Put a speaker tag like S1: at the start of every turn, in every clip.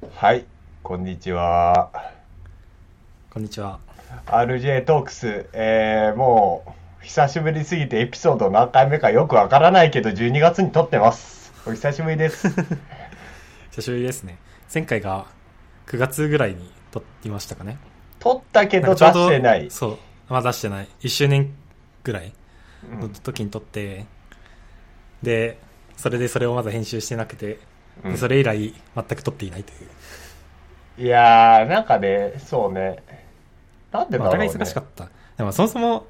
S1: はい、こんにちは。
S2: こんにちは。
S1: RJ トークス、えー、もう、久しぶりすぎてエピソード何回目かよくわからないけど、12月に撮ってます。お久しぶりです。
S2: 久しぶりですね。前回が9月ぐらいに撮っていましたかね。
S1: 撮ったけど出してない。
S2: そう。まあ出してない。1周年ぐらい
S1: うん
S2: の時に撮って、で、それでそれをまだ編集してなくて、
S1: うん
S2: でそれ以来全く撮っていないという。
S1: いやー、なんかね、そうね。なんでだろう、
S2: まあお互い
S1: ね。
S2: 忙しかった。でもそもそも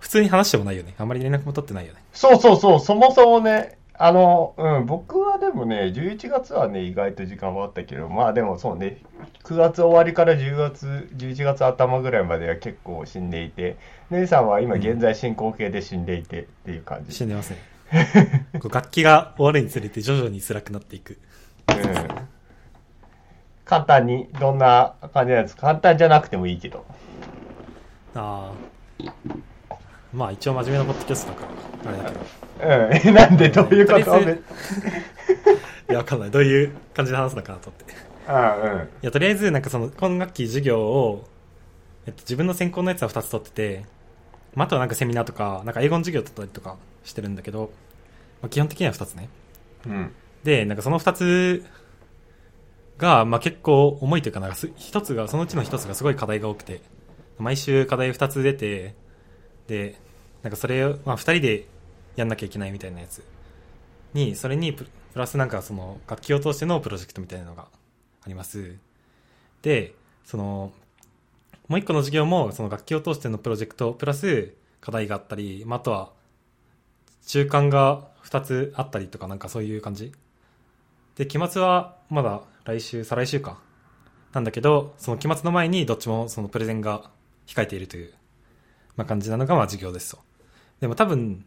S2: 普通に話してもないよね。あんまり連絡も取ってないよね。
S1: そうそうそう、そもそもね、あの、うん、僕はでもね、11月はね、意外と時間はあったけど、まあでもそうね、9月終わりから10月、11月頭ぐらいまでは結構死んでいて、姉さんは今現在進行形で死んでいてっていう感じ。
S2: 死んでますね。こう楽器が終わるにつれて徐々に辛くなっていく。
S1: うん。簡単に、どんな感じなんですか？簡単じゃなくてもいいけど。
S2: ああ。まあ一応真面目なポッドキャストだから、あれだけど。
S1: うん。なんでどういうこと？
S2: いや、わかんない。どういう感じで話すのかなと思って。い
S1: あうん。
S2: や、とりあえず、なんかその、今学期授業を、えっと、自分の専攻のやつは2つ取ってて、まあ、あとはなんかセミナーとか、なんか英語の授業取ったりとかしてるんだけど、まあ、基本的には2つね。
S1: うん。
S2: で、なんかその2つが、まあ、結構重いというか、なんかす一つが、そのうちの1つがすごい課題が多くて、毎週課題2つ出て、で、なんかそれを、まあ、2人でやんなきゃいけないみたいなやつに、それにププラスなんかその楽器を通してのプロジェクトみたいなのがあります。で、その、もう一個の授業もその楽器を通してのプロジェクトプラス課題があったり、まあ、あとは中間が2つあったりとかなんかそういう感じ？で、期末はまだ来週、再来週か。なんだけど、その期末の前にどっちもそのプレゼンが控えているという、まあ、感じなのがまあ授業ですと。でも多分、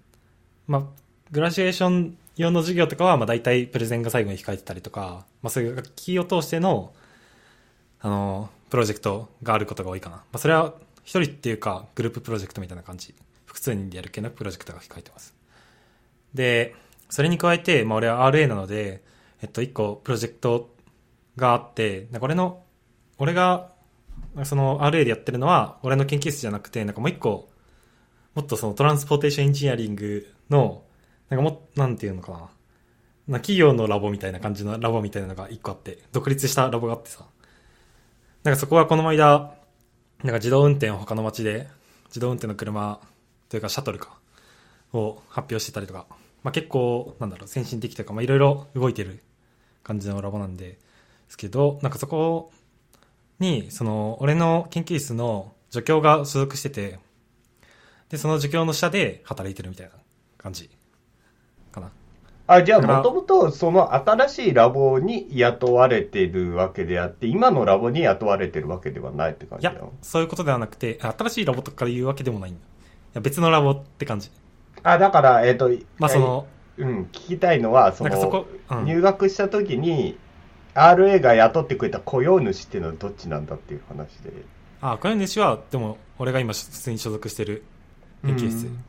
S2: まあ、グラジュエーション用の授業とかはまあ大体プレゼンが最後に控えてたりとか、まあそういう楽器を通しての、あの、プロジェクトがあることが多いかな。まあそれは一人っていうかグループプロジェクトみたいな感じ。複数人でやる系のプロジェクトが控えてます。で、それに加えて、まあ俺は RA なので、えっと、一個プロジェクトがあって、なんか俺の、俺が、その RA でやってるのは、俺の研究室じゃなくて、なんかもう一個、もっとそのトランスポーテーションエンジニアリングの、なんかも、なんていうのかな。な企業のラボみたいな感じのラボみたいなのが一個あって、独立したラボがあってさ。なんかそこはこの間、なんか自動運転を他の街で、自動運転の車というかシャトルか、を発表してたりとか、まあ結構、なんだろう、先進的というか、まあいろいろ動いてる感じのラボなんで、ですけど、なんかそこに、その、俺の研究室の助教が所属してて、で、その助教の下で働いてるみたいな感じかな。
S1: あ、じゃあ、もともと、その新しいラボに雇われてるわけであって、今のラボに雇われてるわけではないって感
S2: いや
S1: じなの、
S2: そういうことではなくて、新しいラボとかいうわけでもないんだ。いや別のラボって感じ。
S1: あ、だから、えっ、と、
S2: まあその、
S1: うん、聞きたいのは、その、
S2: そこ、うん。
S1: 入学した時に、RA が雇ってくれた雇用主っていうのはどっちなんだっていう話で。
S2: あ、この主は、でも、俺が今普通に所属してる研究室。
S1: うん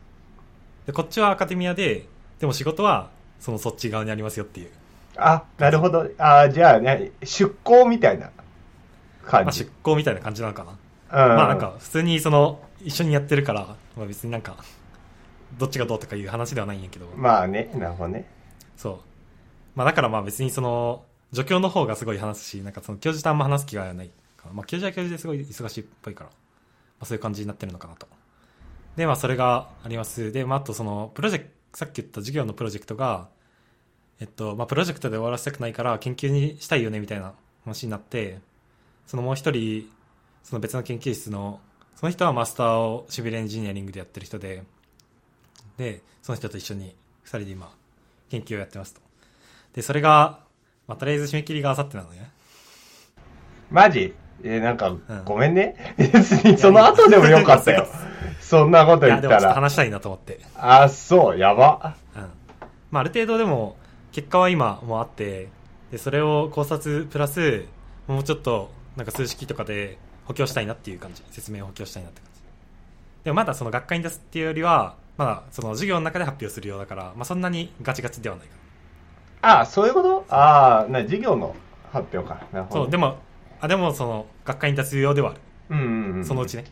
S2: で、こっちはアカデミアで、でも仕事は、そのそっち側にありますよっていう。
S1: あ、なるほど。あ、じゃあね、出向みたいな感
S2: まあ、
S1: じ。
S2: 出向みたいな感じなのかな。
S1: うん、
S2: まあなんか、普通にその、一緒にやってるから、まあ別になんか、どっちがどうとかいう話ではないんやけど、
S1: まあね、なるほどね。
S2: そう。まあだからまあ別にその、助教の方がすごい話すし、なんかその教授とあんま話す気がないから。まあ教授は教授ですごい忙しいっぽいから、まあそういう感じになってるのかなと。で、まあそれがあります。で、まああとその、プロジェクト、さっき言った授業のプロジェクトが、えっと、まあプロジェクトで終わらせたくないから研究にしたいよねみたいな話になって、そのもう一人、その別の研究室の、その人はマスターをシビルエンジニアリングでやってる人で、で、その人と一緒に二人で今、研究をやってますと。で、それが、まあ、とりあえず締め切りがあさってなのね。
S1: マジ？えーなんか、
S2: ん
S1: ごめんね。別にその後でもよかったよ。そんなこと言ったら。
S2: 話したいなと思って。
S1: あ、そう、やば。
S2: うん。まあ、ある程度でも、結果は今もうあって、で、それを考察プラス、もうちょっと、なんか数式とかで補強したいなっていう感じ。説明を補強したいなって感じ。でもまだその学会に出すっていうよりは、まだその授業の中で発表するようだから、まあそんなにガチガチではないか
S1: あ、そういうこと？ああ、な、授業の発表か。なるほど。
S2: そう、でも、あ、でもその、学会に立つようではある。
S1: うんうんうん。
S2: そのうちね。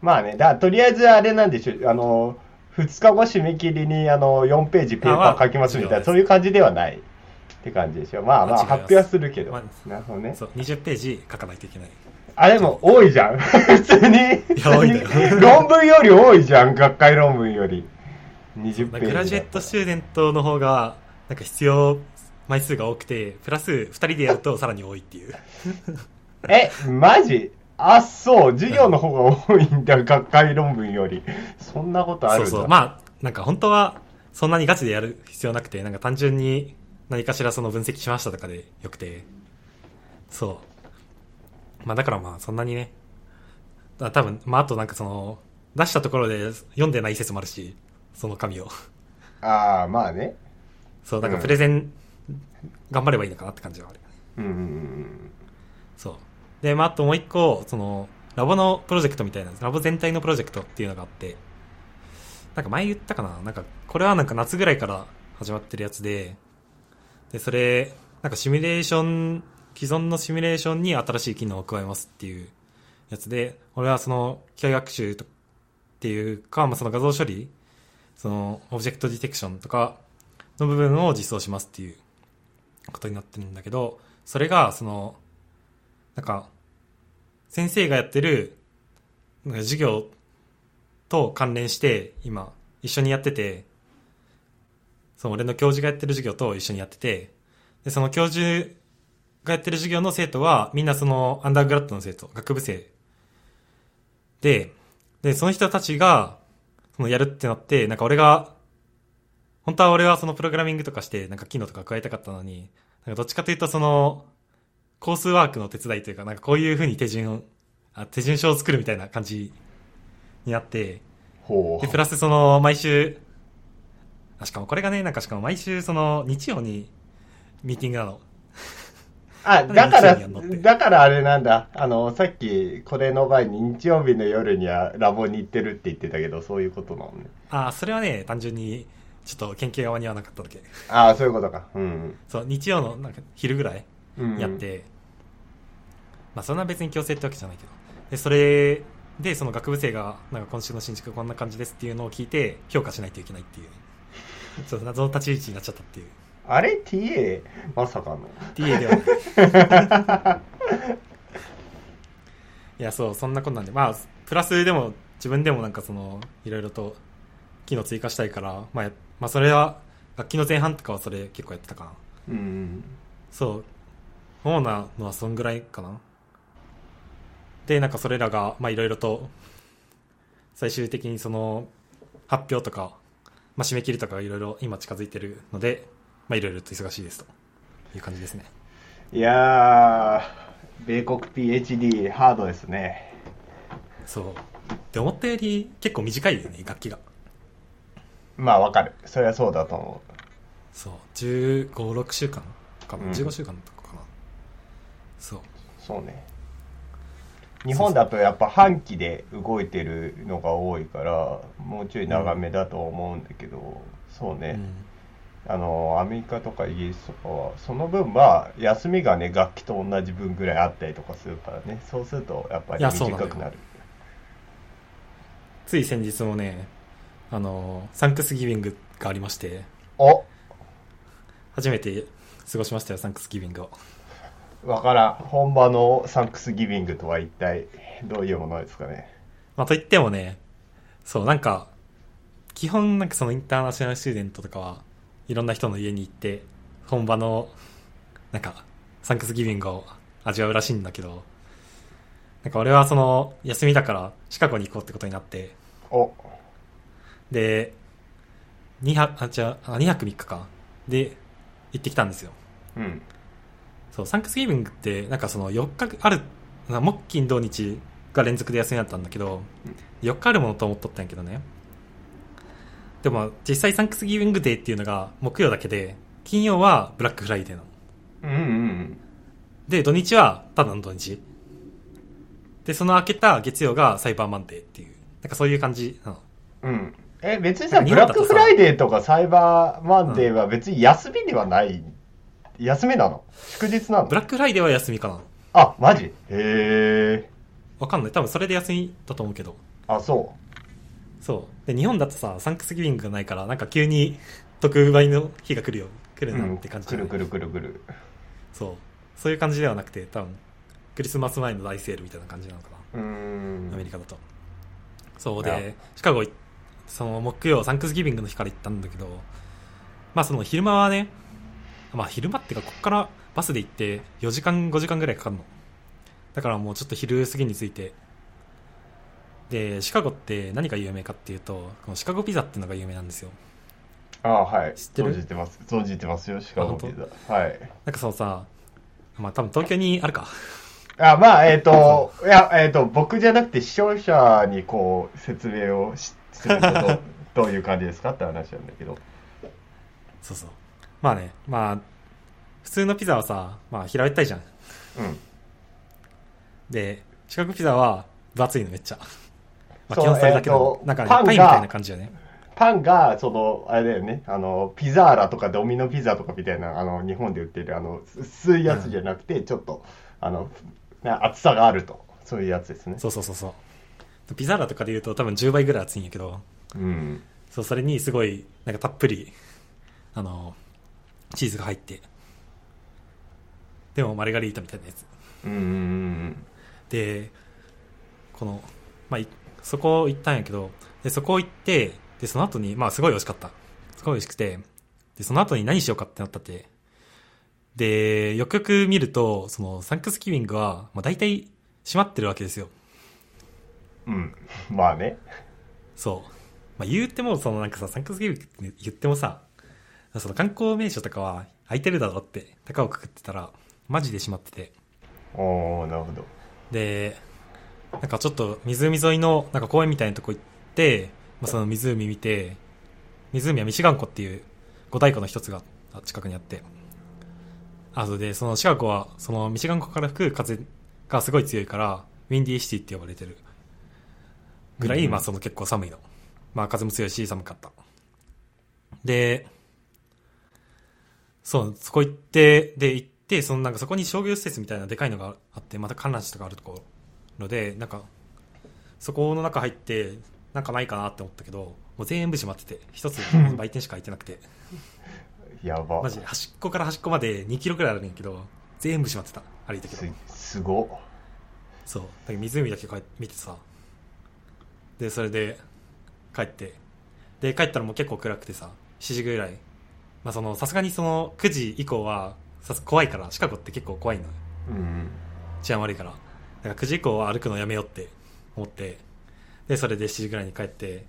S1: まあね、だとりあえずあれなんでしょあの、2日後締め切りにあの4ページペーパー書きますみたいな、そういう感じではないって感じでしょ。まあまあ
S2: ます
S1: 発表はするけど。
S2: ま
S1: なるほどね。
S2: そう、20ページ書かないといけない。
S1: あ、でも多いじゃん。普通に。
S2: や多いんだよ
S1: 論文より多いじゃん、学会論文より。20ページだ。
S2: グラジュエットスチューデントの方が、なんか必要枚数が多くて、プラス2人でやるとさらに多いっていう。
S1: え、マジ？あ、そう、授業の方が多いんだ、学会論文より。そんなことあるんだ。
S2: そうそう。まあ、なんか本当は、そんなにガチでやる必要なくて、なんか単純に何かしらその分析しましたとかでよくて、そう。まあだからまあそんなにね、だ多分、まああとなんかその、出したところで読んでない説もあるし、その紙を。
S1: ああ、まあね。
S2: そう、なんか
S1: うん
S2: プレゼン、頑張ればいいのかなって感じはある。
S1: うんうんうん
S2: そう。で、まあ、あともう一個、その、ラボのプロジェクトみたいな、ラボ全体のプロジェクトっていうのがあって、なんか前言ったかな？なんか、これはなんか夏ぐらいから始まってるやつで、で、それ、なんかシミュレーション、既存のシミュレーションに新しい機能を加えますっていうやつで、俺はその、機械学習っていうか、まあ、その画像処理、その、オブジェクトディテクションとかの部分を実装しますっていうことになってるんだけど、それが、その、なんか、先生がやってる、なんか授業と関連して、今、一緒にやってて、その俺の教授がやってる授業と一緒にやってて、で、その教授がやってる授業の生徒は、みんなそのアンダーグラッドの生徒、学部生で、で、その人たちが、そのやるってなって、なんか俺が、本当は俺はそのプログラミングとかして、なんか機能とか加えたかったのに、なんかどっちかというとその、コースワークの手伝いというか、なんかこういう風に手順を、あ手順書を作るみたいな感じになって、
S1: ほ
S2: で、プラスその、毎週、あ、しかもこれがね、なんかしかも毎週その、日曜にミーティングなの。
S1: あ、だからだからあれなんだ。あの、さっき、これの前に日曜日の夜にはラボに行ってるって言ってたけど、そういうことなのね。
S2: あ、それはね、単純に、ちょっと研究が間に合わなかっただけ。
S1: ああ、そういうことか。うん。
S2: そう、日曜のなんか昼ぐらい
S1: うん。
S2: やって、まあそんな別に強制ってわけじゃないけど。で、それで、その学部生が、なんか今週の新築こんな感じですっていうのを聞いて、評価しないといけないっていう。ちょっと謎の立ち位置になっちゃったっていう。
S1: あれ ?TA? まさかの。
S2: TA ではない。いや、そう、そんなことなんで、まあ、プラスでも、自分でもなんかその、いろいろと、機能追加したいから、まあ、やまあ、それは、楽器の前半とかはそれ結構やってたかな。
S1: うん。
S2: そう。主なのはそんぐらいかな。で、なんかそれらが、まあいろいろと、最終的にその、発表とか、まあ締め切りとかいろいろ今近づいてるので、まあいろいろと忙しいですという感じですね。
S1: いやー、米国 PhD ハードですね。
S2: そう。で、思ったより結構短いよね、楽器が。
S1: まあわかる。それはそうだと思
S2: そう。15、6週間かな、
S1: うん
S2: ?15 週間とかかな。そう。
S1: う。そうね。日本だとやっぱ半期で動いてるのが多いから、もうちょい長めだと思うんだけど、そうね。
S2: うん。
S1: あのアメリカとかイギリスとかはその分まあ休みがね楽器と同じ分ぐらいあったりとかするからね。そうするとやっぱり短くなる。
S2: つい先日もね、あの、サンクスギビングがありまして、
S1: お！
S2: 初めて過ごしましたよ、サンクスギビングを。
S1: わからん。本場のサンクスギビングとは一体どういうものですかね？
S2: まあ、といってもね、そう、なんか、基本なんかそのインターナショナルスチューデントとかは、いろんな人の家に行って、本場の、なんか、サンクスギビングを味わうらしいんだけど、なんか俺はその、休みだから、シカゴに行こうってことになって、
S1: お
S2: で、2泊、あ、じゃあ、2泊3日か。で、行ってきたんですよ。
S1: うん
S2: そう、サンクスギビングって、なんかその4日ある、な木金土日が連続で休みだったんだけど、4日あるものと思っとったんやけどね。でも実際サンクスギビングデーっていうのが木曜だけで、金曜はブラックフライデーなの。
S1: うんうん
S2: で、土日はただの土日。で、その明けた月曜がサイバーマンデーっていう、なんかそういう感じなの。
S1: うん。うんえ別にさブラックフライデーとかサイバーマンデーは別に休みではない休みなの？祝日なの？
S2: ブラックフライデーは休みかな。
S1: あ、マジ？へえ。
S2: わかんない。多分それで休みだと思うけど。
S1: あ、そ
S2: そう。で日本だとさサンクスギビングがないからなんか急に特売の日が来るよ来
S1: う。
S2: るなって感じじゃない？
S1: くるくるくるくる。
S2: そう。そういう感じではなくて多分クリスマス前の大セールみたいな感じなのかな。アメリカだと。そうでシカゴいその木曜サンクスギビングの日から行ったんだけどまあその昼間はねまあ昼間っていうかここからバスで行って4時間5時間ぐらいかかるの。だからもうちょっと昼過ぎに着いてでシカゴって何が有名かっていうとこのシカゴピザっていうのが有名なんですよ
S1: あはい。
S2: 知ってる？
S1: 存じてます。存じてますよ、シカゴピザ。はい。
S2: なんかそのさまあ多分東京にあるか
S1: あ、まあ、えっ、と、いや、えっ、と、僕じゃなくて視聴者にこう、説明をしすること、どういう感じですかって話なんだけど。
S2: そうそうまあねまあ普通のピザはさまあ平べったいじゃん
S1: うん。
S2: でシカゴピザは分厚いのめっちゃ、まあ、基本それだけど、
S1: えーと
S2: なんかね
S1: パン
S2: みたいな感じだね。
S1: パンが、その、あれだよね、あの、ピザーラとかドミノピザとかみたいな、あの、日本で売ってる、あの、薄いやつじゃなくて、ちょっと、あの、な厚さがあると。そういうやつですね。
S2: そうそうそうそう。ピザーラとかで言うと多分10倍ぐらい厚いんやけど。
S1: うん。
S2: そうそれにすごいなんかたっぷりあのチーズが入って。でもマルガリータみたいなやつ。
S1: うんうんうん。
S2: でこの、まあ、いそこ行ったんやけどでそこ行ってでその後にまあすごい美味しかったすごい美味しくてでその後に何しようかってなったってでよくよく見るとそのサンクスギビングは、まあ、大体閉まってるわけですよ
S1: うん。うん。まあね。
S2: そう、まあ、言ってもそのなんかさサンクスギビングって言ってもさその観光名所とかは空いてるだろうって高をくくってたらマジで閉まってて
S1: おー、なるほど。
S2: でなんかちょっと湖沿いのなんか公園みたいなとこ行って、まあ、その湖見て湖はミシガン湖っていう五大湖の一つが近くにあって。あそれでそのシカゴはそのミシガン湖から吹く風がすごい強いからウィンディーシティって呼ばれてる。ぐらい、
S1: うん。
S2: まあその結構寒いの。まあ風も強いし寒かった。でそうそこ行ってで行ってそのなんかそこに商業施設みたいなでかいのがあってまた観覧車とかあるところでなんかそこの中入ってなんかないかなって思ったけどもう全部閉まってて一つ 売店しか開いてなくて。
S1: やば。
S2: マジで端っこから端っこまで2キロくらいあるんやけど全部閉まってた。歩いたけど。
S1: す、すごっ。
S2: そう。だ湖だけ見てさ。でそれで帰って。で帰ったらもう結構暗くてさ7時ぐらい。まあそのさすがにその9時以降はさす怖いからシカゴって結構怖いのよ。
S1: うん。
S2: 治安悪いからだから9時以降は歩くのやめようって思ってでそれで7時ぐらいに帰って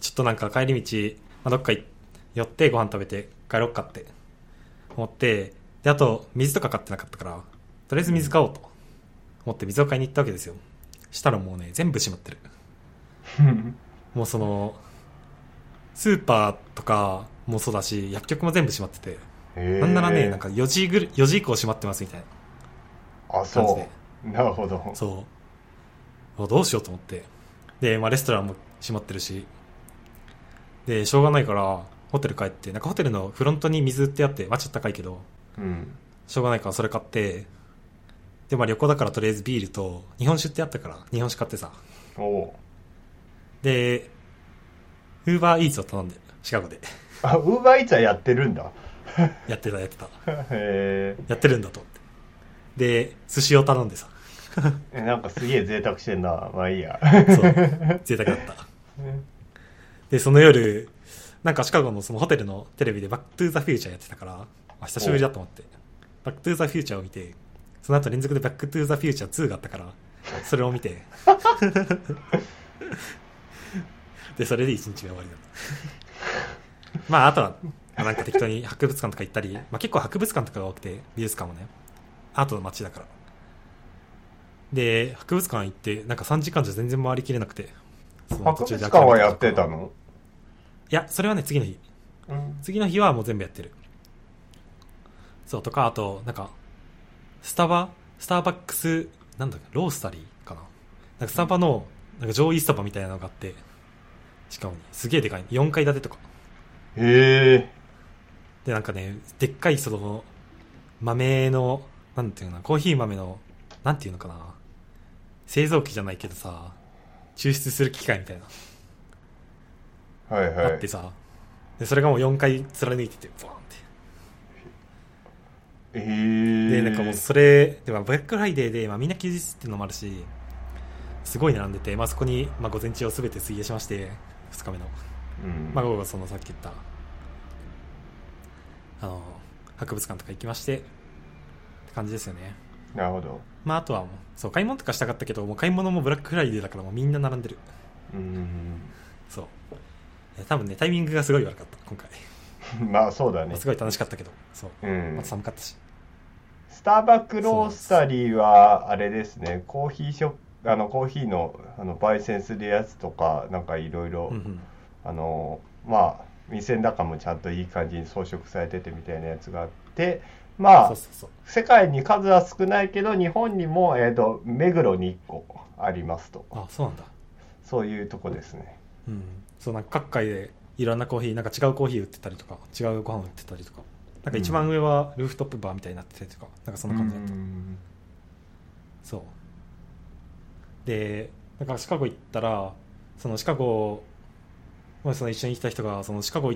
S2: ちょっとなんか帰り道、まあ、どっかい寄ってご飯食べて帰ろっかって思ってであと水とか買ってなかったからとりあえず水買おうと思って水を買いに行ったわけですよ。したらもうね全部閉まってる。もうそのスーパーとかもそうだし薬局も全部閉まっててなんならねなんか4時ぐらい4時以降閉まってますみたいな
S1: あ、
S2: 感じで。
S1: そう。なるほど。
S2: そう。あどうしようと思って。で、まあ、レストランも閉まってるし。でしょうがないからホテル帰ってなんかホテルのフロントに水売ってあってまあちょっと高いけど
S1: うん。
S2: しょうがないからそれ買ってでまあ旅行だからとりあえずビールと日本酒ってあったから日本酒買ってさ。
S1: おう。
S2: でウーバーイーツを頼んでシカゴで。
S1: あ、ウーバーイーツはやってるんだ。
S2: やってたやってた。
S1: へ
S2: やってるんだと思って。で寿司を頼んでさ
S1: なんかすげえ贅沢してんな。まあいいや。
S2: そう贅沢だったで、その夜、なんかシカゴのそのホテルのテレビでバックトゥーザフューチャーやってたから、あ久しぶりだと思って、バックトゥーザフューチャーを見て、その後連続でバックトゥーザフューチャー2があったから、それを見て、で、それで一日が終わりだった。まあ、あとは、なんか適当に博物館とか行ったり、まあ結構博物館とかが多くて、美術館もね、アートの街だから。で、博物館行って、なんか3時間じゃ全然回りきれなくて、
S1: 博物館はやってたの？
S2: いや、それはね、次の日。
S1: うん。
S2: 次の日はもう全部やってる。そう、とか、あと、なんか、スタバ？スターバックス、なんだっけ、ロースタリーかな？なんかスタバの、なんか上位スタバみたいなのがあって、しかもね、すげえでかい。4階建てとか。
S1: へえ。
S2: で、なんかね、でっかいその、豆の、なんていうのかな、コーヒー豆の、なんていうのかな、製造機じゃないけどさ、抽出する機械みたいな、
S1: はいはい
S2: あってさ、で、それがもう4回貫いてて、ボーンって。
S1: えー、
S2: で、なんかもうそれ、でもブラックフライデーで、まあみんな休日っていうのもあるし、すごい並んでて、まあそこに、まあ午前中をすべて費やしまして、2日目の。
S1: うん
S2: まあ午後そのさっき言った、あの、博物館とか行きまして、って感じですよね。
S1: なるほど
S2: まああとはもう、そう、買い物とかしたかったけど、もう買い物もブラックフライデーだからもうみんな並んでる。
S1: うん
S2: そう。多分ね、タイミングがすごい悪かった、今回。
S1: まあそうだね
S2: すごい楽しかったけど、そう。
S1: うん
S2: また寒かったし。
S1: スターバックロースタリーはあれですねコーヒーショップあのコーヒーのあの焙煎するやつとかなんかいろいろ。あのまあ店の中もちゃんといい感じに装飾されててみたいなやつがあってまあ
S2: そうそうそう。
S1: 世界に数は少ないけど日本にも、えー、と目黒に1個ありますと
S2: あ、そうなんだ。
S1: そういうとこですね
S2: うん。そう、なんか各界でいろんなコーヒー、なんか違うコーヒー売ってたりとか、違うご飯売ってたりとか。なんか一番上はルーフトップバーみたいになってたりとか、なんかそんな感じだった。
S1: うん
S2: そう。で、なんかシカゴ行ったら、そのシカゴ、まあその一緒に来た人が、そのシカゴ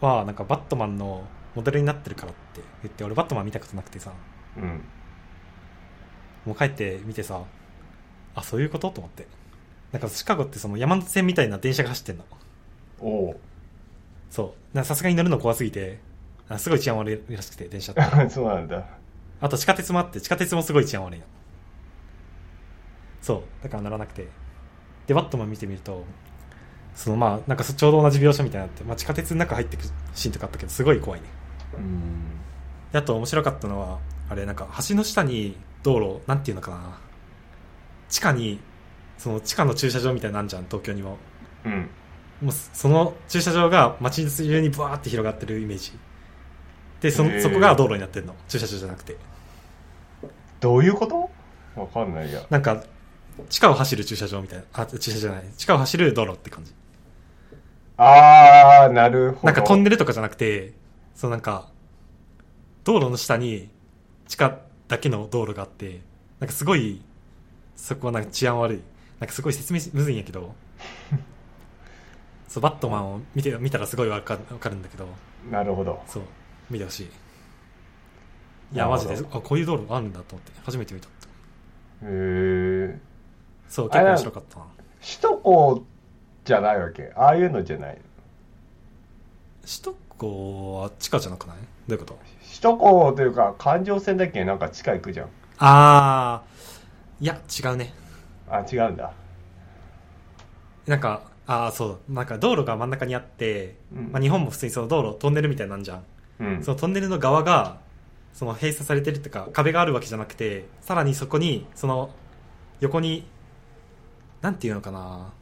S2: はなんかバットマンのモデルになってるからって言って、俺バットマン見たことなくてさ、
S1: うん
S2: もう帰って見てさ、あ、そういうことと思って。なんかシカゴってその山手線みたいな電車が走ってんの。
S1: おお
S2: そう。さすがに乗るの怖すぎて、あすごい治安悪いらしくて、電車って。
S1: そうなんだ
S2: あと地下鉄もあって、地下鉄もすごい治安悪いの。そう。だから乗らなくて。で、バットマン見てみると、そのまあ、なんかそちょうど同じ描写みたいになって、まあ地下鉄の中入ってくシーンとかあったけど、すごい怖いね。
S1: うん
S2: で、あと面白かったのは、あれなんか橋の下に道路、なんていうのかな。地下に、その地下の駐車場みたいなんじゃん、東京にも。
S1: うん
S2: もうその駐車場が街中にブワーって広がってるイメージ。で、そそこが道路になってるの。駐車場じゃなくて。
S1: どういうこと？わかんないや
S2: なんか、地下を走る駐車場みたいな。あ、駐車場じゃない。地下を走る道路って感じ。
S1: ああなるほど
S2: なんかトンネルとかじゃなくて、そのなんか、道路の下に地下だけの道路があって、なんかすごい、そこはなんか治安悪い。なんかすごい説明しむずいんやけど、そう、バットマンを見て、見たらすごいわかわかるんだけど、
S1: なるほど
S2: そう、見てほしい。いや、マジで、あ、こういう道路があるんだと思って、初めて見た。
S1: へえ
S2: そう、結構面白かったな。
S1: 首都高じゃないわけ？ああいうのじゃない
S2: 首都高は地下じゃなくない？どういうこと？
S1: 首都高というか環状線だっけなんか地下行くじゃん
S2: あー、いや、違うね。
S1: あ違うんだ
S2: なんか、ああ、そう、なんか道路が真ん中にあって、
S1: うん
S2: まあ、日本も普通にその道路、トンネルみたいなんじゃん。
S1: うん
S2: そのトンネルの側が、その閉鎖されてるっていうか、壁があるわけじゃなくて、さらにそこに、その、横に、なんていうのかな。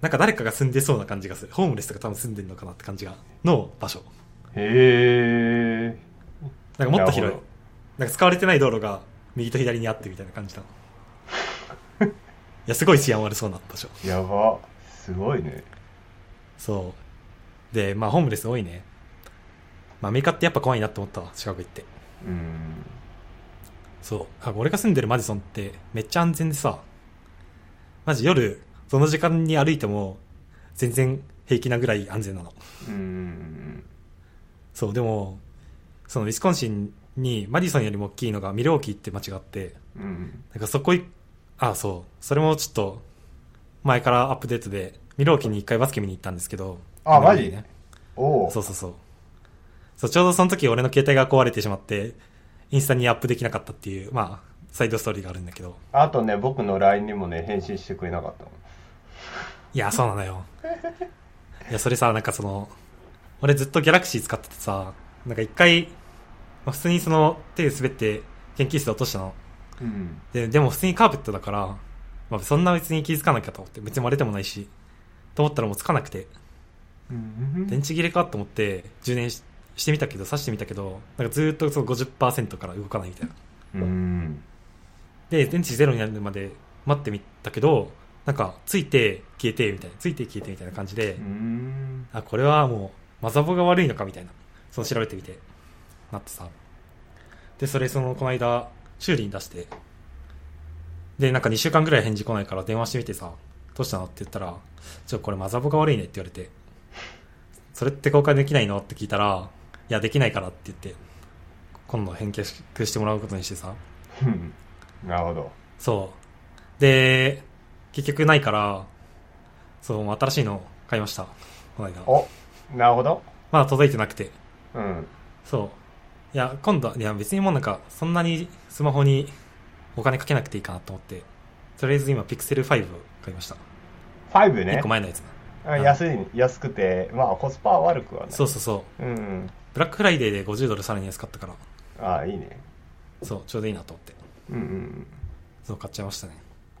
S2: なんか誰かが住んでそうな感じがする。ホームレスとか多分住んでるのかなって感じが、の場所。
S1: へえ
S2: なんかもっと広い
S1: な
S2: んか使われてない道路が右と左にあってみたいな感じだ。いや、すごい治安悪そうな場所。
S1: やばすごいね
S2: そう。で、まあ、ホームレス多いね。まあ、アメリカってやっぱ怖いなって思ったわ、シカゴ行って。
S1: うん
S2: そう。あ、俺が住んでるマディソンってめっちゃ安全でさ、マジ夜、その時間に歩いても、全然平気なぐらい安全なの。
S1: うん
S2: そう、でも、そのウィスコンシンにマディソンよりも大きいのがミルウォーキーって街があって、
S1: うん
S2: なんかそこい、あ、そう。それもちょっと、前からアップデートで、ミルウォーキーに一回バスケ見に行ったんですけど。
S1: あマジ？おお
S2: そうそうそう。そう、ちょうどその時俺の携帯が壊れてしまって、インスタにアップできなかったっていう、まあ、サイドストーリーがあるんだけど。
S1: あとね僕の LINE にもね返信してくれなかったの
S2: いや、そうなのよ。いや、それさ、なんかその、俺ずっとギャラクシー使っててさ、なんか一回、まあ、普通にその手で滑って研究室で落としたの。
S1: うん
S2: で、でも普通にカーペットだから、まあそんな別に気づかなきゃと思って、別に割れてもないし、と思ったらもうつかなくて、
S1: うん
S2: 電池切れかと思って充電ししてみたけど、挿してみたけど、なんかずーっとその50%から動かないみたいな。
S1: うん。
S2: で、電池ゼロになるまで待ってみたけど、なんか、ついて消えてみたいな、ついて消えてみたいな感じで、
S1: うん。
S2: あ、これはもう、マザボが悪いのかみたいな、その調べてみて、なってさ。で、それその、この間、修理に出して、で、なんか2週間ぐらい返事来ないから電話してみてさ、どうしたのって言ったら、ちょ、これマザボが悪いねって言われて、それって公開できないのって聞いたら、いや、できないからって言って、今度返却してもらうことにしてさ、
S1: うんなるほど。
S2: そう。で、結局ないから、そう新しいの買いました。この間。
S1: おなるほど。
S2: まだ届いてなくて。
S1: うん。
S2: そう。いや、今度は、いや別にもうなんか、そんなにスマホにお金かけなくていいかなと思って、とりあえず今、ピクセル5を買いました。
S1: 5ね
S2: ？1個。前のやつ
S1: 安い、安くて、まあコスパは悪くはない。
S2: そうそうそう。
S1: うんうん。
S2: ブラックフライデーで50ドルさらに安かったから、
S1: ああ、いいね。
S2: そう、ちょうどいいなと思って。
S1: うんうんうん。
S2: そう、買っちゃいましたね。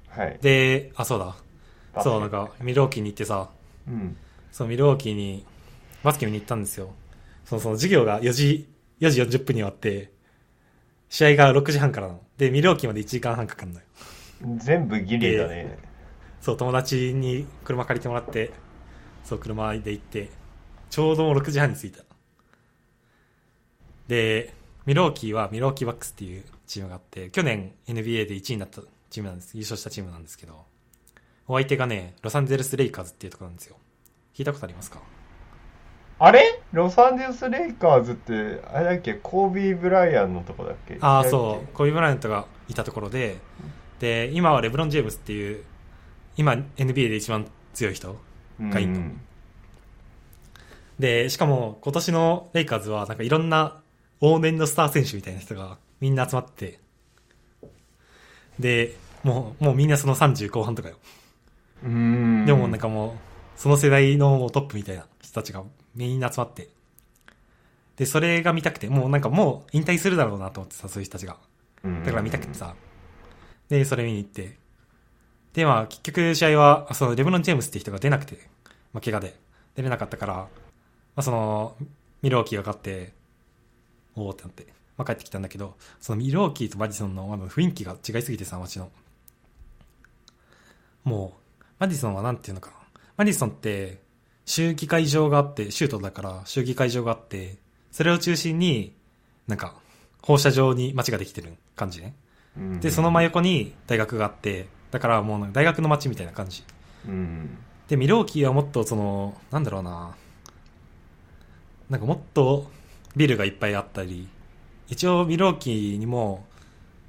S1: はい。
S2: で、あ、そうだ。そう、なんか、ミルウォーキーに行ってさ、
S1: うん。
S2: そう、ミルウォーキーにバスケ見に行ったんですよ。その、その授業が4時、4時40分に終わって、試合が6時半からなの。で、ミルウォーキーまで1時間半かかるのよ。
S1: 全部ギリだね。
S2: そう、友達に車借りてもらって、そう、車で行って、ちょうど6時半に着いた。で、ミルウォーキーはミルウォーキーバックスっていうチームがあって、去年 NBA で1位になったチームなんです。優勝したチームなんですけど、お相手がね、ロサンゼルス・レイカーズっていうところなんですよ。聞いたことありますか？
S1: あれ？ロサンゼルス・レイカーズって、あれだっけ？コービー・ブライアンのとこだっけ？
S2: ああ、
S1: 違
S2: そう。コビー・ブライアントがいたところで、で、今はレブロン・ジェームスっていう、今 NBA で一番強い人
S1: うん
S2: がいいの。で、しかも今年のレイカーズはなんかいろんな往年のスター選手みたいな人がみんな集まって、で、もう、もうみんなその30後半とかよ。
S1: うん。
S2: でもなんかもう、その世代のトップみたいな人たちがみんな集まって、で、それが見たくて、もうなんかもう引退するだろうなと思ってさ、そういう人たちが。
S1: うん、
S2: だから見たくてさ。で、それ見に行って。で、まあ、結局試合は、あその、レブロン・ジェームスって人が出なくて、まあ、怪我で。出れなかったから、まあ、その、ミルウォーキーが勝って、おーってなって、まあ、帰ってきたんだけど、そのミルウォーキーとマディソンのあの雰囲気が違いすぎてさ、街の。もう、マディソンはなんていうのかな。マディソンって、州議会場があって、州都だから州議会場があって、それを中心に、なんか、放射状に街ができてる感じね。
S1: うん
S2: で、その真横に大学があって、だからもう大学の街みたいな感じ。
S1: うん。
S2: で、ミローキーはもっとその、なんだろうな、なんかもっとビルがいっぱいあったり、一応ミローキーにも、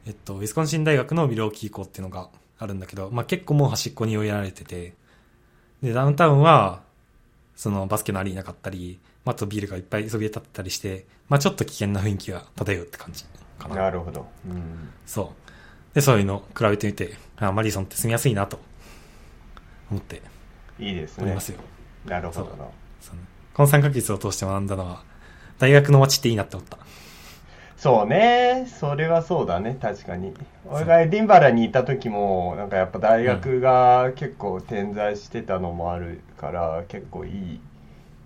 S2: えっと、ウィスコンシン大学のミローキー校っていうのがあるんだけど、まあ結構もう端っこに追いやられてて、で、ダウンタウンは、そのバスケのアリーナがあったり、まああとビルがいっぱいそびえ立ってたりして、まあちょっと危険な雰囲気が漂うって感じかな。
S1: なるほど。うん。
S2: そう。で、そういうのを比べてみて、あマディソンって住みやすいなと思って
S1: いいですね
S2: おりま。すよ。
S1: なるほど
S2: この3ヶ月を通して学んだのは、大学の街っていいなって思った。
S1: そうね。それはそうだね。確かに。俺がエディンバラにいた時も、なんかやっぱ大学が結構点在してたのもあるから、結構いい、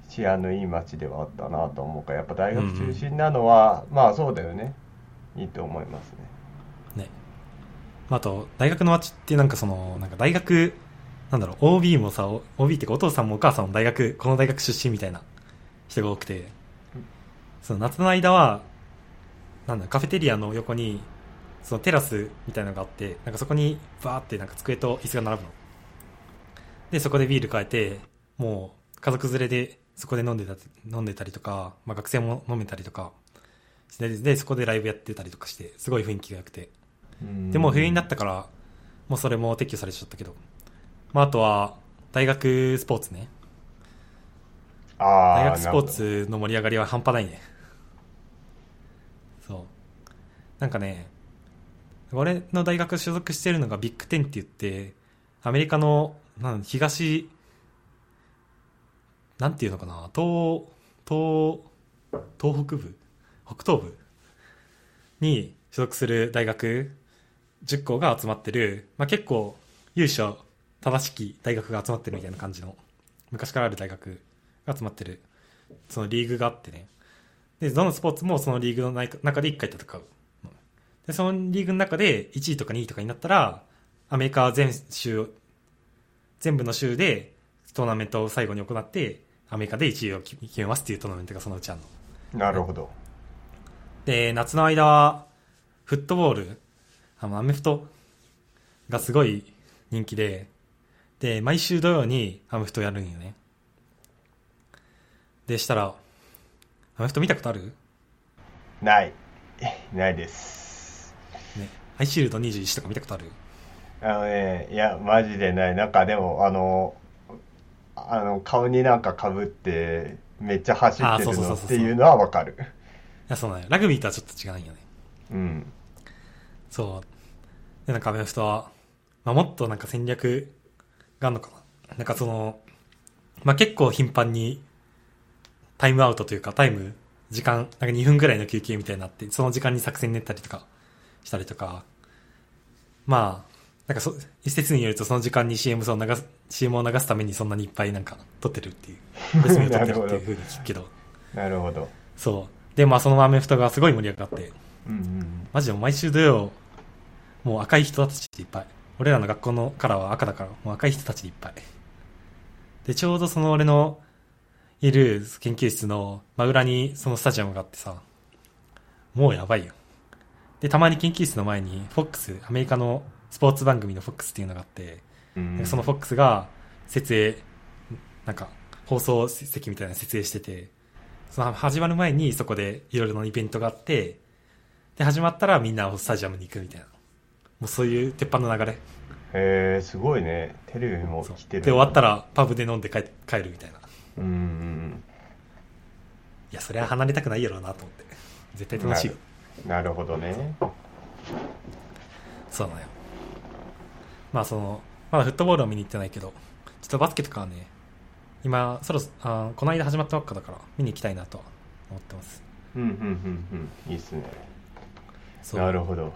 S1: 治安のいい街ではあったなと思うから、やっぱ大学中心なのは、まあそうだよね。いいと思いますね。
S2: ね。まあ、あと、大学の街ってなんかその、なんか大学、なんだろう、OB もさ、OB ってかお父さんもお母さんも大学、この大学出身みたいな人が多くて、その夏の間は、なんだ、カフェテリアの横に、そのテラスみたいなのがあって、なんかそこにバーってなんか机と椅子が並ぶの。で、そこでビール変えて、もう家族連れでそこで飲んでた、飲んでたりとか、まあ学生も飲めたりとか、で、でそこでライブやってたりとかして、すごい雰囲気が良くて。でもう冬になったから、もうそれも撤去されちゃったけど。まああとは、大学スポーツね。
S1: ああ
S2: 大学スポーツの盛り上がりは半端ないね。そう。なんかね、俺の大学所属してるのがビッグテンって言って、アメリカの、なん東、なんていうのかな、東、東、東北部？北東部？に所属する大学10校が集まってる、まあ、結構優勝正しき大学が集まってるみたいな感じの、昔からある大学が集まってる、そのリーグがあってね。で、どのスポーツもそのリーグの中中で1回戦う。で、そのリーグの中で1位とか2位とかになったら、アメリカ全州、全部の州でトーナメントを最後に行って、アメリカで1位を決めますっていうトーナメントがそのうちあるの。
S1: なるほど。
S2: で、夏の間は、フットボール、あの、アメフトがすごい人気で、で、毎週土曜にアメフトやるんよね。で、したら、アメフト見たことある？
S1: ない。ないです。
S2: ね。アイシールド21とか見たことある？
S1: あのね、いや、マジでない。なんかでも、あの、あの、顔になんか被って、めっちゃ走
S2: あ
S1: ってるのっていうのはわかる。
S2: いや、そうなんや。ラグビーとはちょっと違うんよね。
S1: うん。
S2: そう。で、なんかアメフトは、まあ、もっとなんか戦略があるのかな。なんかその、まあ、結構頻繁にタイムアウトというかタイム、時間、なんか2分ぐらいの休憩みたいになって、その時間に作戦練ったりとかしたりとか、まあ、なんかそ、一説によるとその時間に CM を流す、CM を流すためにそんなにいっぱいなんか撮ってるっていう、休みを撮ってるっていう風に聞くけど、
S1: なるほど。
S2: そう。で、まあそのアメフトがすごい盛り上がって、
S1: うんうん
S2: マジで毎週土曜、もう赤い人たちでいっぱい。俺らの学校のカラーは赤だから、もう赤い人たちでいっぱい。で、ちょうどその俺のいる研究室の真裏にそのスタジアムがあってさ、もうやばいよ。で、たまに研究室の前に FOX、アメリカのスポーツ番組の FOX っていうのがあって、
S1: うんうん。
S2: その FOX が設営、なんか放送席みたいなの設営してて、その始まる前にそこでいろいろなイベントがあって、で、始まったらみんなスタジアムに行くみたいな。もうそういう鉄板の流れ。
S1: へえすごいね。テレビも来てる。
S2: で、終わったらパブで飲んで帰帰るみたいな。
S1: うんうん
S2: いや、それは離れたくないやろうなと思って。絶対楽しいよ。
S1: うん。なるほどね。
S2: そうなのよ。まあその、まだフットボールは見に行ってないけど、ちょっとバスケとかはね、今、そろそあこの間始まったばっかだから、見に行きたいなとは思ってます。
S1: うんうんうんうん。いいっすね。
S2: そう。
S1: なるほど。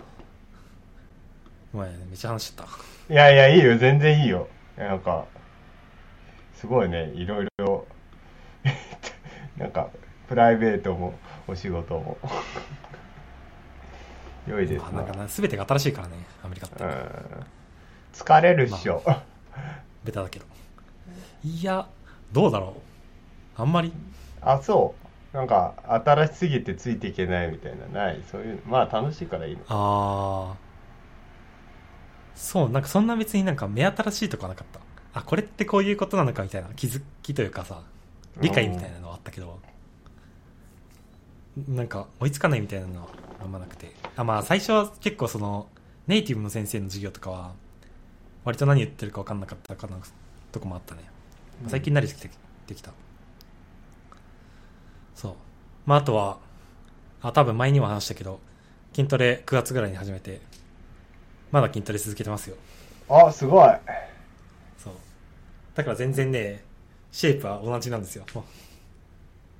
S2: ごめめっちゃ話しちゃった。
S1: いやいや、いいよ。全然いいよ。なんか、すごいね。いろいろ、なんか、プライベートも、お仕事も。良いですな。
S2: まあなんかな、全てが新しいからね、アメリカって
S1: う。ん。疲れるっしょ。
S2: ベタだけど。いや、どうだろう。あんまり。
S1: あ、そう。なんか、新しすぎてついていけないみたいな、ない。そういう、まあ楽しいからいいの。
S2: あー。そう、なんかそんな別になんか目新しいとかはなかった。あ、これってこういうことなのかみたいな気づきというかさ、理解みたいなのはあったけど、なんか追いつかないみたいなのはあんまなくて。あ、まあ最初は結構その、ネイティブの先生の授業とかは、割と何言ってるか分かんなかったかなとこもあったね。最近慣れてきてできた。そう。まああとは、あ、多分前にも話したけど、筋トレ9月ぐらいに始めて、まだ筋トレ続けてますよ。
S1: あ、すごい。
S2: そう。だから全然ね、シェイプは同じなんですよ。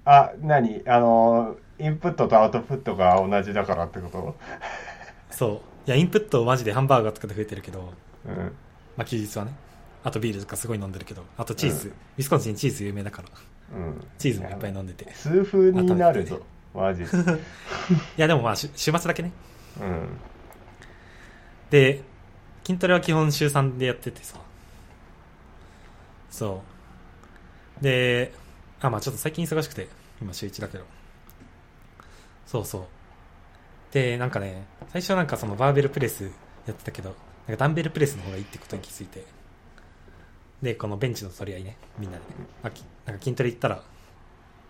S1: あ、何？あの、インプットとアウトプットが同じだからってこと？
S2: そう。いや、インプットマジでハンバーガーとかで増えてるけど、
S1: うん。
S2: まあ休日はね。あとビールとかすごい飲んでるけど、あとチーズ。
S1: うん
S2: ウィスコンシンチーズ有名だから、
S1: うん。
S2: チーズもいっぱい飲んでて。い
S1: 痛風になるぞ。マジで。うん。
S2: や、でもまあし週末だけね。で、筋トレは基本週3でやっててさ。そう。で、あ、まあちょっと最近忙しくて、今週1だけど。そうそう。で、なんかね、最初はなんかそのバーベルプレスやってたけど、なんかダンベルプレスの方がいいってことに気づいて。で、このベンチの取り合いね、みんなで。あきなんか筋トレ行ったら、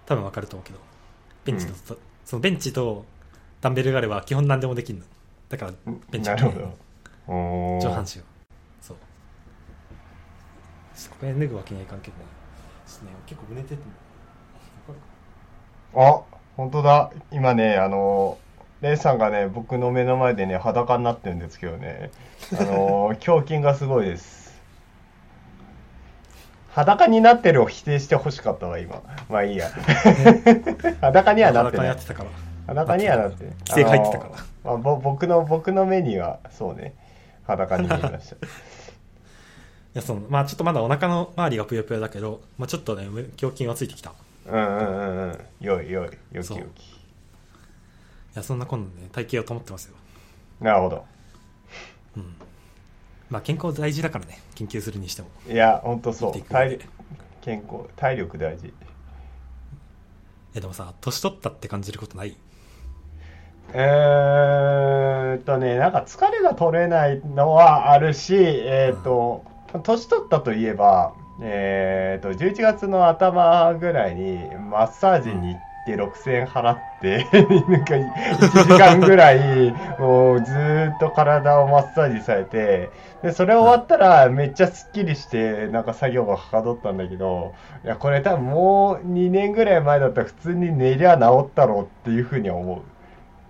S2: 多分わかると思うけど、ベンチのと、そのベンチとダンベルがあれば基本何でもできるの。だから、ベンチ
S1: なるほど。
S2: 上半身をそうちょっとこれ脱ぐわけにはいかんけどねちょっとね結構胸出てる
S1: あ、本当だ。今ね、あの、レイさんがね、僕の目の前でね、裸になってるんですけどね、あの、胸筋がすごいです。裸になってるを否定してほしかったわ、今。まあいいや。裸にはなってない
S2: 裸やって。たから
S1: 裸にはなって。
S2: 規制が入ってたから
S1: まあ、ぼ僕の、僕の目には、そうね、裸に見えました。
S2: いやそのまあちょっとまだお腹の周りがぷよぷよだけど、まあ、ちょっとね胸筋はついてきたい
S1: うんうんうんうん。よいよい、よき
S2: そう
S1: よき。
S2: やそんな今度ね体型を保ってますよ
S1: なるほど。
S2: うんまあ健康大事だからね研究するにしても
S1: いや、ほんとそう
S2: 生きてい。く上
S1: 体
S2: で
S1: 健康、体力大事。
S2: いやでもさ年取ったって感じることない？
S1: えーっとね、なんか疲れが取れないのはあるし、えーっと、年取ったといえば、えーっと、11月の頭ぐらいにマッサージに行って6000円払って、なんか1時間ぐらい、もうずーっと体をマッサージされて、で、それ終わったらめっちゃスッキリして、なんか作業がはかどったんだけど、いや、これ多分もう2年ぐらい前だったら普通に寝りゃ治ったろうっていうふうには思う。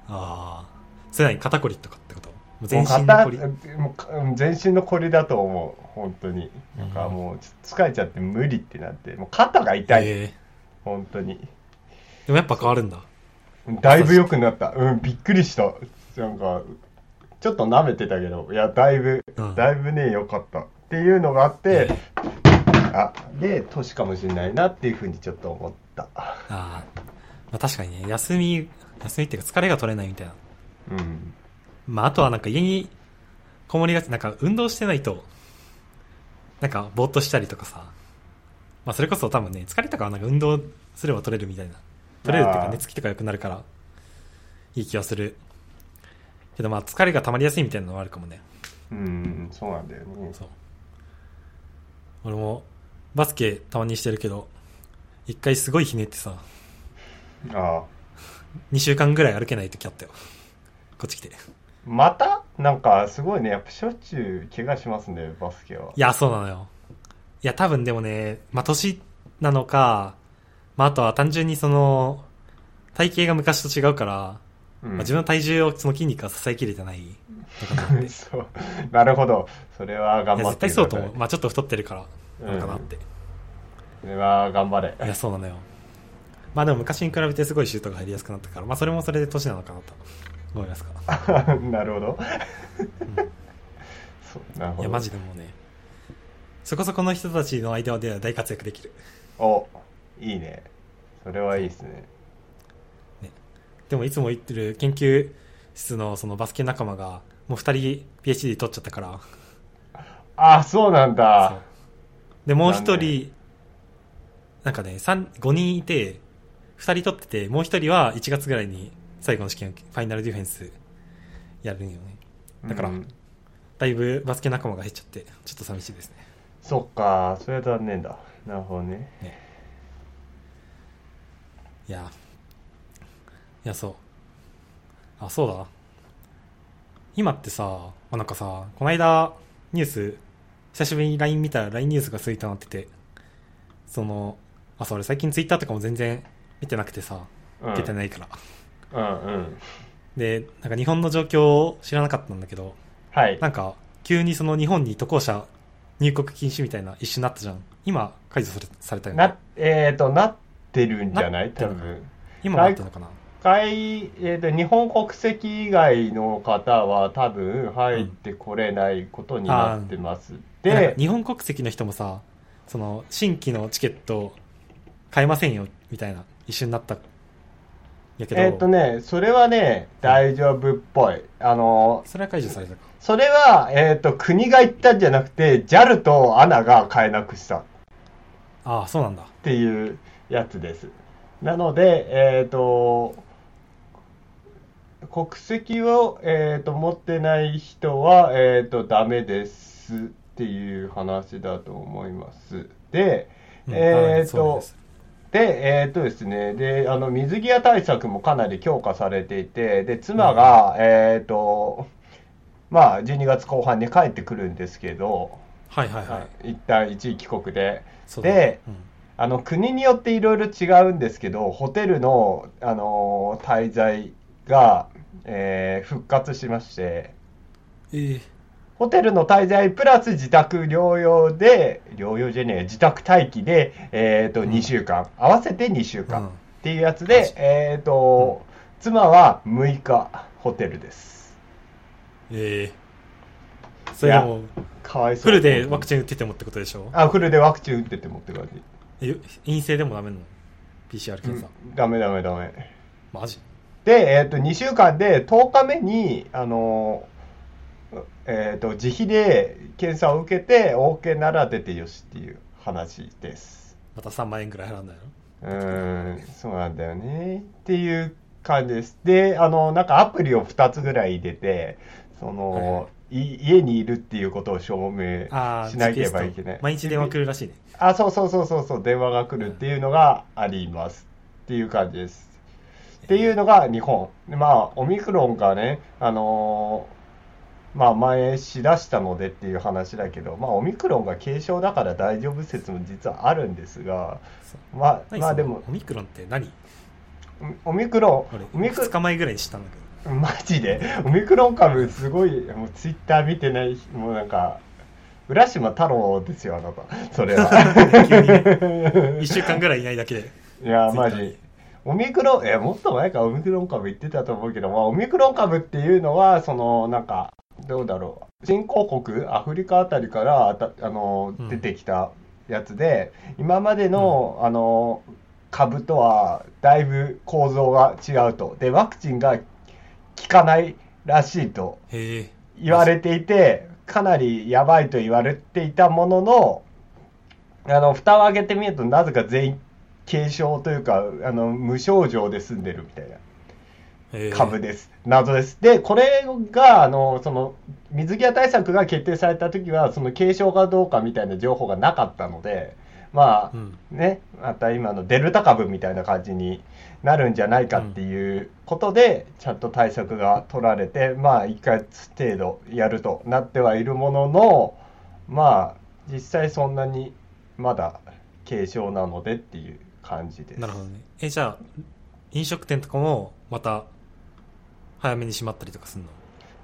S2: ああ。それ何？肩こりとかってこと？全
S1: もう
S2: 身の
S1: 全身のこりだと思う。本当に。なんかもう疲れちゃって無理ってなって。もう肩が痛い、
S2: ええ。
S1: 本当に。
S2: でもやっぱ変わるんだ。
S1: だいぶ良くなった。うんびっくりした。なんかちょっと舐めてたけど。いやだいぶ、
S2: うん。
S1: だいぶね良かった。っていうのがあって、あで年かもしれないなっていうふうにちょっと思った。
S2: ああ。まあ確かにね、休み、休みっていうか疲れが取れないみたいな。
S1: うん
S2: まああとはなんか家にこもりがち、なんか運動してないと、なんかぼーっとしたりとかさ。まあそれこそ多分ね、疲れたからなんか運動すれば取れるみたいな。取れるっていうか寝つきとか良くなるから、いい気がする。けどまあ疲れが溜まりやすいみたいなのはあるかもね。
S1: うんそうなんだよね
S2: そう。俺もバスケたまにしてるけど、一回すごいひねってさ、
S1: ああ
S2: 2週間ぐらい歩けない時あったよ。こっち来て。い
S1: また？なんかすごいねやっぱしょっちゅう怪我しますねバスケは
S2: や、そうなのよ。いや、多分でもね、まあ、年なのか、まあ、あとは単純にその、体型が昔と違うから、
S1: うん
S2: まあ、自分の体重をその筋肉が支えきれてないのかな
S1: そう。なるほど。それは頑
S2: や、
S1: 張っ
S2: 絶対
S1: てください。
S2: そうと思う。まあ、ちょっと太ってるから、なのかなって。
S1: それは頑張れ。
S2: いや、そうなのよ。まあでも昔に比べてすごいシュートが入りやすくなったから、まあそれもそれで年なのかなと思いますか。
S1: なるほど。そうなるほど。
S2: いや、マジでもうね、そこそこの人たちの間では大活躍できる。
S1: お、いいね。それはいいですね。
S2: でもいつも言ってる研究室のそのバスケ仲間が、もう二人 PhD 取っちゃったから、
S1: あ、そうなんだ。
S2: で、もう一
S1: 残
S2: 人、なんかね、三5人いて、二人取ってて、もう一人は1月ぐらいに最後の試験、ファイナルディフェンスやるんよね。だから
S1: うん
S2: だいぶバスケ仲間が減っちゃって、ちょっと寂しいですね。
S1: そっか、それは残念だ。なるほどね。
S2: いや、いや、そう。あ、そうだ。今ってさ、あなんかさ、この間、ニュース、久しぶりに LINE 見たら LINE ニュースがツイートになってて、その、あ、そう、俺最近ツイッターとかも全然見てなくてさ、
S1: うん。
S2: 出てないから。
S1: うんうん。
S2: で、なんか日本の状況を知らなかったんだけど、
S1: はい。
S2: なんか、急にその日本に渡航者入国禁止みたいな一瞬になったじゃん。今、解除されされたよね
S1: な。、えっ、と、なってるんじゃない？多分。
S2: 今なってるのかな？
S1: 海、えー、と日本国籍以外の方は多分入ってこれないことになってます。
S2: なん
S1: で
S2: か、日本国籍の人もさ、その、新規のチケット買えませんよ、みたいな、一瞬になった。やけど、
S1: えっ、とね、それはね、大丈夫っぽい。あの、
S2: それは解除されたか。
S1: それは、えっ、と、国が言ったんじゃなくて、JAL と ANA が買えなくしたっ
S2: ああ、そうなんだ。
S1: ていうやつです。なので、えっ、と、国籍を、えー、と持ってない人は、えー、とダメですっていう話だと思います。で、
S2: うん
S1: えっ、と
S2: あそうで
S1: えっ、とですね、で、あの、水際対策もかなり強化されていて、で、妻が、えっ、と、まあ、12月後半に帰ってくるんですけど、
S2: はいはいはい。
S1: 一旦一時帰国で、で
S2: うん。
S1: あの、国によっていろいろ違うんですけど、ホテルの、あの滞在が、えー復活しまして、
S2: ええ
S1: ホテルの滞在プラス自宅療養で、療養じゃねえ、自宅待機で、えっ、と、
S2: うん
S1: 2週間、合わせて2週間
S2: うん
S1: っていうやつ
S2: マ
S1: で
S2: ジ、
S1: えっ、と、妻は6日ホテルです。
S2: ええそれでも、
S1: かわいそう。
S2: フルでワクチン打っててもってことでしょ？
S1: あ、フルでワクチン打っててもって感じ。
S2: え陰性でもダメなの ?PCR 検査。
S1: うんダメダメダメ。
S2: マジ？
S1: で、えっ、と、2週間で10日目に、あのえっ、と、自費で検査を受けて、OK なら出てよしっていう話です。
S2: また3万円ぐらい払うんだよ。
S1: うーん、そうなんだよね。っていう感じです。で、あの、なんかアプリを2つぐらい入れて、その、い家にいるっていうことを証明しなければいけない
S2: と。毎日電話来るらしいね。
S1: あ、そうそうそうそうそう、電話が来るっていうのがあります。っていう感じです。っていうのが日本。でまあ、オミクロンがね、あのーまあ、前しだしたのでっていう話だけど、まあ、オミクロンが軽症だから大丈夫説も実はあるんですが、まあ、まあでも、
S2: オミクロンって何？
S1: オミクロ
S2: 俺
S1: ン、オミク
S2: 2日前ぐらいに知ったんだけど。
S1: マジで？オミクロン株すごいもうツイッター見てないもうなんか浦島太郎ですよあなた。それは。
S2: 急にね。1週間ぐらいいないだけで。
S1: いやマジ。オミクロンえもっと前からオミクロン株言ってたと思うけど、まあ、オミクロン株っていうのはそのなんかどうだろう。新興国アフリカあたりからあたあの
S2: うん。
S1: 出てきたやつで、今までの、あの株とはだいぶ構造が違うと。でワクチンが効かないらしいと。言われていて、かなりやばいと言われていたものの、あの、蓋を開けてみると、なぜか全員軽症というか、あの、無症状で済んでるみたいな株です。謎です。で、これが、あの、その、水際対策が決定された時は、その軽症かどうかみたいな情報がなかったので、まあ、
S2: うん。
S1: ね、また今のデルタ株みたいな感じになるんじゃないかっていうことで、ちゃんと対策が取られて、まあ、1ヶ月程度やるとなってはいるものの、まあ、実際そんなにまだ軽症なのでっていう感じです。
S2: なるほどね。え、じゃあ、飲食店とかもまた早めに閉まったりとかするの？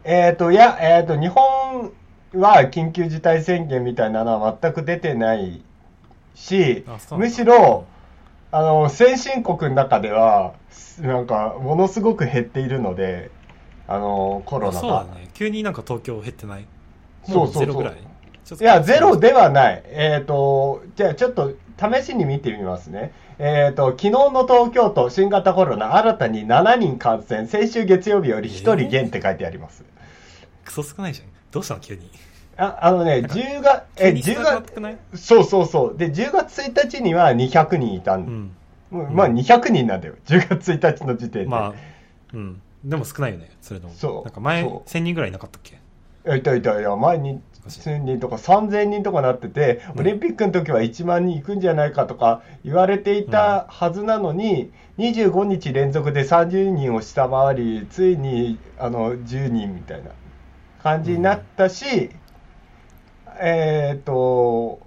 S1: えっ、と、いや、えっ、と、日本は緊急事態宣言みたいなのは全く出てないしむしろ、あの、先進国の中では、なんか、ものすごく減っているので、あの、コロナが。
S2: そうだね。急になんか東京減ってない？
S1: そうそうそう
S2: もゼロぐらい？
S1: や、ゼロではない。えっ、と、じゃあちょっと試しに見てみますね。えっ、と、昨日の東京都新型コロナ新たに7人感染、先週月曜日より1人減って書いてあります。
S2: クソ少ないじゃん。どうしたの急に？
S1: ああのね、
S2: なんか
S1: 10月、え、10
S2: 急に少なくなって
S1: 月、そうそうそう。で、10月1日には200人いたんで、
S2: うん。
S1: まあ200人なんだよ。10月1日の時点で。
S2: まあ、うん。でも少ないよね、それでも。
S1: そう
S2: なんか前、
S1: そう
S2: 1000人ぐらいいなかったっけ？
S1: いたいたいや、前に1000人とか3000人とかなってて、
S2: うん。
S1: オリンピックの時は1万人行くんじゃないかとか言われていたはずなのに、25日連続で30人を下回り、ついにあの10人みたいな感じになったし、えっ、と、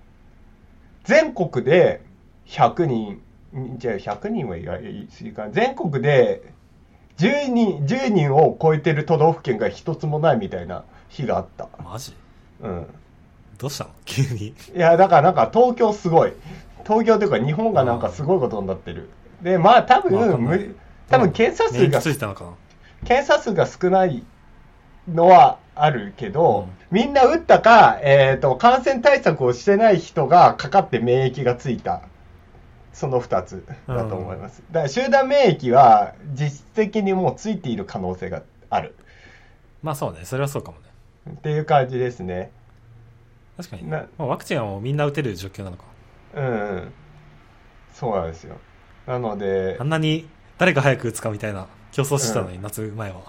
S1: 全国で100人、じゃあ100人は言い過ぎかな。全国で10人 ,10 人を超えてる都道府県が一つもないみたいな日があった。
S2: マジ？
S1: うん。
S2: どうしたの？急に。
S1: いや、だからなんか東京すごい。東京というか日本がなんかすごいことになってる。で、まあ多分、む多分検査数が検査数が少ないのはあるけど、
S2: うん
S1: みんな打ったか、えっ、と、感染対策をしてない人がかかって免疫がついた。その2つだと思います。だから集団免疫は実質的にもうついている可能性がある。
S2: まあそうね、それはそうかもね。
S1: っていう感じですね。
S2: 確かに、
S1: な
S2: ね。まあ、ワクチンはもうみんな打てる状況なのか。
S1: うん、うん。そうなんですよ。なので
S2: あ、んなに誰が早く打つかみたいな競争してたのに、夏前は。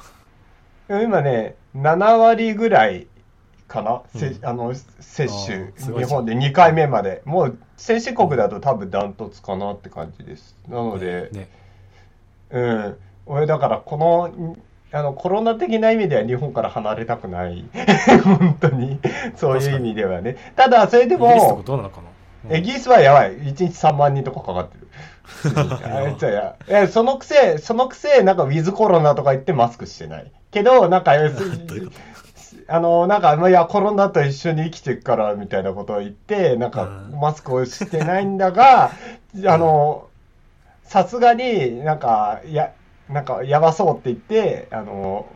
S1: 今ね、7割ぐらいかな、せ
S2: うん
S1: あの接
S2: あ
S1: 種日本で2回目まで。もう先進国だと多分ダントツかなって感じです。なので、
S2: ね。
S1: うん。俺だからこの、んあのコロナ的な意味では日本から離れたくない。本当に。そういう意味ではね。ただ、それで
S2: イギリスどうなのかな？
S1: イギリスはやばい。1日3万人とかかかってる。そのくせ、そのくせ、なんかウィズコロナとか言ってマスクしてない。けど、なんか、あの、なんか、まあいや、コロナと一緒に生きていくから、みたいなことを言って、なんか
S2: う、ん
S1: マスクをしてないんだが、あの、さすがになんか、や、なんか、やばそうって言って、あの、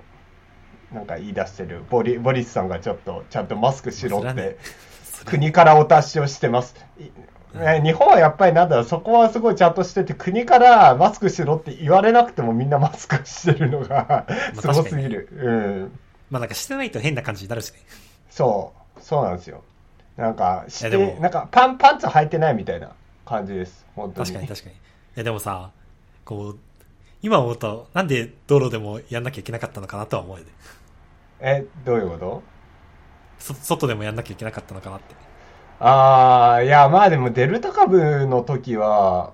S1: なんか言い出してる。ボリ、ボリスさんがちょっと、ちゃんとマスクしろって国からお達しをしてます。いね日本はやっぱりなんだろう、そこはすごいちゃんとしてて、国からマスクしろって言われなくてもみんなマスクしてるのが すごすぎる。うん。
S2: まあなんかしてないと変な感じになるしね。
S1: そう、そうなんですよ。なんか、して、
S2: も
S1: なんかパン、パンツ履いてないみたいな感じです。本当に。
S2: 確かに確かに。え、でもさ、こう、今思うと、なんで道路でもやんなきゃいけなかったのかなとは思うよね。
S1: え、どういうこと？
S2: そ外でもやんなきゃいけなかったのかなって。
S1: ああ、いや、まあでもデルタ株の時は、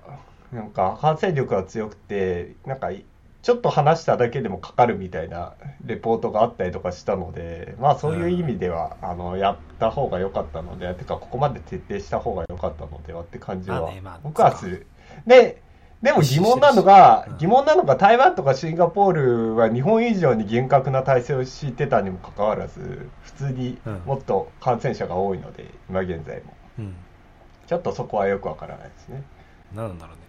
S1: なんか感染力が強くて、なんかいちょっと話しただけでもかかるみたいなレポートがあったりとかしたので、まあそういう意味では、あの、やった方が良かったので、てかここまで徹底した方が良かったのではって感じは
S2: まあねまあ、
S1: 僕はする。で、でも疑問なのが
S2: うん、
S1: 疑問なのが台湾とかシンガポールは日本以上に厳格な体制を敷いてたにもかかわらず、普通にもっと感染者が多いので、今現在も。
S2: うん。
S1: ちょっとそこはよくわからないですね。
S2: なんだろうね。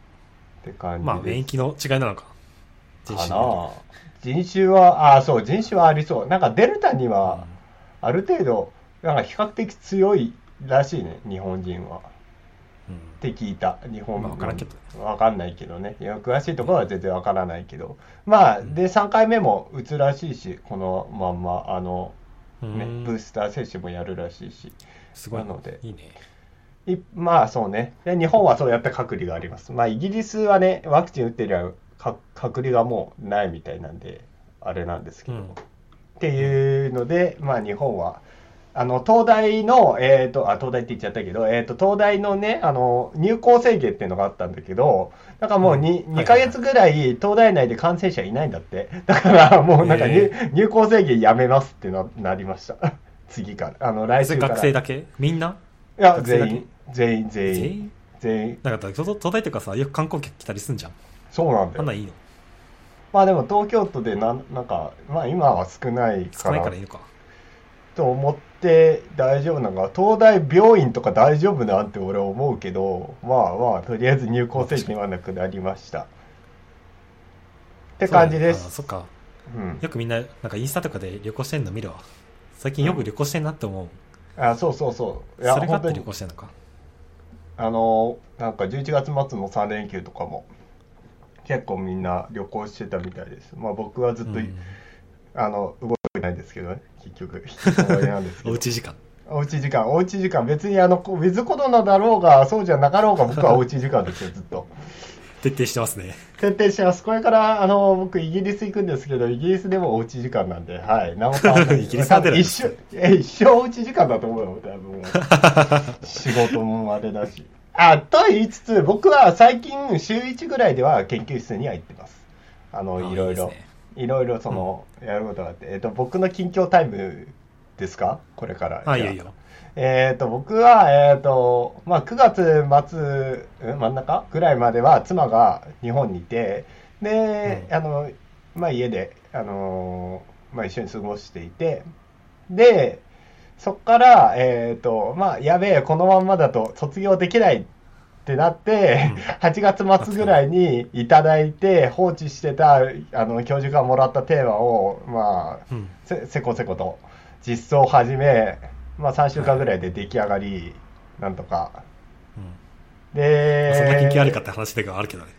S1: って感じ
S2: まあ。免疫の違いなのか。人
S1: か
S2: 種
S1: 人種は、ああ、そう、人種はありそう。なんかデルタに
S2: うん
S1: は、ある程度、なんか比較的強いらしいね、日本人は。
S2: うん。
S1: って聞いた、日本
S2: まあわからんけど
S1: わかんないけどね。いや詳しいところは全然わからないけど。まあ、で、3回目も打つらしいし、このまんま、あの、ね、
S2: うん。
S1: ブースター接種もやるらしいし。
S2: すごい。
S1: なので。
S2: いいね。
S1: いまあそうね。で日本はそうやって隔離があります。まあイギリスはねワクチン打ってりゃか隔離がもうないみたいなんであれなんですけど、
S2: うん。
S1: っていうのでまあ日本はあの東大のえっ、とあ東大って言っちゃったけど、えー、と東大のねあの入校制限っていうのがあったんだけどなんかもう 2,
S2: うん。
S1: 2ヶ月ぐらい東大内で感染者いないんだって。だからもうなんか入,、
S2: へ
S1: 入校制限やめますってななりました。次から。あの来週から。
S2: 学生だけ？みんな？い
S1: や全員。全員全員。
S2: 全員？
S1: 全員。
S2: なんか、東東大とかさ、よく観光客来たりすんじゃん。
S1: そうなんだよ。
S2: あんなんいいの？
S1: まあでも東京都でなんなんかまあ今は少ないか
S2: 少ない
S1: ら
S2: からいいのか。
S1: と思って大丈夫なのが東大病院とか大丈夫なんて俺思うけどまあまあとりあえず入校制限はなくなりました。って感じです。
S2: そっか。
S1: うん。
S2: よくみんな、なんかインスタとかで旅行してんの見るわ。最近よく旅行してんなって思う。
S1: あそうそうそう。いや
S2: それがあって旅行してんのか。
S1: あのなんか11月末の3連休とかも結構みんな旅行してたみたいです。まあ僕はずっと、
S2: うん。
S1: あの動いてないんですけどね結局なんです
S2: おうち時間。
S1: おうち時間、おうち時間、別にあの、ウィズコロナだろうが、そうじゃなかろうが、僕はおうち時間ですよ、ずっと。
S2: 徹底してますね。
S1: 徹底してます。これから、あの、僕、イギリス行くんですけど、イギリスでもおうち時間なんで、はい。何も変わらない。
S2: イギリスは
S1: 一生、え、一生おうち時間だと思うよ、多分。仕事もあれだし。あ、と言いつつ、僕は最近、週1ぐらいでは研究室には行ってます。あの、
S2: あ
S1: いろいろ
S2: ね。
S1: いろいろ、その、やることがあって、えっと、僕の近況タイムですか？これから。
S2: あ、い
S1: じゃ
S2: いよ。いいよ。
S1: えっ、と、僕は、えっ、と、まあ、9月末、ん真ん中？ぐらいまでは妻が日本にいて、で、
S2: うん。
S1: あの、まあ、家で、あのーまあ、一緒に過ごしていて、で、そっから、えっ、と、まあ、やべえ、このまんまだと卒業できないってなって、8月末ぐらいにいただいて、放置してた、あの、教授がもらったテーマを、まあ、
S2: うん。
S1: せせこせこと実装を始め、まあ、3週間ぐらいで出来上がり、なんとか。
S2: うん。
S1: で、
S2: そんな研究あるかって話ではあるけどね。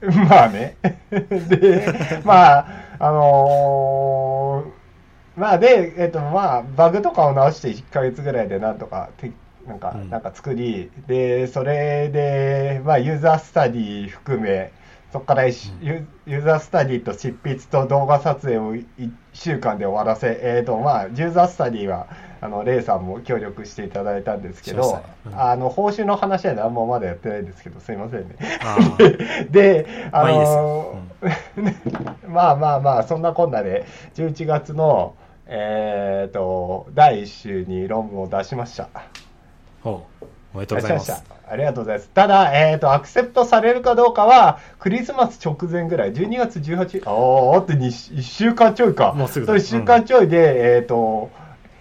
S1: まあね。で、まあ、あのーまあで、えっと、まあ、バグとかを直して1ヶ月ぐらいでなんとか、てなんか、
S2: うん。
S1: なんか作り、で、それで、まあ、ユーザースタディ含め、そこから一
S2: うん。
S1: ユユーザースタディと執筆と動画撮影を1週間で終わらせ、えっ、と、まあ、ユーザースタディは、あの、レイさんも協力していただいたんですけど
S2: うん。
S1: あの、報酬の話は何もまだやってないんですけど、すいませんね。で、あのーまあ まあまあ、そんなこんなで、11月の、えっ、と、第1週に論文を出しました。
S2: ほう。おめでとうございます。
S1: ありがとうございます。ただ、えっ、と、アクセプトされるかどうかは、クリスマス直前ぐらい、12月18、ああ、あって1週間ちょいか。
S2: もうすぐだ
S1: そう、1週間ちょいで、えっ、と、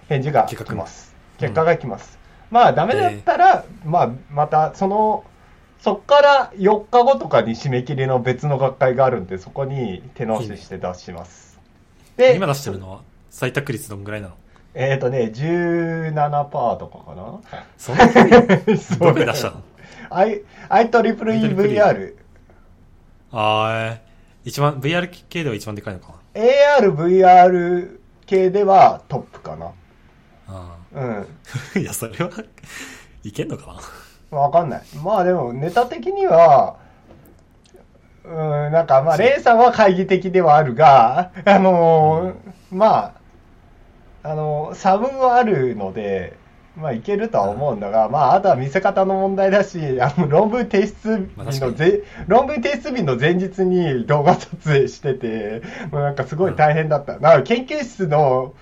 S1: 返事が来ます。
S2: うん
S1: 結果が来ます。まあ、ダメだったら、まあ、また、その、そっから4日後とかに締め切りの別の学会があるんで、そこに手直しして出します。で、
S2: 今出してるのは採択率どんぐらいなの？
S1: えっ、とね、17%とかかな
S2: そんなに？どこに出したの
S1: ？I、IEEEVR。
S2: あーえー一番、VR 系では一番でかいのか
S1: AR、VR 系ではトップかな。
S2: なあ
S1: うん。
S2: あ。いや、それは、いけんのかな？
S1: わかんない。まあでも、ネタ的には、うん、なんかまあ、レイさんは懐疑的ではあるが、あのーまあ、あのー差分はあるので、まあ、いけるとは思うんだが、まあ、あとは見せ方の問題だし、あの、論文提出日のぜ、論文提出日の前日に動画撮影してて、もうなんかすごい大変だった。だから研究室の、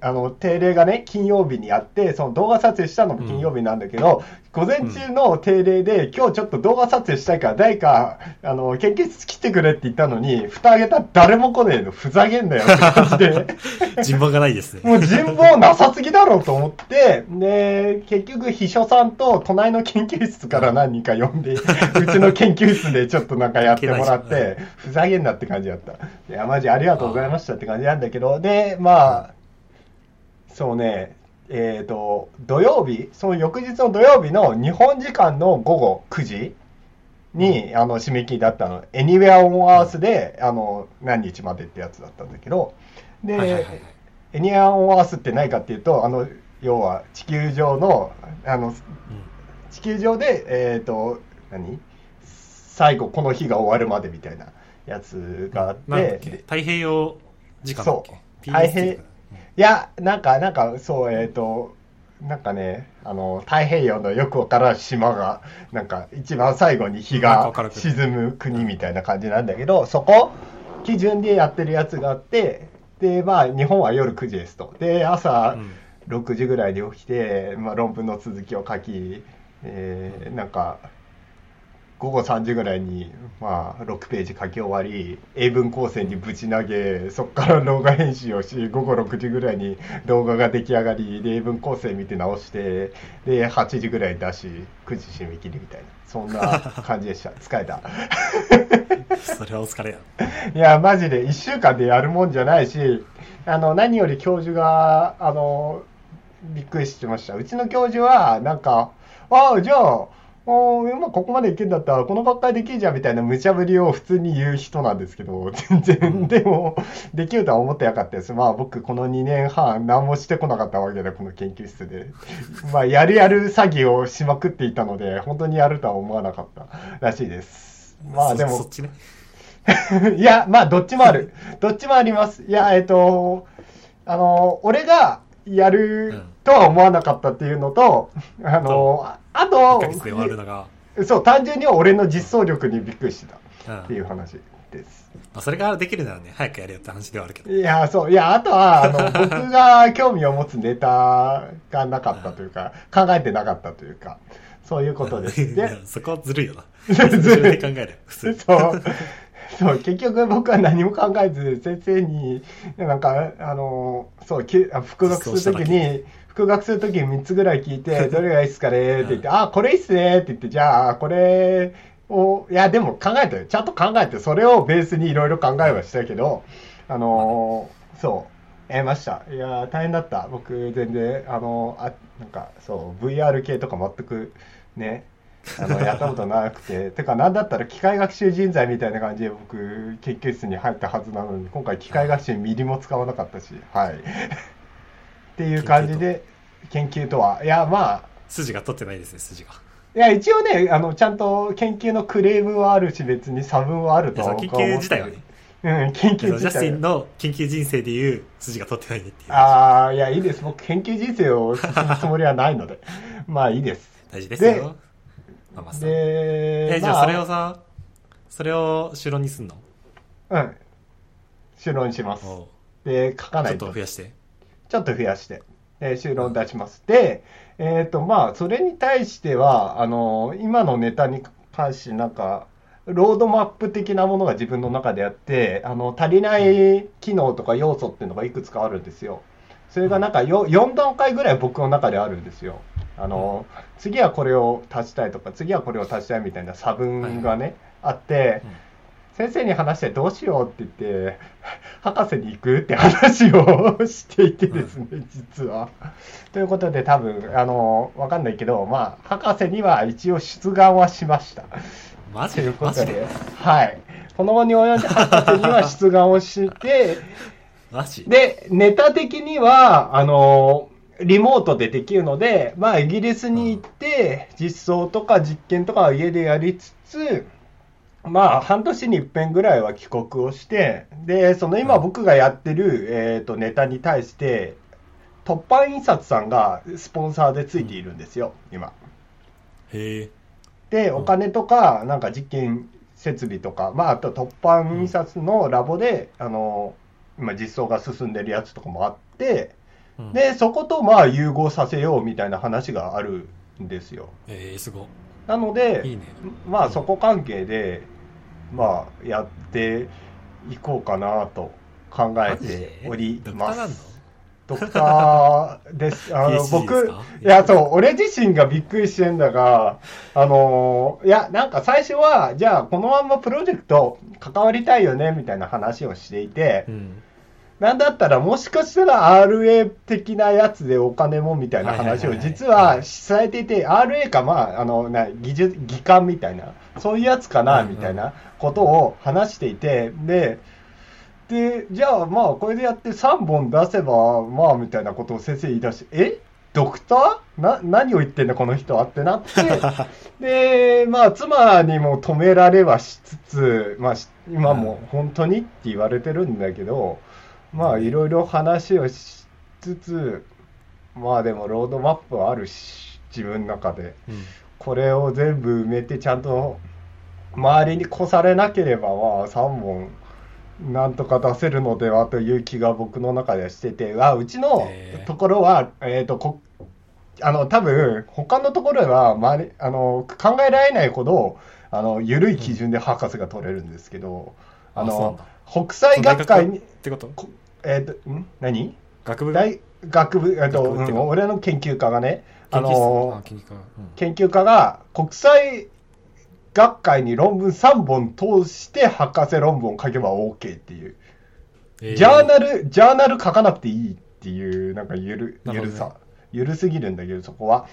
S1: あの定例がね金曜日にあってその動画撮影したのも金曜日なんだけど、午前中の定例で、今日ちょっと動画撮影したいから誰かあの研究室来てくれって言ったのに 蓋開けたら誰も来ねえのふざけんなよって感じで。
S2: 人望がないですね。
S1: もう人望なさすぎだろうと思ってで結局秘書さんと隣の研究室から何人か呼んでうちの研究室でちょっとなんかやってもらってふざけんなって感じだった。いやマジありがとうございましたって感じなんだけどでまあそうね、えっ、と、土曜日、その翌日の土曜日の日本時間の午後9時に、あの、締め切りだったの。Anywhere on Earth で、あの、何日までってやつだったんだけど、で、
S2: はいはいはいはい。
S1: Anywhere on Earth って何かっていうと、あの、要は地球上の、あの、地球上で、えっ、と、何？最後この日が終わるまでみたいなやつがあっ、
S2: て。け？太平洋時間だっけ？
S1: そう。太平
S2: PST
S1: いや、なんか、なんか、そう、えっ、と、なんかね、あの、太平洋のよくわからん島が、なんか、一番最後に日が沈む国みたいな感じなんだけど、そこ、基準でやってるやつがあって、で、まあ、日本は夜9時ですと。で、朝
S2: うん
S1: 6時ぐらいに起きて、まあ、論文の続きを書き、えーなんか、午後3時ぐらいに、まあ、6ページ書き終わり、英文構成にぶち投げ、そこから動画編集をし、午後6時ぐらいに動画が出来上がり、で、英文構成見て直して、で、8時ぐらいに出し、9時締め切りみたいな、そんな感じでした。疲れた。
S2: それはお疲れや。
S1: いや、マジで1週間でやるもんじゃないし、あの、何より教授が、あの、びっくりしてました。うちの教授は、なんか、ああ、じゃあ、おーまあ、ここまでいけんだったら、この学会できるじゃんみたいな無茶ぶりを普通に言う人なんですけど、全然、でも、できるとは思ってなかったです。まあ、僕、この2年半、何もしてこなかったわけで、この研究室で。まあ、やるやる詐欺をしまくっていたので、本当にやるとは思わなかったらしいです。まあ、
S2: そ
S1: でも
S2: ね。
S1: いや、まあ、どっちもある。どっちもあります。いや、えっと、あの、俺がやるとは思わなかったっていうのと、あの、あ
S2: 1
S1: と。そう、単純に俺の実装力にびっくりしてた
S2: うん
S1: っていう話です。
S2: まあ、それができるならね、早くやれよって話ではあるけど。
S1: いや、そう、いや、あとは、あの、僕が興味を持つネタがなかったというか、考えてなかったというか、そういうことです。で、
S2: そこはずるいよな。
S1: ず
S2: 自
S1: るい
S2: 考えるよ。普通。
S1: そう。そう、結局僕は何も考えず、先生に、なんか、あの、そう、きあ復学するときに、復学するときに3つぐらい聞いて、どれがいいっすかね？って言って、あ、これいいっすね。って言って、じゃあ、これを、いや、でも考えて、ちゃんと考えて、それをベースにいろいろ考えはしたけど、あの、そう、やりました。いや、大変だった。僕、全然、あの、あ、なんか、そう、VR 系とか全く、ね、あの やったことなくて、てか、なんだったら機械学習人材みたいな感じで僕、研究室に入ったはずなのに、今回、機械学習ミリも使わなかったし、はい。っていう感じで、研究とは、いや、まあ、
S2: 筋が取ってないですね、筋が。
S1: いや、一応ね、あの、ちゃんと研究のクレームはあるし、別に差分はあるとは
S2: 研究自体はね。
S1: うん、研究
S2: ジャ
S1: 自体は。
S2: スティンの研究人生でいう筋が取ってないねっていう。
S1: ああ、いや、いいです。僕、研究人生を進むつもりはないので。まあ、いいです。
S2: 大事ですよ。ママさん。
S1: で、
S2: え、じゃあ
S1: ま
S2: それをさ、それを主論にすんの？
S1: うん。主論します。
S2: お
S1: で、書か
S2: ちょっ
S1: ないと。
S2: と増やして。
S1: ちょっと増やして、えー、修論出します。で、えっ、と、まあ、それに対しては、あの、今のネタに関して、なんか、ロードマップ的なものが自分の中であって、あの、足りない機能とか要素っていうのがいくつかあるんですよ。それがなんかよ4段階ぐらい僕の中であるんですよ。あの、次はこれを足したいとか、次はこれを足したいみたいな差分がね、あって、
S2: うん
S1: 先生に話してどうしようって言って、博士に行くって話をしていてですね、実は。ということで多分、あの、わかんないけど、まあ、博士には一応出願はしました。
S2: マジ
S1: ということではい。この後に及んで博士には出願をして、
S2: マジ？
S1: で、ネタ的には、あの、リモートでできるので、まあ、イギリスに行って、実装とか実験とかは家でやりつつ、まあ、半年に一遍ぐらいは帰国をして、で、その今僕がやってる、えっと、ネタに対して、突版印刷さんがスポンサーでついているんですよ、今。
S2: へえ。
S1: で、
S2: うん
S1: お金とか、なんか実験設備とか、まあ、あと突版印刷のラボで、あの、今実装が進んでるやつとかもあって、
S2: うん、
S1: で、そことまあ融合させようみたいな話があるんですよ。
S2: えー、すご
S1: なので、
S2: い。いいね。
S1: まあそこ関係で、まあやっていこうかなと考えて
S2: で
S1: おります。ドクターです。あの僕、いや、そう、俺自身がびっくりしてんだが、あのいや、なんか最初は、じゃあこのまんまプロジェクト関わりたいよね、みたいな話をしていて
S2: う、ん。
S1: なんだったらもしかしたら RA 的なやつでお金もみたいな話を実はされていて、RA かまあ、あの、な技術、技官みたいな、そういうやつかな、みたいなことを話していて、で、で、じゃあまあこれでやって3本出せば、まあみたいなことを先生言い出して、え？ドクター？な、何を言ってんだこの人はってなって、で、まあ妻にも止められはしつつ、まあし今も本当にって言われてるんだけど、まあいろいろ話をしつつ、まあでもロードマップはあるし、自分の中で。
S2: うん。
S1: これを全部埋めてちゃんと周りに越されなければまあ3本なんとか出せるのではという気が僕の中ではしててあうちのところは、えー、とこあの多分他のところは周りあの考えられないほどあの緩い基準で博士が取れるんですけど、
S2: うなんだ。
S1: 北斎学会に
S2: ってこと？
S1: こえっ、とん？何？
S2: 学部？が
S1: 大学部、えっと
S2: うか。
S1: うん俺の研究家がねあ
S2: 研究室
S1: の
S2: あ研究家。
S1: が国際学会に論文3本通して博士論文を書けば OK っていう。
S2: えー
S1: ジャーナル、ジャーナル書かなくていいっていう、なんかゆる、ゆるさ。ゆるすぎるんだけど、そこは。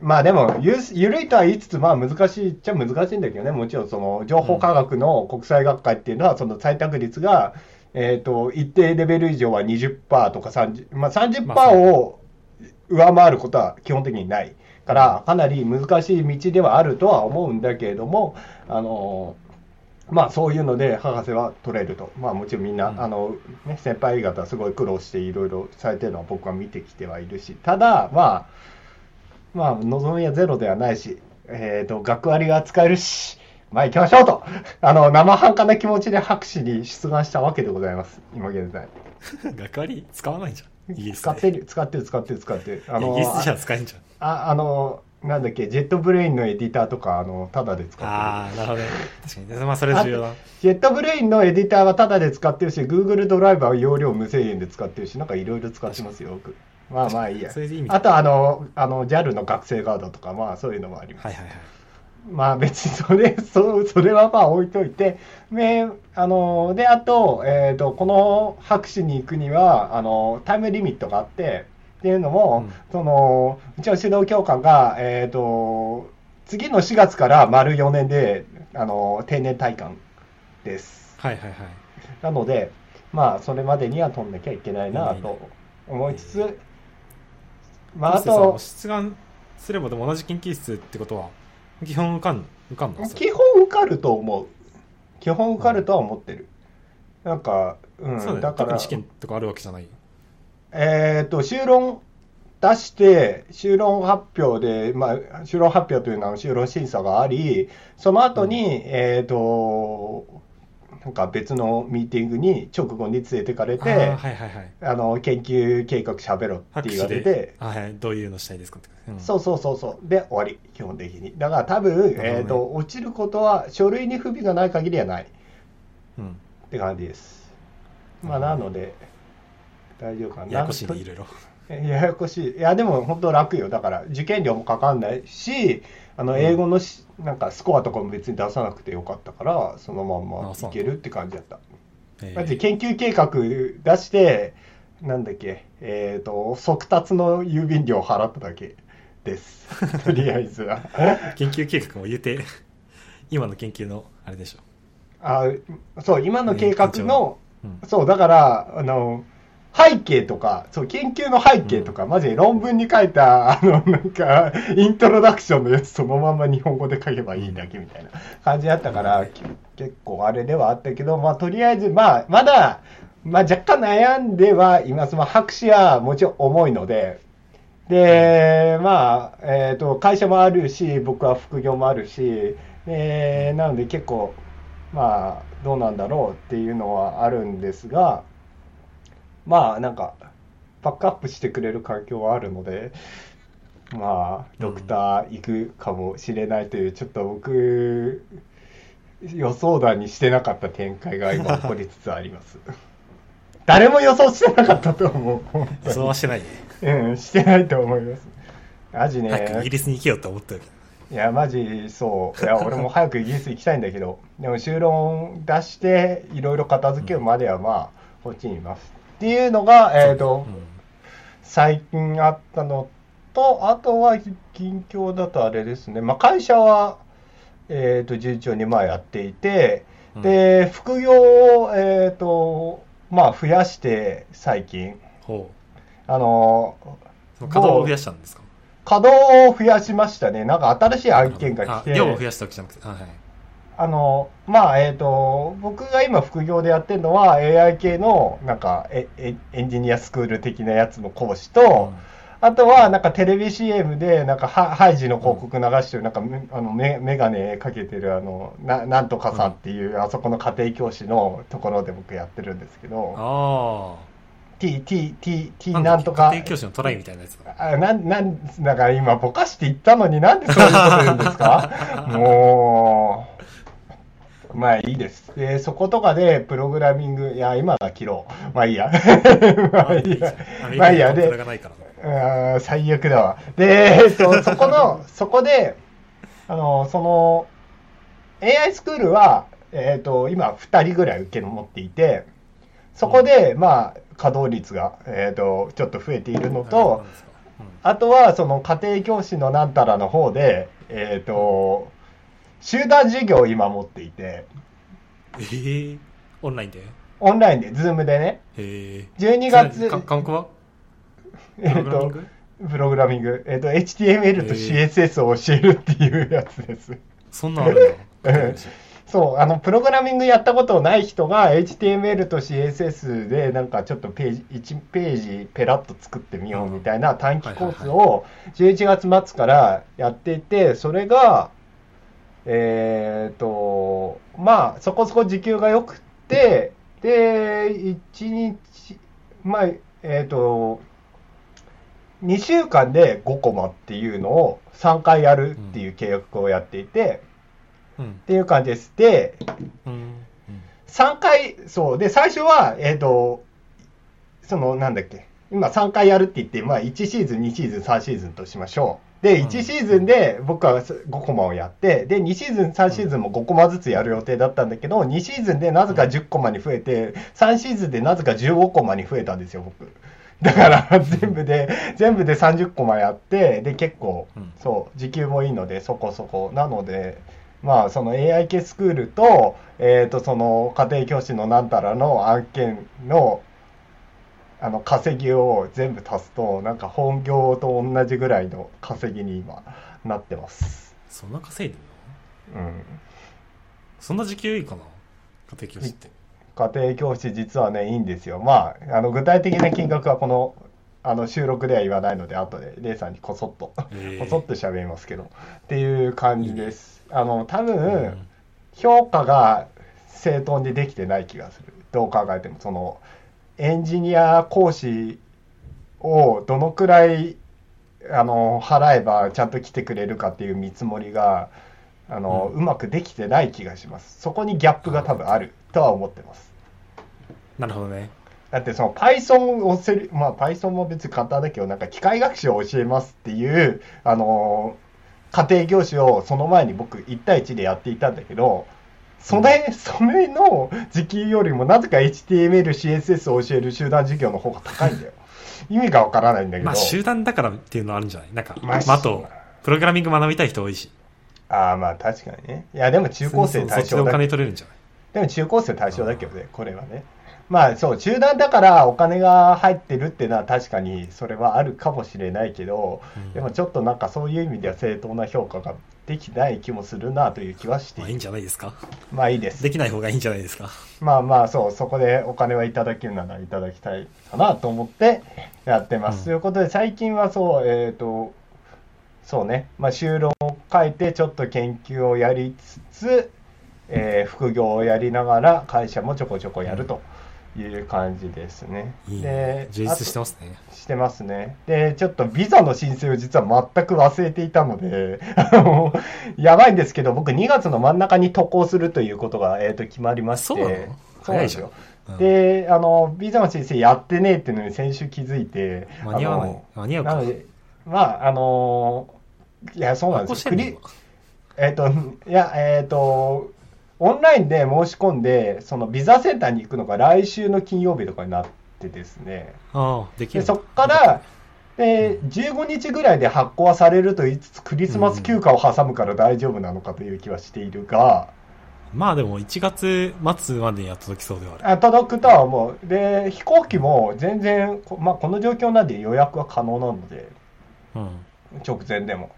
S1: まあでも、ゆるゆるいとは言いつつ、まあ難しいっちゃ難しいんだけどね、もちろんその情報科学の国際学会っていうのは、その採択率が、えっ、と、一定レベル以上は20%とか30、まあ30%
S2: まあそう
S1: を上回ることは基本的にない。から、かなり難しい道ではあるとは思うんだけれども、あのまあそういうので博士は取れると。まあもちろんみんな、
S2: うん
S1: あの、ね、先輩方すごい苦労していろいろされてるのは僕は見てきてはいるし、ただ、まあ、まあ望みはゼロではないし、えっ、と、学割が使えるし、まあ行きましょうと、あの、生半可な気持ちで博士に出願したわけでございます、今現在。
S2: 学割使わないじゃん。
S1: 使ってる、使ってる、使ってる、使ってる。あの
S2: イギリスじゃ使えんじゃん。
S1: ああの、なんだっけ、ジェットブレインのエディターとか、あの、タダで使ってる。
S2: ああ、なるほどね。確かに。まあ、それ重要だ。
S1: ジェットブレインのエディターはタダで使ってるし、Google ドライバーは容量無制限で使ってるし、なんかいろいろ使ってますよ、僕。まあまあいいやあとあの、あの、JAL の学生ガードとか、まあそういうのもあります。
S2: はいはいはい。
S1: まあ別にそれ、そそれはまあ置いといて、で、あの、で、あと、えっ、と、この博士に行くには、あの、タイムリミットがあって、っていうのも、
S2: うん
S1: その、うちの指導教官が、えっ、と、次の4月から丸4年で、あの、定年退官です。
S2: はいはいはい。
S1: なので、まあ、それまでには取んなきゃいけないなと思いつつ、まあ、あと、
S2: 出願すればでも同じ研究室ってことは、基本受かん、受かんの？
S1: 基本受かると思う。基本受かるとは思ってる。なんか、うん、
S2: そうだ
S1: から
S2: 特に、試験とかあるわけじゃない？
S1: えっ、と、修論出して、修論発表で、まあ、修論発表というのは修論審査があり、その後に、えっ、と、なんか別のミーティングに直後に連れてかれて、
S2: あーはいはいはい。
S1: あの、研究計画喋ろうって
S2: 拍
S1: 言われて、、
S2: あはい、どういうのしたいですかって。うん
S1: そうそうそうそう。で、終わり、基本的に。だから多分、
S2: ね
S1: えっ、と、落ちることは、書類に不備がない限りはない
S2: うん。
S1: って感じです。まあ、
S2: な
S1: ので、大丈夫かな。
S2: ややこしいね、い
S1: と
S2: ろいろ。
S1: ややこしい。いや、でも本当楽よ。だから、受験料もかかんないし、あの、
S2: うん
S1: 英語のし、なんかスコアとかも別に出さなくてよかったから、そのまんまいけるって感じだった。
S2: えー
S1: だって研究計画出して、なんだっけ、えっ、と、速達の郵便料を払っただけです。とりあえずは。
S2: 研究計画も言うて、今の研究の、あれでしょ。
S1: あそう、今の計画の、
S2: うん
S1: そう、だから、あの、背景とか、そう、研究の背景とか、マジで論文に書いた、あの、なんか、イントロダクションのやつそのまま日本語で書けばいいだけみたいな感じだったから、結構あれではあったけど、まあ、とりあえず、まあ、まだ、まあ、若干悩んではいます。まあ、博士はもちろん重いので、で、まあ、えっ、と、会社もあるし、僕は副業もあるし、で、なので結構、まあ、どうなんだろうっていうのはあるんですが、まあ、なんか、バックアップしてくれる環境はあるので、まあ、ドクター行くかもしれないという、ちょっと僕、予想だにしてなかった展開が今起こりつつあります。誰も予想してなかったと思う。本当に
S2: そうはしてないね。
S1: うん、してないと思います。マジね
S2: 早くイギ、リスに行けよって思ったよ。
S1: いや、マジそう。いや、俺も早くイギリス行きたいんだけど、でも修論出して、いろいろ片付けるまではまあ、こっちにいます。っていうのが、えっ、と、最近あったのと、あとは近況だとあれですね、まあ、会社は、えっ、と、順調にまあやっていて、
S2: うん
S1: で、副業を、えっ、と、まあ、増やして、最近。
S2: ほ
S1: あの、
S2: う。その稼働を増やしたんですか？
S1: 稼働を増やしましたね。なんか新しい案件が来て。
S2: あ量を増やしたわけじゃなくて、はいはい。
S1: あの、まあ、えっ、と、僕が今副業でやってるのは AI 系の、なんかエ、エエンジニアスクール的なやつの講師と、あとは、なんかテレビ CM で、なんかハ、ハイジの広告流してる、なんか、めあの、メメガネかけてる、あの、ななんとかさんっていう、あそこの家庭教師のところで僕やってるんですけど、
S2: あ
S1: T、T、T、T
S2: あ。
S1: なんとか。
S2: 家、庭教師のトライみたいなやつだ。
S1: あなん、なん、だから今、ぼかして言ったのになんでそういうこと言うんですか？もう、まあいいです。で、そことかで、プログラミング、いや、今は切ろう。まあいいや。まあいいや。まあいいや。で。あー最悪だわ。で、えっと、そこの、そこで、あの、その、AI スクールは、えっと、今、2人ぐらい受け持っていて、そこで、まあ、稼働率が、えっと、ちょっと増えているのとあとは、その家庭教師のなんたらの方で、えっ、と、集団授業を今持っていて、
S2: うんええオンラインで？
S1: オンラインで、ズームでね、
S2: へえ。
S1: 12月、
S2: か科目は？
S1: えっ、
S2: プログラミン
S1: と
S2: グ、
S1: プログラミング、えっ、と、HTML と CSS を教えるっていうやつです。
S2: そんなんある ん。
S1: そう、あの、プログラミングやったことない人が HTML と CSS でなんかちょっとページ、1ページペラッと作ってみようみたいな短期コースを11月末からやっていて、それが、えっ、と、まあ、そこそこ時給が良くって、で、1日、まあ、えっ、と、2週間で5コマっていうのを3回やるっていう契約をやっていて、
S2: うん。
S1: っていう感じです。で、
S2: うん。うん
S1: 3回、そう。で、最初は、えっ、と、その、なんだっけ。今3回やるって言って、まあ1シーズン、2シーズン、3シーズンとしましょう。で、
S2: うん
S1: 1シーズンで僕は5コマをやって、で、2シーズン、3シーズンも5コマずつやる予定だったんだけど、2シーズンでなぜか10コマに増えて、3シーズンでなぜか15コマに増えたんですよ、僕。だから、全部で、全部で30コマやって、で、結構
S2: うん、
S1: そう、時給もいいので、そこそこ。なので、まあ、その AI 系スクールと、えっ、と、その家庭教師のなんたらの案件の、あの、稼ぎを全部足すと、なんか本業と同じぐらいの稼ぎに今、なってます。
S2: そんな稼いでんの？
S1: うん。
S2: そんな時給いいかな家庭教師って。
S1: 家庭教師実はね、いいんですよ。まあ、あの、具体的な金額はこの、あの、収録では言わないので、後で、レイさんにこそっと、
S2: へー
S1: こそっと喋りますけど、っていう感じです。あの、多分、
S2: うん
S1: 評価が正当にできてない気がする。どう考えても、その、エンジニア講師をどのくらい、あの、払えばちゃんと来てくれるかっていう見積もりが、あの、
S2: う
S1: うまくできてない気がします。そこにギャップが多分あるとは思ってます。
S2: なるほどね。
S1: だってその Python をせる、まあ Python も別に簡単だけど、なんか機械学習を教えますっていう、あのー家庭教師をその前に僕1対1でやっていたんだけど、それ、それの時給よりもなぜか HTML、CSS を教える集団授業の方が高いんだよ。意味がわからないんだけど。
S2: まあ集団だからっていうのはあるんじゃない？なんか、
S1: まあ
S2: まあ、あと、プログラミング学びたい人多いし。
S1: ああ、まあ確かにね。いや、でも中高生対
S2: そっちでお
S1: 象だけ
S2: 金取れるんじゃない？
S1: でも中高生対象だけどね、これはね。まあそう、集団だからお金が入ってるっていうのは確かにそれはあるかもしれないけど、
S2: うん
S1: でもちょっとなんかそういう意味では正当な評価ができない気もするなという気はして
S2: まあいいん
S1: いる。
S2: じゃないですか
S1: まあいいです
S2: で。きない方がいいんじゃないですか
S1: まあまあそう、そこでお金はいただけるならいただきたいかなと思ってやってます。
S2: うん
S1: ということで最近はそう、えっ、と、そうね、まあ修論を書いてちょっと研究をやりつつ、えー副業をやりながら会社もちょこちょこやるという感じですね。
S2: いい
S1: で
S2: ね充実して
S1: あ
S2: ますね。
S1: としてますね。で、ちょっとビザの申請を実は全く忘れていたので、やばいんですけど、僕2月の真ん中に渡航するということが、えー、と決まりまして、
S2: そうな
S1: ですよ。
S2: うん。
S1: で、あの、ビザの申請やってねえっていうのに先週気づいて、
S2: 間に合わない。
S1: あの
S2: 間に合うか。
S1: なので、まあ、あのいや、そうなんですよ。えっ、と、いや、えっ、と、オンラインで申し込んで、そのビザセンターに行くのが来週の金曜日とかになってですね、
S2: ああできる。
S1: でそこから、で15日ぐらいで発行はされると言いつつ、クリスマス休暇を挟むから大丈夫なのかという気はしているが、
S2: まあでも1月末までには届きそうではある
S1: あ届くとは思う。で、飛行機も全然、こまあ、この状況なんで予約は可能なので、
S2: うん。
S1: 直前でも。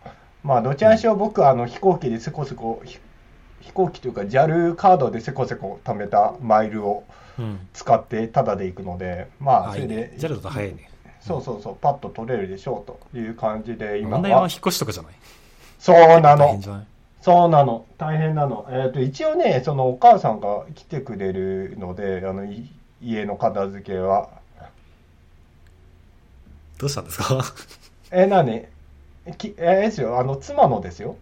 S1: まあ、どちらにしろ僕はあの飛行機でせこせこ、ひ飛行機というか JAL カードでせこせこ貯めたマイルを
S2: うん。
S1: 使ってタダで行くので、まあ、
S2: あいいね。
S1: それで、
S2: JAL だと早いね。
S1: そうそうそう、パッと取れるでしょうという感じで、今
S2: 問題は引っ越しとかじゃない？
S1: そうなの。そうなの。大変なの。えっ、と、一応ね、そのお母さんが来てくれるので、あの、い家の片付けは。
S2: どうしたんですか？
S1: え、なにきえですよ、あの、妻のですよ。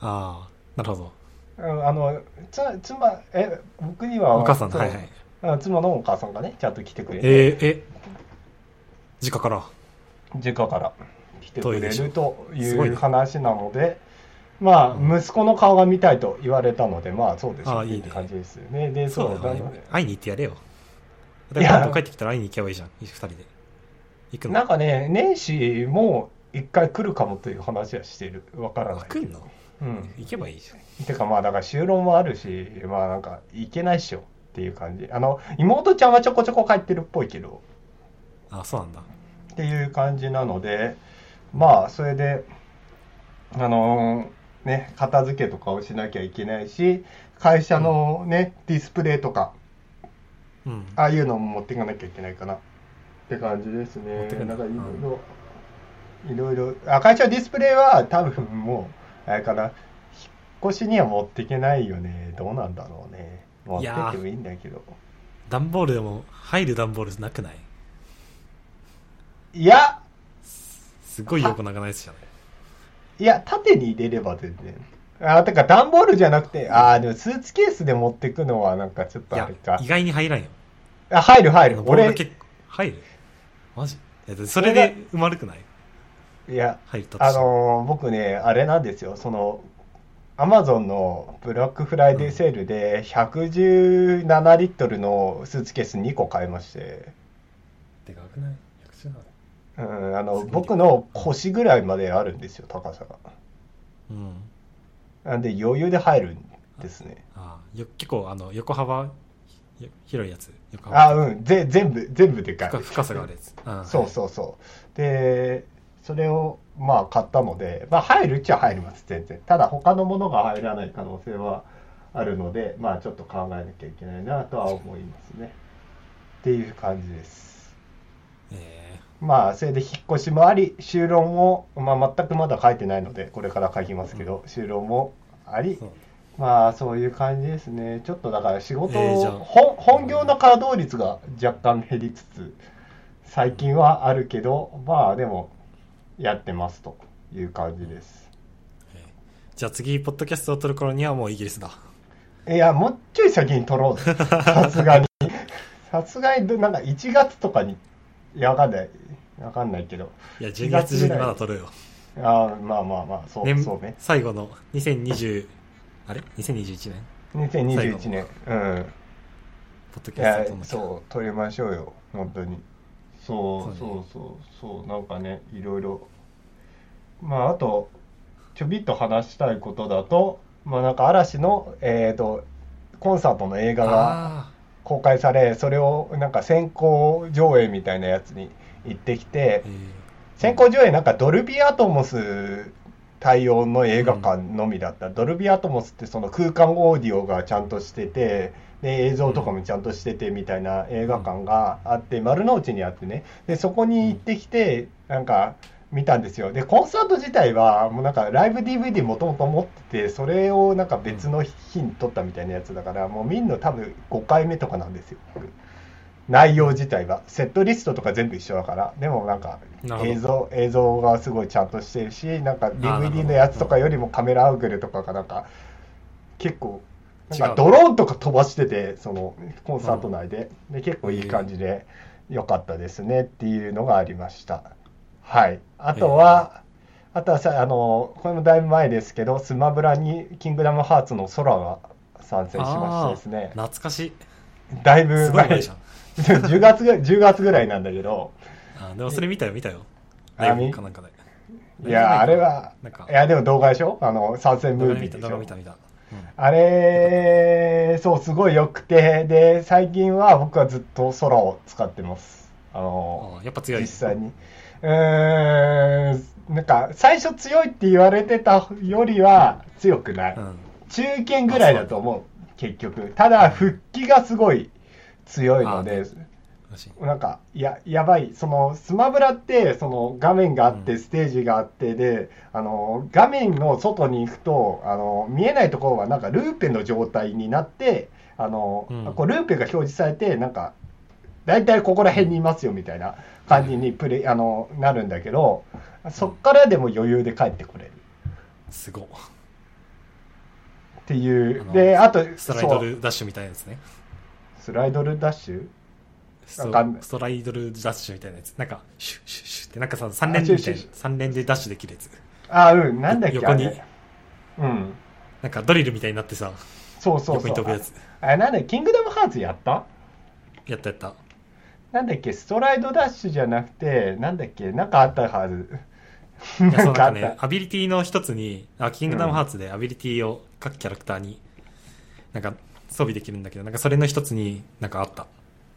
S2: ああなるほど。
S1: うんあの、つ妻、え、僕には、
S2: お母さん
S1: そう
S2: はいはい。
S1: あ妻のお母さんがね、ちゃんと来てくれて、
S2: えー、え実家から？
S1: 実家から来てくれるという話なので、まあ、息子の顔が見たいと言われたので、まあ、そうです
S2: あいい
S1: 感じですよね。で、
S2: そ
S1: そうう
S2: だよね。会いに行ってやれよ。
S1: いや
S2: で今度帰ってきたら会いに行けばいいじゃん二人で。行くの？
S1: なんかね、年始も一回来るかもという話はしてる。わからない。
S2: 来んの？
S1: うん。
S2: 行けばいいじゃん。
S1: てかまあ、だから就労もあるし、まあなんか、行けないっしょっていう感じ。あの、妹ちゃんはちょこちょこ帰ってるっぽいけど、
S2: あそうなんだ。
S1: っていう感じなので、まあ、それで、あのーね、片付けとかをしなきゃいけないし、会社のね、ディスプレイとか、
S2: うん。
S1: ああいうのも持っていかなきゃいけないかな。って感じです
S2: 持
S1: ねなんかいろいろ、いろいろ、あ、会社ディスプレイは多分もう、あれかな、引っ越しには持っていけないよね。どうなんだろうね。持ってってもいいんだけど。
S2: 段ボールでも入る段ボールなくない？
S1: いや、
S2: すごい横長なやつじゃない
S1: いや、縦に入れれば全然。あ、てか段ボールじゃなくて、あーでもスーツケースで持ってくのはなんかちょっとあれか
S2: 意。外に入らんよ
S1: あ、入る入る。俺、
S2: 結構入る？マジ？それで埋まるくない？
S1: いや、
S2: 入ったと
S1: あのー僕ね、あれなんですよ、その、アマゾンのブラックフライデーセールで117リットルのスーツケース2個買いまして、
S2: でかくない？117
S1: うん、あの、僕の腰ぐらいまであるんですよ、高さが。
S2: うん。
S1: なんで余裕で入るんですね。
S2: あよ結構あの横幅よ広いやつ。横幅。
S1: あ、うん、ぜ全部、全部でかい。
S2: 深深さがあるやつ、うん。
S1: そうそうそう。で、それをまあ買ったので、まあ入るっちゃ入ります、全然。ただ他のものが入らない可能性はあるので、まあちょっと考えなきゃいけないなとは思いますね。っていう感じです。
S2: え
S1: まあそれで引っ越しもあり、就労も、まあ全くまだ書いてないので、これから書きますけど、就労もありまあそういう感じですね。ちょっとだから仕事、
S2: えー
S1: 本業の稼働率が若干減りつつ、最近はあるけど、まあでもやってますという感じです。
S2: えーじゃあ次ポッドキャストを撮る頃にはもうイギリスだ
S1: いや、もうちょい先に取ろうぜ。さすがに。さすがにど、なんか1月とかに、いや、わかんない。わかんないけど。
S2: いや12月中にまだ撮るよ
S1: ああ、まあまあまあ、そう、
S2: 年
S1: そうね。
S2: 最後の2020あれ？2021年
S1: ？2021年。うん。
S2: ポッドキャスト
S1: そう取りましょうよ本当にそう
S2: そう
S1: そうそうなんかねいろいろまああとちょびっと話したいことだとまあなんか嵐のえっ、とコンサートの映画が
S2: あ
S1: 公開されそれをなんか先行上映みたいなやつに行ってきて
S2: えー。
S1: 先行上映なんかドルビーアトモス対応の映画館のみだった、ドルビーアトモスってその空間オーディオがちゃんとしててで映像とかもちゃんとしててみたいな映画館があって丸の内にあってね。でそこに行ってきてなんか見たんですよ。でコンサート自体はもうなんかライブ DVD もともと持っててそれをなんか別の日に撮ったみたいなやつだからもう見んの多分5回目とかなんですよ。内容自体は。セットリストとか全部一緒だから。でもなんか映像映像がすごいちゃんとしてるしなんか DVD
S2: ど。
S1: のやつとかよりもカメラアングルとかがなんか結構なんかドローンとか飛ばしててそのコンサート内で。で結構いい感じで良かったですねっていうのがありましたはい。あとはあとはさあのこれもだいぶ前ですけどスマブラに「キングダムハーツ」の空が参戦しましてですね。
S2: 懐かしい。
S1: だいぶ前。
S2: すごい前じゃん。
S1: 10月ぐらい10月ぐらいなんだけど。
S2: あーでもそれ見たよ見たよ。
S1: あ
S2: ライブかなんかで。
S1: いやあれは
S2: なんか。
S1: いやでも動画でしょ？あの参戦ムービーでしょ？
S2: 見た見た、うん。
S1: あれそうすごい良くて。で最近は僕はずっと空を使ってます。あの
S2: あーやっぱ強い。
S1: 実際にうーんなんか最初強いって言われてたよりは強くない、
S2: うん。
S1: 中堅ぐらいだと思う結局。ただ復帰がすごい強いのでなんかややばい。そのスマブラってその画面があって
S2: うん。
S1: ステージがあってで、あの画面の外に行くとあの見えないところはなんかルーペの状態になってあの、
S2: うん。
S1: こうルーペが表示されてなんか大体ここら辺にいますよみたいな感じにプレイあのなるんだけどそっからでも余裕で帰ってこれる。
S2: すごっ。
S1: っていう。であと
S2: ストライドルダッシュみたいなやつね。
S1: スライドルダッシュ？
S2: ストライドルダッシュみたいなやつ。なんかシュッシュッシュッ。ってなんかさ3連みたいな
S1: シュッシュッ。
S2: 三連でダッシュできるやつ。
S1: あうん。なんだっけ
S2: 横に。
S1: うん。
S2: なんかドリルみたいになってさ
S1: そうそうそう。
S2: 横に飛ぶやつ。
S1: あれなんだキングダムハーツやった？
S2: やったやった
S1: なんだっけストライドダッシュじゃなくてなんだっけなんかあったはず。
S2: なんかねアビリティの一つにあキングダムハーツでアビリティを各キャラクターになんか装備できるんだけどなんかそれの一つになんかあった、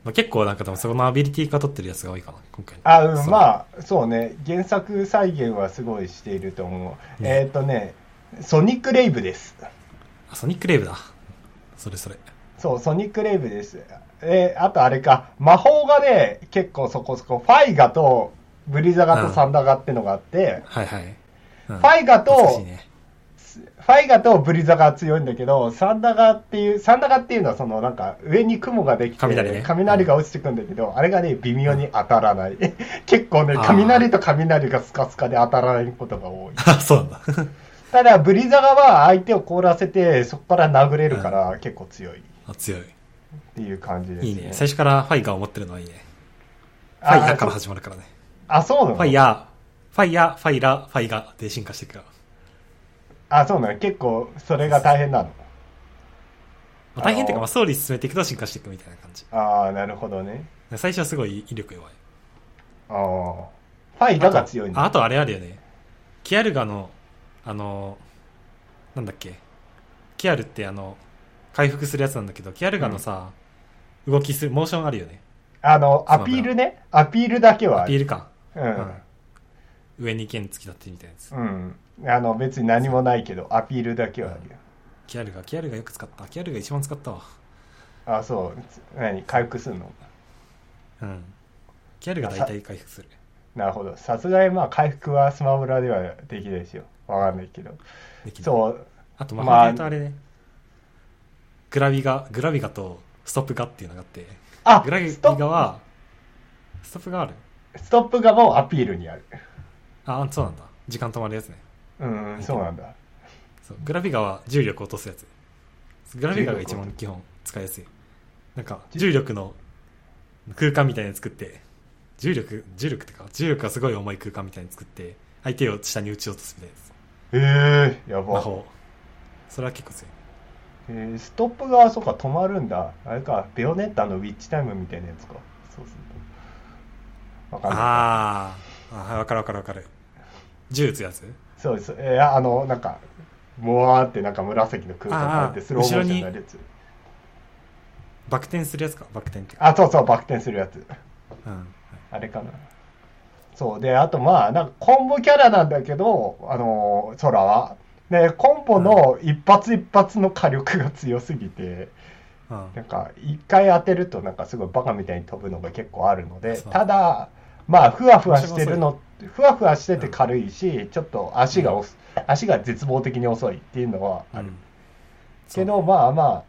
S2: まあ、結構なんかでもそのアビリティが取ってるやつが多いかな今回
S1: あうんまあそうね。原作再現はすごいしていると思う、
S2: ね。
S1: えっ、とねソニックレイブです。
S2: あソニックレイブだ。それそれ
S1: そうソニックレイブです。えーあとあれか。魔法がね結構そこそこファイガとブリザガとサンダガってのがあって、
S2: はいはい、うん。
S1: ファイガと
S2: ね。
S1: ファイガとブリザが強いんだけど、サンダガっていう、サンダガっていうのはそのなんか上に雲ができて、
S2: 雷ね。
S1: 雷が落ちてくんだけど、あれがね、微妙に当たらない。結構ね、雷と雷がスカスカで当たらないことが多い。
S2: あ そう。なんだ
S1: ただ、ブリザガは相手を凍らせて、そこから殴れるから結構強い。っ
S2: あ強い
S1: ていう感じですね。
S2: いいね最初からファイガを持ってるのはいいねフ
S1: あ
S2: ァイヤーから始まるからね
S1: あ、そうなの？
S2: ファイヤーファイヤーファイラーファイガーで進化していくから
S1: あ、そうなの？結構それが大変なの？
S2: まあ大変っていうか、まあ、ストーリー進めていくと進化していくみたいな感じ
S1: ああ、なるほどね。
S2: 最初はすごい威力弱い
S1: ああ。ファイガが強いんだ。
S2: ああとあれあるよねケアルガのあのなんだっけキアルってあの回復するやつなんだけどキアルガのさ、動きするモーションあるよね
S1: あの、アピールね。アピールだけは。
S2: アピールか、
S1: う
S2: うん
S1: ん。
S2: 上に剣突き立ってみたいなやつ、
S1: うん。あの、別に何もないけど、アピールだけはあるよ。
S2: キアルガキアルガよく使ったキアルガ一番使ったわ
S1: あ、そう。何？回復するの？
S2: うんキアルガ大体回復する
S1: なるほど。さすがにまあ、回復はスマブラではできないですよ。わかんないけど。
S2: できる
S1: そう。
S2: あと魔
S1: まあ
S2: 法で言うとあれね、グラビガグラビガとストップガっていうのがあって
S1: あ
S2: グラビガはストップ。がある。
S1: ストップがもうアピールにある。
S2: あそうなんだ。時間止まるやつね。
S1: うん、そうなんだ。
S2: そうグラビガは重力を落とすやつ。グラビガが一番基本使いやすい。なんか重力。の空間みたいなの作って重力重力ってか重力がすごい重い空間みたいに作って相手を下に撃ち落とすみたいなや
S1: ええやば。
S2: つ魔法。それは結構強い
S1: えーストップがそうか止まるんだ。あれか、ベオネッタのウィッチタイムみたいなやつか。そうすると。わかんない。
S2: あーあはいわかるわかるわかる銃撃つやつ？
S1: そうです。えーあの、なんか、もわーってなんか紫の空間があってスローモーションになるやつ。
S2: バク転するやつか？バク転って
S1: あ、そうそう、バク転するやつ。
S2: うん
S1: あれかな。そう。で、あとまあ、なんかコンボキャラなんだけど、あのー空は。で、コンボの一発一発の火力が強すぎて、
S2: うん。
S1: なんか一回当てるとなんかすごいバカみたいに飛ぶのが結構あるのでただまあふわふわしてるのふわふわしてて軽いしちょっと足がおす足が絶望的に遅いっていうのはある、
S2: うん。
S1: けどまあまあ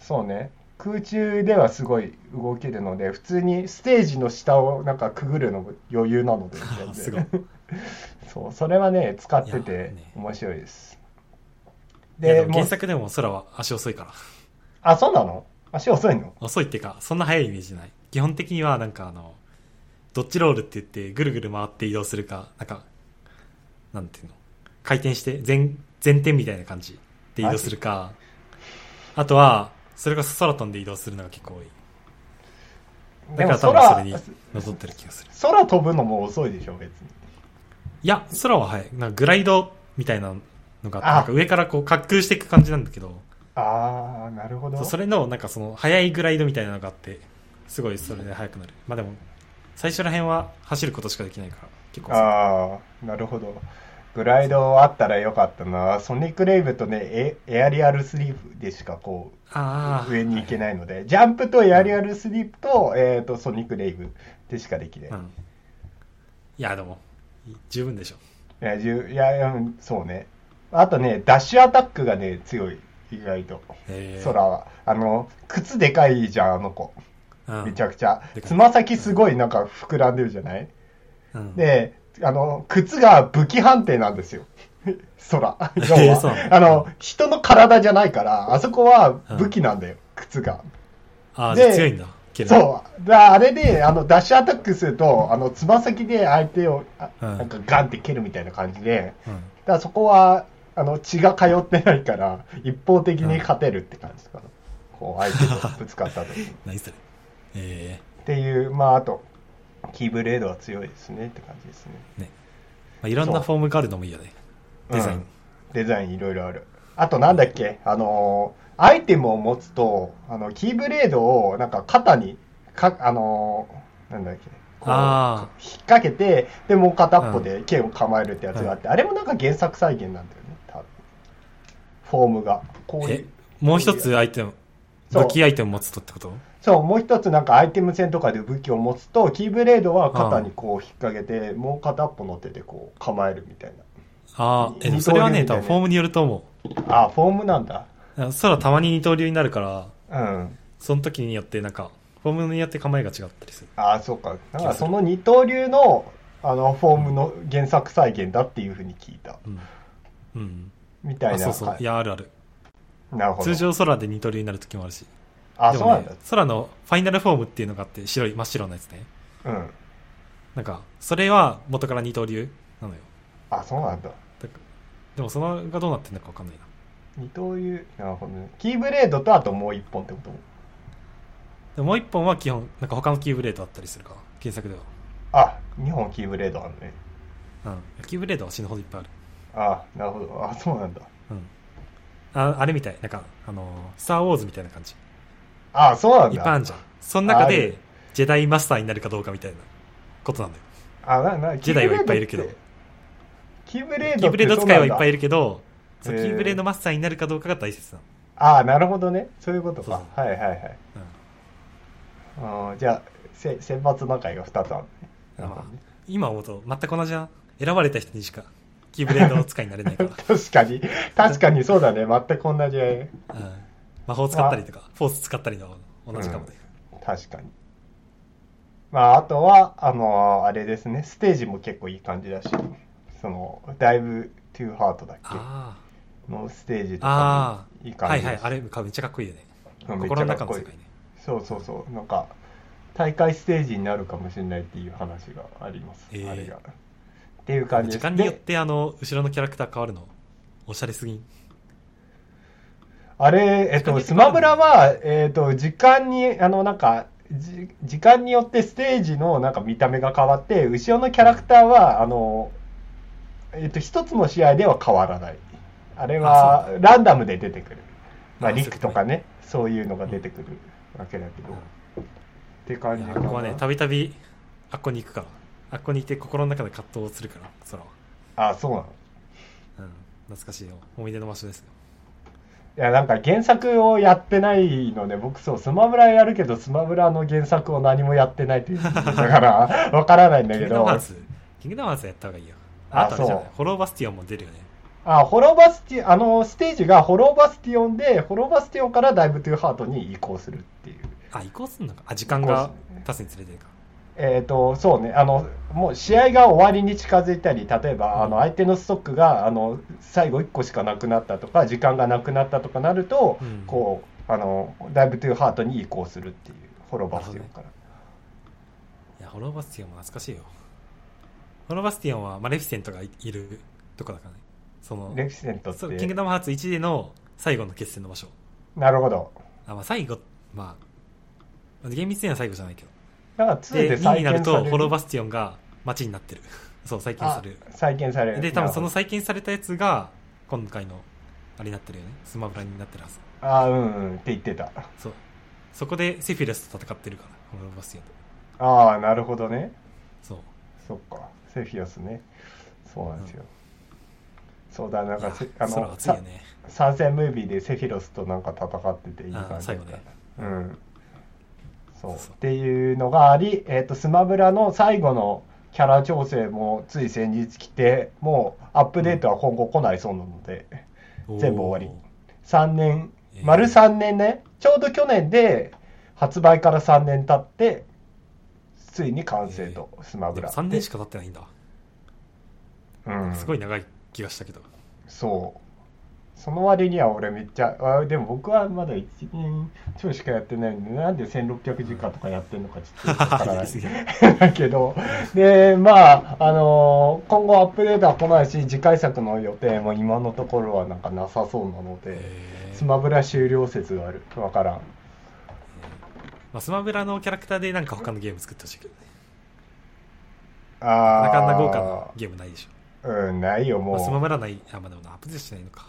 S1: そうね。空中ではすごい動けるので普通にステージの下をなんかくぐるのも余裕なので全然 そうそれはね使ってて
S2: ね。
S1: 面白いです。
S2: で原作でも空は足遅いから。
S1: あそうなの？足遅いの？
S2: 遅いっていうかそんな速いイメージない。基本的にはなんかあのドッジロールって言ってぐるぐる回って移動するかなんかなんていうの？回転して前前転みたいな感じで移動するか。あとはそれこそ空飛んで移動するのが結構多い。だから多分それに残ってる気がする。
S1: 空飛ぶのも遅いでしょ別に
S2: いや空は速い。なんかグライドみたいなのがあって
S1: あ。
S2: なんか上からこう滑空していく感じなんだけど。
S1: ああなるほど。
S2: それのなんかその速いグライドみたいなのがあってすごいそれで速くなる。まあでも最初ら辺は走ることしかできないから結構
S1: ああなるほど。グライドあったらよかったな。ソニックレイブとねエエアリアルスリープでしかこ
S2: ああ
S1: う上に行けないので、ジャンプとエアリアルスリープと,、えー、とソニックレイブでしかできない、
S2: うん、いやでも十分でしょ。
S1: いやいやそうね。あとねダッシュアタックがね強い意外と。空は。あの靴でかいじゃんあの子。
S2: うん。
S1: めちゃくちゃ。
S2: でかい。
S1: つま先すごいなんか膨らんでるじゃない？
S2: うん。
S1: で、あの、靴が武器判定なんですよ。空。要
S2: えーそう。
S1: あの、人の体じゃないから、あそこは武器なんだよ、靴が。
S2: ああ強いんだけど
S1: そう。だあれで、あの、ダッシュアタックすると、あの、つま先で相手を、あ
S2: うん。
S1: なんかガンって蹴るみたいな感じで、
S2: うん。
S1: だからそこは、あの、血が通ってないから、一方的に勝てるって感じかな。こう、相手とぶつかった時
S2: 何それ。え
S1: ていう、まあ、あと、キーブレードは強いですねって感じですね。
S2: えね。まあ、いろんなフォームがあるのもいいよね。デザイン、
S1: うん。デザインいろいろある。あとなんだっけ？あのーアイテムを持つと、あの、キーブレードをなんか肩に、か、あのーなんだっけこう
S2: あ
S1: 引っ掛けて、で、もう片っぽで剣を構えるってやつがあって、あれもなんか原作再現なんだよね、多分。フォームが。こうい
S2: え
S1: う。
S2: もう一つアイテム武器アイテム持つとってこと？
S1: そう、もう一つなんかアイテム戦とかで武器を持つと、キーブレードは肩にこう引っ掛けて、もう片っぽの手でこう構えるみたい
S2: ああえそれはね多分フォームによると思
S1: な。あ、フォームなんだ。
S2: う空たまに二刀流になるから
S1: うん。
S2: その時によってなんかフォームによって構えが違ったりする
S1: ああ、そうか。だからその二刀流の、あの、フォームの原作再現だっていうふうに聞いた。
S2: うん、うん、
S1: みたいな。
S2: あそうそう、
S1: はい
S2: やあるある
S1: なるほど。
S2: 通常空で二刀流になる時もあるし
S1: あ、
S2: で
S1: そうなんだ。
S2: 空のファイナルフォームっていうのがあって白い真っ白なやつね
S1: うん。
S2: なんかそれは元から二刀流なのよ
S1: あ、そうなんだ。
S2: でもそのがどうなってんのか分かんないな
S1: 二刀流。なるほどね。キーブレードとあともう一本ってこと？
S2: でももう一本は基本なんか他のキーブレードあったりするか？ら原作では
S1: あ、二本キーブレードあるね。
S2: うんキーブレードは死ぬほどいっぱいある
S1: あ、なるほど。あ、そうなんだ。
S2: うんああれみたいなんかあのースター・ウォーズみたいな感じ
S1: あ、そうなんだ。
S2: いっぱいあるじゃんその中
S1: あ
S2: で
S1: る
S2: ジェダイマスターになるかどうかみたいなことなんだよ
S1: あ、な、な、
S2: ジェダイはいっぱいいるけど
S1: キーブレード。
S2: キーブレード使いはいっぱいい
S1: る。
S2: るけどそキーブレードマスターになるかどうかが大切なの、
S1: あ、なるほどね。そういうこと
S2: そう
S1: か。はいはいはい。
S2: うん
S1: あじゃあ、せ選抜仲居が2つあるね。なるほどね
S2: 今思うと全く同じな選ばれた人にしかキーブレード使いになれないから、
S1: 確かに。確かにそうだね。全く同じ。
S2: うん魔法使ったりとかフォース使ったりの同じかもね、
S1: 確かに。まあ、あとは、あのあれですね。ステージも結構いい感じだし、その、だいぶ、トゥーハートだっ
S2: あ
S1: けのステージと
S2: ああ
S1: かもいい
S2: あ
S1: 感じ
S2: はいはいあれめっちゃかっこいいよね心の
S1: ゃかっこいい
S2: 中の世界ね
S1: そうそうそう。なんか、大会ステージになるかもしれないっていう話があります。
S2: えー
S1: あれが。っていう感じです。
S2: 時間によっ
S1: で
S2: てあの後ろのキャラクター変わるのおしゃれすぎん？
S1: あれ、えっと、スマブラは、えっと、時間に、あの、なんか、じ時間によってステージのなんか見た目が変わって、後ろのキャラクターは、あの、えっと、一つの試合では変わらない。あれは
S2: あ、
S1: ランダムで出てくる。まあ、
S2: あ
S1: リクとかね、そういうのが出てくるわけだけど、
S2: うん。
S1: って感じかな。
S2: いやあっこはねたびたびあっこに行くから。あっこにいて心の中で葛藤をするから空は、
S1: あそうなの。
S2: うん、懐かしいよ。思い出の場所ですよ。
S1: いやなんか原作をやってないので僕そうスマブラやるけどスマブラの原作を何もやってないっていう。だから わからないんだ
S2: キン
S1: けど
S2: グダムハーツ。キングダムハーツやった方がいいよ。
S1: あ
S2: あとあれじゃない。
S1: そう。
S2: ホローバスティオンも出るよね
S1: あホロバスティあのステージがホロバスティオンでホロバスティオンからダイブトゥーハートに移行するっていう。
S2: あ移行すんのか？あ時間が経つにつれてるか。
S1: えー、とそうね。あのもう試合が終わりに近づいたり例えば、
S2: うん。
S1: あの相手のストックがあの最後1個しかなくなったとか時間がなくなったとかなると、
S2: うん。
S1: こうあのダイブトゥーハートに移行するっていうホロバスティオンから、
S2: いやホローバスティオンも懐かしいよ。ホローバスティオンはマレフィセントがいいるとこだからねその
S1: レントっ
S2: そうキングダムハーツ1での最後の決戦の場所。
S1: なるほど。
S2: あ、まあ、最後まあ厳密には最後じゃないけど。
S1: だから2
S2: で2
S1: で再
S2: になるとホローバスティオンが街になってる。そう再建される。
S1: あ再建される。
S2: で多分その再建されたやつが今回のあれになってるよね。スマブラになってるはず。
S1: ほどあうんうんって言ってた。
S2: そう。そこでセフィロスと戦ってるからホローバスティオンと。
S1: ああなるほどね。
S2: そう。
S1: そっか。セフィオスね。そうなんですよ、そうだなんかあの
S2: ね。
S1: 参戦ムービーでセフィロスとなんか戦ってていい感じ
S2: ね。
S1: うん。そう。っていうのがあり、えー、とスマブラの最後のキャラ調整もつい先日来てもうアップデートは今後来ないそうなので、全部終わり。3年。
S2: えー。
S1: 丸3年ね。ちょうど去年で発売から3年経ってついに完成と、スマブラ。
S2: でも3年しか経ってないんだ、
S1: うん、
S2: すごい長い気がしたけど。
S1: そう。その割には俺めっちゃあでも僕はまだ1年ちょいしかやってないんでなんで1600時間とかやってんのかちょっとわからない。だけどでまああのー今後アップデートは来ないし次回作の予定も今のところはなんかなさそうなのでスマブラ終了説がある。わからん。
S2: まあ、スマブラのキャラクターでなんか他のゲーム作ってほしいけどね。
S1: あ
S2: なかなか豪華な
S1: あ
S2: ゲームないでしょ、
S1: うんないよ
S2: まあ、スマ
S1: も
S2: ブラない。あまあでもなアップデートしてないのか。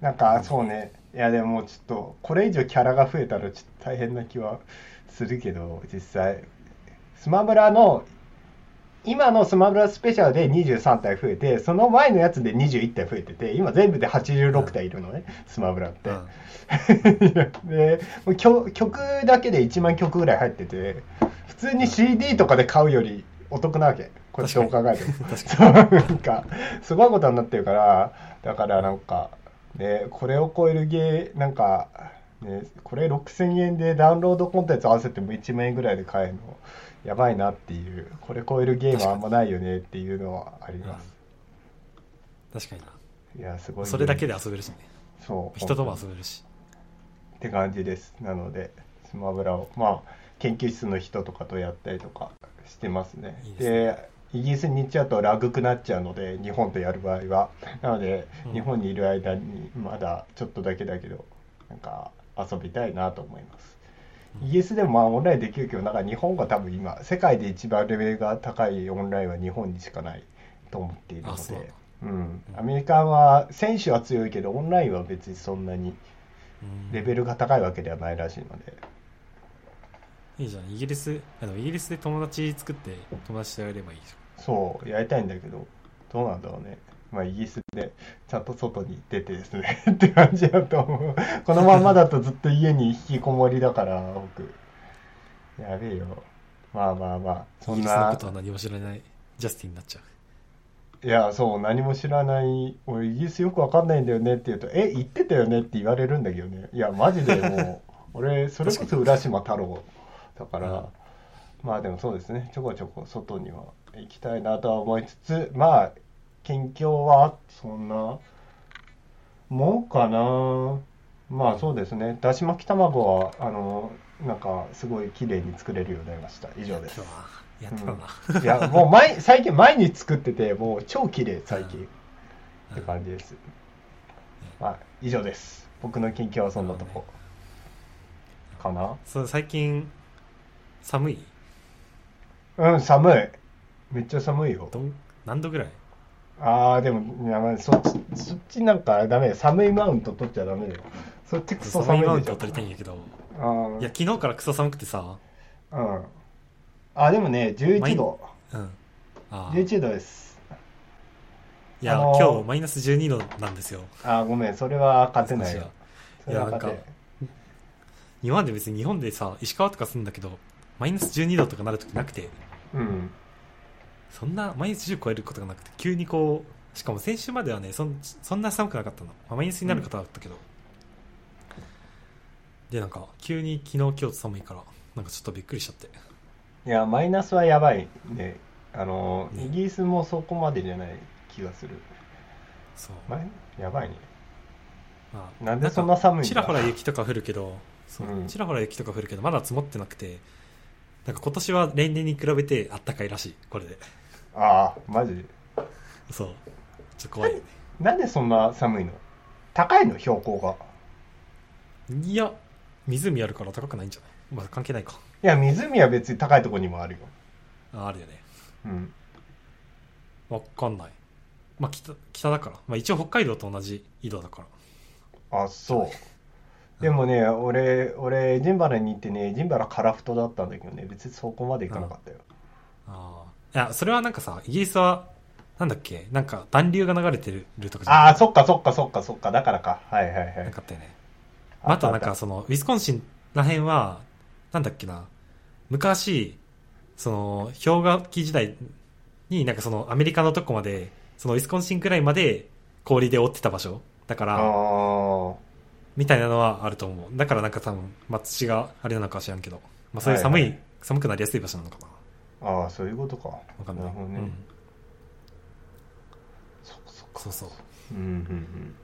S1: うなんかそうね。いやでももうちょっとこれ以上キャラが増えたらちょっと大変な気はするけど実際。スマブラの今のスマブラスペシャルで23体増えてその前のやつで21体増えてて今全部で86体いるのね、スマブラって、
S2: うん。
S1: でもう曲曲だけで1万曲ぐらい入ってて普通に CD とかで買うよりお得なわけこれどう考えてなんかすごいことになってるからだからなんかねこれを超えるゲーなんかねこれ6000円でダウンロードコンテンツ合わせても1万円ぐらいで買えるのやばいなっていうこれ超えるゲームあんまないよねっていうのはあります、
S2: 確かにな。い
S1: やすごい
S2: それだけで遊べるしね。
S1: そう。
S2: 人とも遊べるし。
S1: って感じです。なのでスマブラを。まあ研究室の人とかとやったりとかしてますね。
S2: いい
S1: で
S2: ね
S1: イギリスに行っちゃうとラグくなっちゃうので日本とやる場合は。なので、
S2: うん。
S1: 日本にいる間にまだちょっとだけだけどなんか遊びたいなと思います。イギリスでもまあオンラインできるけどなんか日本が多分今世界で一番レベルが高いオンラインは日本にしかないと思っているので。うん、アメリカは選手は強いけどオンラインは別にそんなに
S2: うん。
S1: レベルが高いわけではないらしいので、
S2: いいじゃん。イギリスあでもイギリスで友達作って友達とやればいいじ
S1: そうやりたいんだけどどうなんだろうね。まあイギリスでちゃんと外に出てですね って感じだと思う。このまんまだとずっと家に引きこもりだから僕。やべえよ。まあまあまあそんな。
S2: ことは何も知らないジャスティンになっちゃう。
S1: いやそう何も知らない。俺イギリスよくわかんないんだよねって言うと「え行ってたよね」って言われるんだけどね。いやマジでもう 俺それこそ浦島太郎だからまあでもそうですね。ちょこちょこ外には行きたいなとは思いつつまあ近況はそんなもんかな。まあそうですね。だし巻き卵はあのなんかすごい綺麗に作れるようになりました。以上です。
S2: やってたなやってたな、
S1: いやもう毎最近毎日作っててもう超綺麗最近。って感じです、まあ以上です。僕の近況はそんなとこ。かな。
S2: そう最近寒い？
S1: うん寒い。めっちゃ寒いよ。
S2: どん何度ぐらい？
S1: ああでもいやまあそっちそっちなんかダメだよ。寒いマウント取っちゃダメだよ。そっちクソ
S2: 寒いマウント取りたいんやけど。
S1: うん
S2: いや昨日からクソ寒くてさ。
S1: うん。あでもね11度。
S2: うん。あー。
S1: 11度です。
S2: いや、
S1: あのー
S2: 今日マイナス12度なんですよ。
S1: あごめん。それは勝てないよ。それは。
S2: いやなんか今まで別に日本でさ石川とかするんだけどマイナス12度とかなるときなくて。
S1: うん。
S2: そんなマイナス10超えることがなくて急にこうしかも先週まではねそんそんな寒くなかったの、まあ、マイナスになることはあったけど、でなんか急に昨日今日と寒いからなんかちょっとびっくりしちゃって。
S1: いやマイナスはやばい。ねあの
S2: ね。
S1: イギリスもそこまでじゃない気がする。
S2: そう、
S1: まやばいね。
S2: まあ、
S1: なんでそんな寒いんだ？
S2: ちらほら雪とか降るけどそう、
S1: うん。
S2: ちらほら雪とか降るけどまだ積もってなくてなんか今年は例年に比べてあったかいらしいこれで。
S1: ああマジ？
S2: そう。ちょっと怖いよね。
S1: なんでそんな寒いの？高いの標高が。
S2: いや湖あるから高くないんじゃない？まあ関係ないか。
S1: いや湖は別に高いところにもあるよ。
S2: ああるよね。
S1: うん。
S2: わかんない。まあ北北だから、まあ、一応北海道と同じ緯度だから。
S1: あそうでもね俺俺ジンバラに行ってねジンバラカラフトだったんだけどね。別にそこまで行かなかったよ、
S2: ああいやそれはなんかさイギリスはなんだっけ？なんか暖流が流れてるとかじゃ
S1: あ
S2: な
S1: あそっかそっかそっかそっか。だからか。はいはいはい。
S2: なかったよね。あとはなんかそのウィスコンシンらへんはなんだっけな？昔その氷河期時代になんかそのアメリカのとこまでそのウィスコンシンくらいまで氷で覆ってた場所だか
S1: あ
S2: ら
S1: ー
S2: みたいなのはあると思う。だからなんか多分、まあ、土があれなのかは知らんけど、まあ、そういう寒い、
S1: はい。はい
S2: 寒くなりやすい場所なのかな。
S1: ああそういうことか。
S2: わかんない。
S1: なるほどね、
S2: うん、
S1: そっかそっか。
S2: そうそう。
S1: うんうんうん。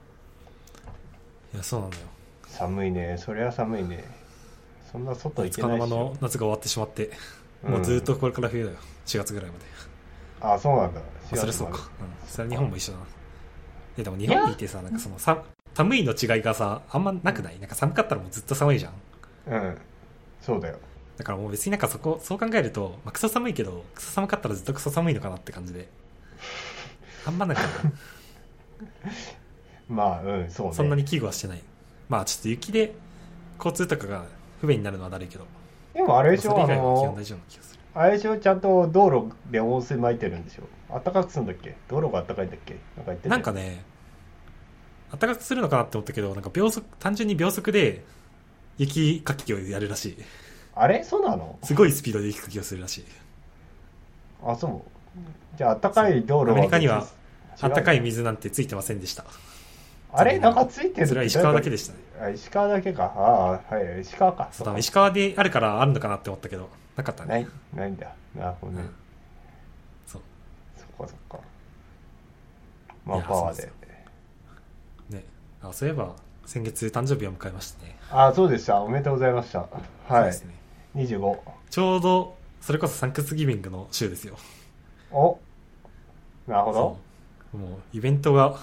S2: いやそうなんだよ。
S1: 寒いね。そりゃ寒いね。そんな外行
S2: つかの間
S1: けないし。
S2: の夏が終わってしまって、もうずっとこれから冬だよ。4月ぐらいまで。
S1: あそうなんだ。
S2: あそれそうか、うん、それは日本も一緒だな。えでも日本にいてさなんかそのさ寒いの違いがさあんまなくない？なんか寒かったらもうずっと寒いじゃん。
S1: うん。そうだよ。
S2: だからもう別になんかそこそう考えると、まあ、クソ寒いけどクソ寒かったらずっとクソ寒いのかなって感じで。あんまなんか
S1: まあうんそうね。
S2: そんなに危惧はしてない。まあちょっと雪で交通とかが不便になるのはだるいけど。
S1: でもあれでしょ
S2: する。
S1: あれでしょちゃんと道路で温水撒いてるんでしょ。暖かくするんだっけ？道路が暖かいんだっけ？なんか言って
S2: なんかね暖かくするのかなって思ったけどなんか秒速単純に秒速で雪かきをやるらしい。
S1: あれ？そうなの？
S2: すごいスピードで雪かきをするらしい。
S1: あそう。じゃあ暖かい道路
S2: アメリカには暖かい水なんてついてませんでした。
S1: あれ？なんかついてる？
S2: それは石川だけで
S1: し
S2: したね。
S1: あ石川だけか。ああはい。石川か。
S2: そう多分石川であるからあるのかなって思ったけどなかったね。
S1: ない？ないんだ。なるほどね、
S2: うん。そう。
S1: そっかそっか。まあパワーで
S2: あそういえば先月誕生日を迎えましたね。
S1: あそうでした。おめでとうございました。はい。
S2: ですね。
S1: 25
S2: ちょうどそれこそサンクスギビングの週ですよ。
S1: おなるほど。
S2: もうイベントが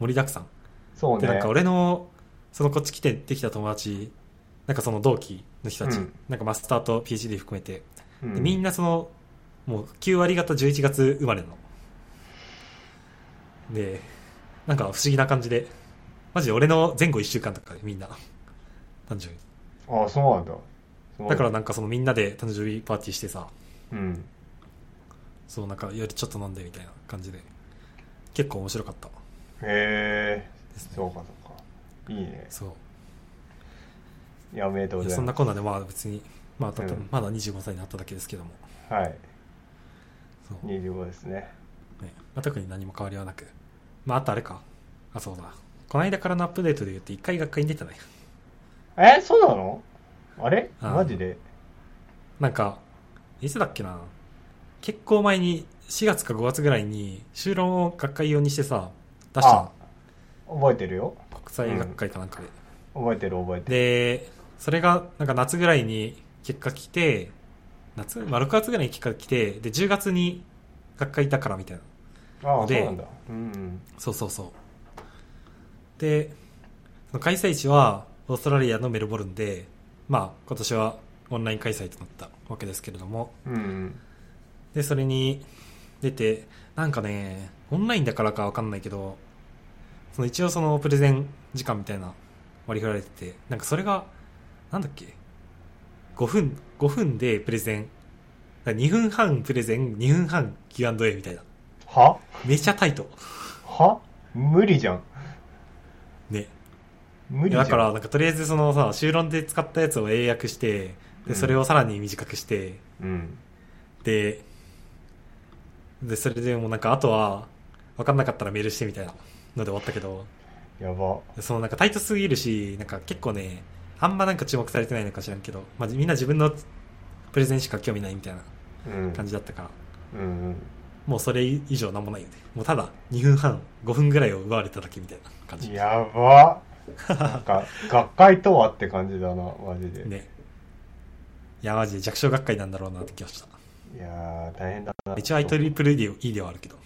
S2: 盛りだくさん。
S1: そうね。
S2: でなんか俺のそのこっち来てできた友達なんかその同期の人たち、
S1: うん。
S2: なんかマスターと PhD 含めて、
S1: うん。
S2: でみんなそのもう9割方11月生まれなの。でなんか不思議な感じでマジで俺の前後1週間とかでみんな誕生日。
S1: あそうなんだ。
S2: だからなんかそのみんなで誕生日パーティーしてさ
S1: うん。
S2: そうなんか夜ちょっと飲んでみたいな感じで結構面白かった。
S1: へえ
S2: ね。
S1: そうかそうか。いいね。
S2: そう。
S1: いやおめでとうご
S2: い
S1: ざいます。
S2: やそんなこんなでまあ別にまあた
S1: うん。
S2: まだ25歳になっただけですけども。
S1: はい。
S2: そう。
S1: 25ですね。
S2: ね。まあ、特に何も変わりはなく、まあ、あとあれか。あそうだこの間からのアップデートで言って一回学会に出たね
S1: えそうなの？あれ？
S2: あー
S1: マジで？
S2: なんかいつだっけな？結構前に4月か5月ぐらいに修論を学会用にしてさ出した
S1: 覚えてるよ。
S2: 国際学会かなんかで、
S1: 覚えてる覚えてる。
S2: でそれがなんか夏ぐらいに結果来て夏、まあ、6月ぐらいに結果来てで10月に学会だからみたいな。
S1: ああそう
S2: で
S1: なんだ。うん。
S2: そうそうそうで開催地はオーストラリアのメルボルンでまあ今年はオンライン開催となったわけですけれども
S1: うんうん
S2: でそれに出てなんかねオンラインだからかわかんないけどその一応そのプレゼン時間みたいな割り振られててなんかそれがなんだっけ ?5 分、5分でプレゼン。2分半プレゼン、2分半 Q&A みたいな。
S1: は？
S2: めちゃタイト。
S1: は？無理じゃん。
S2: ね。
S1: 無理じゃん。
S2: だから、なんかとりあえずそのさ、修論で使ったやつを英訳して、で、
S1: うん
S2: それをさらに短くして、
S1: うん。
S2: で、で、それでもうなんかあとは、わかんなかったらメールしてみたいなので終わったけど、
S1: やば。
S2: でそのなんかタイトすぎるし、なんか結構ね、あんまなんか注目されてないのか知らんけど、まあ、みんな自分のプレゼンしか興味ないみたいな
S1: うん。
S2: 感じだったから、
S1: うんうん。
S2: もうそれ以上なんもないよね。もうただ2分半、5分ぐらいを奪われただけみたいな感じ。
S1: やば。なんか、学会とはって感じだな、マジで。
S2: ね。いや、マジで弱小学会なんだろうなって気がした。
S1: いやー、大変だな。
S2: 一応 IEEE ではあるけど。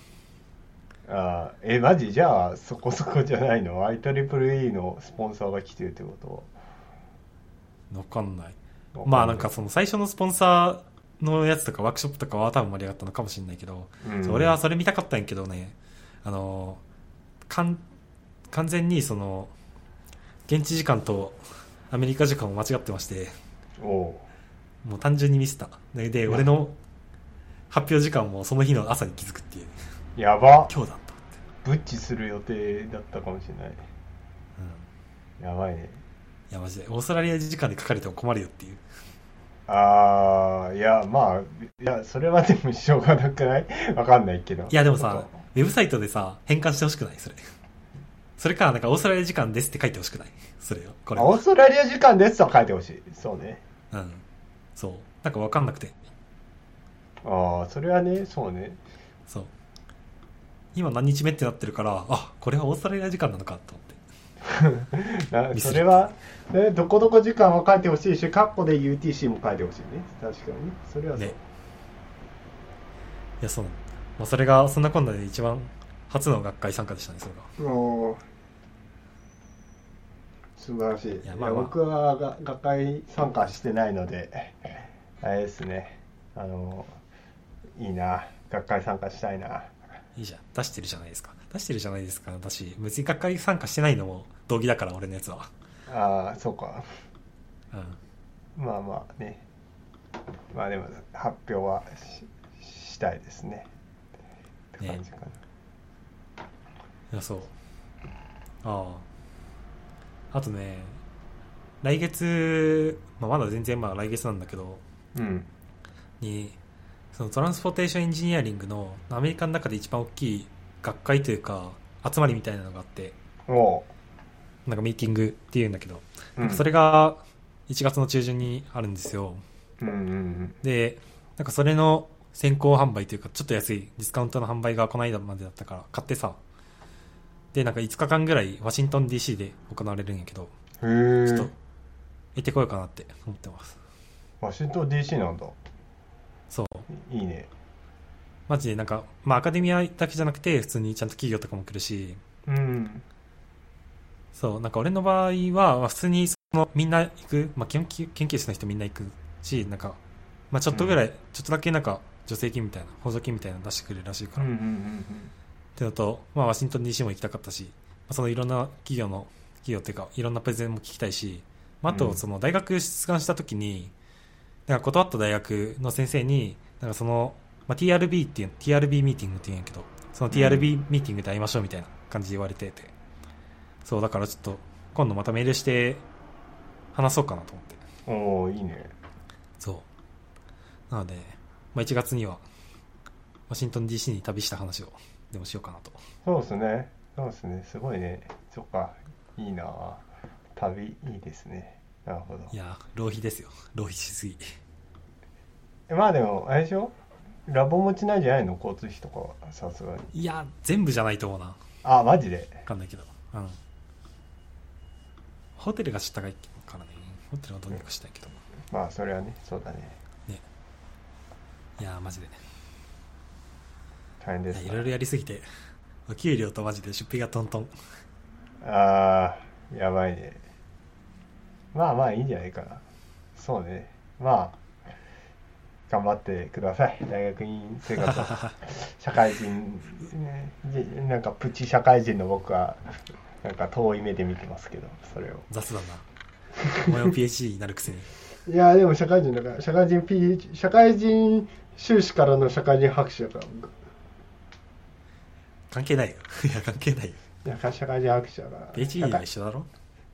S1: あーえ、マジ？じゃあ、そこそこじゃないの ?IEEE のスポンサーが来てるってこ
S2: わかんない。
S1: と
S2: まあなんか、その最初のスポンサーのやつとかワークショップとかは多分盛り上がったのかもしれないけど、
S1: うん
S2: 俺はそれ見たかったんやけどね、あの、かん完全にその、現地時間とアメリカ時間を間違ってまして、もう単純にミスった。で、で俺の発表時間もその日の朝に気づくっていう、
S1: やば。
S2: 今日だと
S1: ブッチする予定だったかもしれない。
S2: うん。
S1: やばいね。
S2: いやマジで、オーストラリア時間で書かれても困るよっていう。
S1: あー、いや、まあ、いや、それはでもしょうがなくない？わかんないけど。
S2: いやでもさ、ウェブサイトでさ、変換してほしくない？それ。それか、なんかオーストラリア時間ですって書いてほしくない？それを。これ
S1: あオーストラリア時間ですと書いてほしい。そうね。
S2: うん。そう。なんかわかんなくて。
S1: ああ、それはね、そうね。
S2: そう。今何日目ってなってるから、あ、これはオーストラリア時間なのかと思って。
S1: それは、ね、どこどこ時間は書いてほしいし、カッコで UTC も書いてほしいね。確かに。それはそう。
S2: ね。いや、そう。まあ、それが、そんなこんなで一番初の学会参加でしたね、それが。
S1: おー素晴らしい。いや
S2: やまあまあ
S1: 僕はが学会参加してないので、あれですね。あの、いいな。学会参加したいな。
S2: いいじゃん。出してるじゃないですか。出してるじゃないですか。だし、別に学会参加してないのも同義だから、俺のやつは。
S1: ああ、そうか。
S2: うん。
S1: まあまあね。まあでも、発表はししたいですね。って感じかな。
S2: いや、そう。ああ。あとね、来月、まあ、まだ全然まあ来月なんだけど、
S1: うん。
S2: に、そのトランスポーテーションエンジニアリングのアメリカの中で一番大きい学会というか、集まりみたいなのがあって、
S1: お
S2: なんかミーティングっていうんだけど、
S1: う。
S2: なんかそれが1月の中旬にあるんですよ。
S1: うんうんうん。
S2: で、なんかそれの先行販売というか、ちょっと安いディスカウントの販売がこの間までだったから買ってさ、で、なんか5日間ぐらいワシントン DC で行われるんやけど。ちょっと行ってこようかなって思ってます。
S1: ワシントン DC なんだ。
S2: そう。
S1: いいね。
S2: マジでなんか、まあアカデミアだけじゃなくて、普通にちゃんと企業とかも来るし、
S1: うん。
S2: そう、なんか俺の場合は、まあ普通にそのみんな行く、まあ研究研究室の人みんな行くし、なんか、まあちょっとぐらい、ちょっとだけなんか助成金みたいな、補助金みたいなの出してくれるらしいから、
S1: うんうんう
S2: っ
S1: ん
S2: てのと、まあワシントン DC も行きたかったし、まあそのいろんな企業の、企業っていうか、いろんなプレゼンも聞きたいし、まああと
S1: うん
S2: その大学出願した時に、なんか断った大学の先生に、なんかその、まあ TRB っていう、TRB ミーティングっていうんやけど、その TRB ミーティングで会いましょうみたいな感じで言われてて、そう、だからちょっと、今度またメールして話そうかなと思って。
S1: うん。おおいいね。
S2: そう。なので、まあ、1月には、ワシントン DC に旅した話を、でもしようかなと。
S1: そうですね。そうですね。すごいね。そっか。いいな旅いいですね。なるほど
S2: い。やー、浪費ですよ。浪費しすぎ。
S1: えまあでも、あれでしょ？ラボ持ちないんじゃないの？交通費とかは、さすがに。
S2: いやー、全部じゃないと思うな。わ
S1: あ、マジで？
S2: かんないけど。うん。ホテルが高いからね。ホテルはどうにかしたいけど。
S1: まあ、それはね、そうだね。
S2: いやー、マジで。
S1: 大変ですな
S2: いろいろやりすぎて、お給料とマジで出費がトントン。
S1: ああ、やばいね。まあまあいいんじゃないかな。そうね。まあ、頑張ってください。大学院生活は。社会人、なんかプチ社会人の僕は、なんか遠い目で見てますけど、それを。
S2: 雑だな。お前も PhD になるくせに
S1: いやでも社会人だから社会人 P 社会人修士からの社会人博士だから僕
S2: 関係ないよ。いや関係ないよ。
S1: いや社会人博士だから。
S2: PhD は一緒だろ。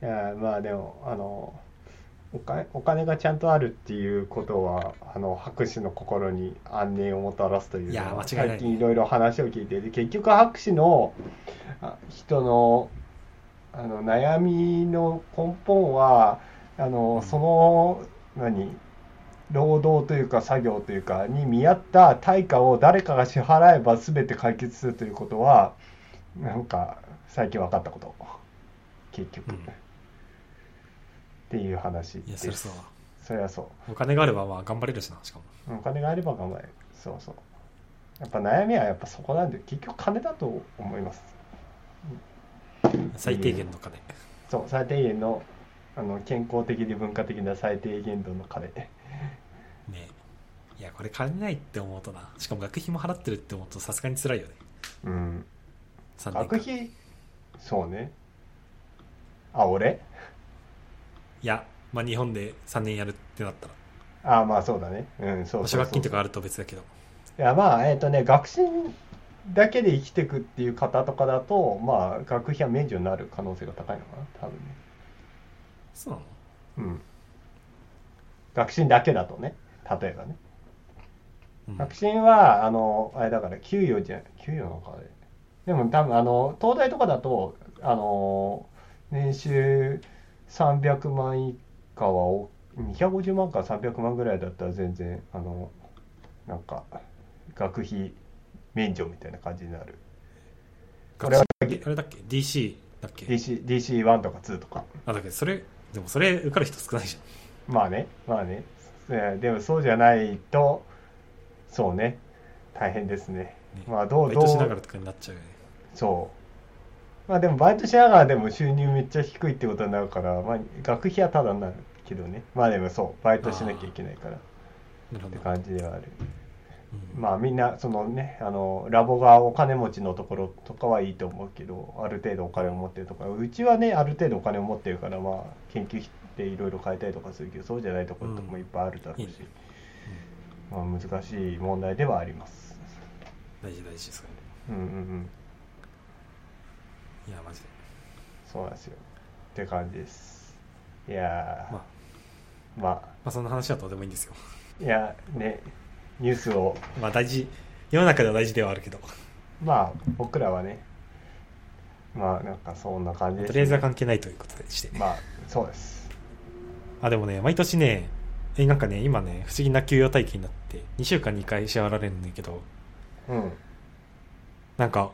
S1: いやまあでもあのお金お金がちゃんとあるっていうことはあの博士の心に安寧をもたらすというの
S2: いや
S1: は
S2: 間違いない
S1: 最近いろいろ話を聞いてで結局博士のあ人のあの悩みの根本はあのその何労働というか作業というかに見合った対価を誰かが支払えば全て解決するということはなんか最近分かったこと。結局、
S2: うん。
S1: っていう話
S2: いや
S1: です
S2: そりゃそう。だ
S1: そりゃそ
S2: お金があればまあ頑張れるしなしかも。
S1: うお金があれば頑張れる。そうそう。やっぱ悩みはやっぱそこなんで結局金だと思います。
S2: 最低限の金。
S1: そう最低限のあの健康的で文化的な最低限度の金
S2: ね。いやこれ金ないって思うとな。しかも学費も払ってるって思うとさすがに辛いよね。
S1: うん。
S2: 3年間。
S1: 学費？そうね。あ俺？
S2: いやまあ日本で3年やるってなったら。
S1: あまあそうだね。うんそう
S2: 奨学金とかあると別だけど。
S1: いやまあえっ、とね学生だけで生きていくっていう方とかだとまあ学費は免除になる可能性が高いのかな多分ね。
S2: そうなの？
S1: うん学信だけだとね。例えばね。
S2: うん。
S1: 学信はあのあれだから給与じゃ給与なのかあれでも多分あの東大とかだとあの年収300万以下はお250万から300万ぐらいだったら全然あのなんか学費免除みたいな感じになる。これは
S2: あれだっけ？DC だっけ
S1: ？DC DC1 とか2とか。
S2: あだけ？どそれでもそれ受かる人少ないじ
S1: まあねまあね。えでもそうじゃないとそうね。大変ですね。
S2: ね、
S1: まあどう
S2: バイ
S1: どう
S2: トしながらとかになっちゃうよね。
S1: そう。まあでもバイトしながらでも収入めっちゃ低いってことになるから、まあ、学費はただになるけどね。まあでもそう。バイトしなきゃいけないから。って感じではある。
S2: うん
S1: まあみんなそのねあのラボがお金持ちのところとかはいいと思うけどある程度お金を持ってるとか。うちはねある程度お金を持ってるからまあ研究費でいろいろ変えたりとかするけどそうじゃないところとかもいっぱいあるだろうし、
S2: いいね。
S1: まあ、難しい問題ではあります。
S2: 大事大事それ
S1: うんうんうん。
S2: いやマジで。
S1: そうなんですよ。って感じです。いやー。
S2: まあ。
S1: まあ。
S2: まあそんな話はどうでもいいんですよ。
S1: いやねニュースを。
S2: まあ大事。世の中では大事ではあるけど。
S1: まあ僕らはね。まあなんかそんな感じで。す、
S2: とりあえずは関係ないということでして。
S1: まあそうです。
S2: あでもね毎年ねえなんかね今ね不思議な給与体系になって2週間に1回支払われるんだけど。
S1: うん。
S2: なんか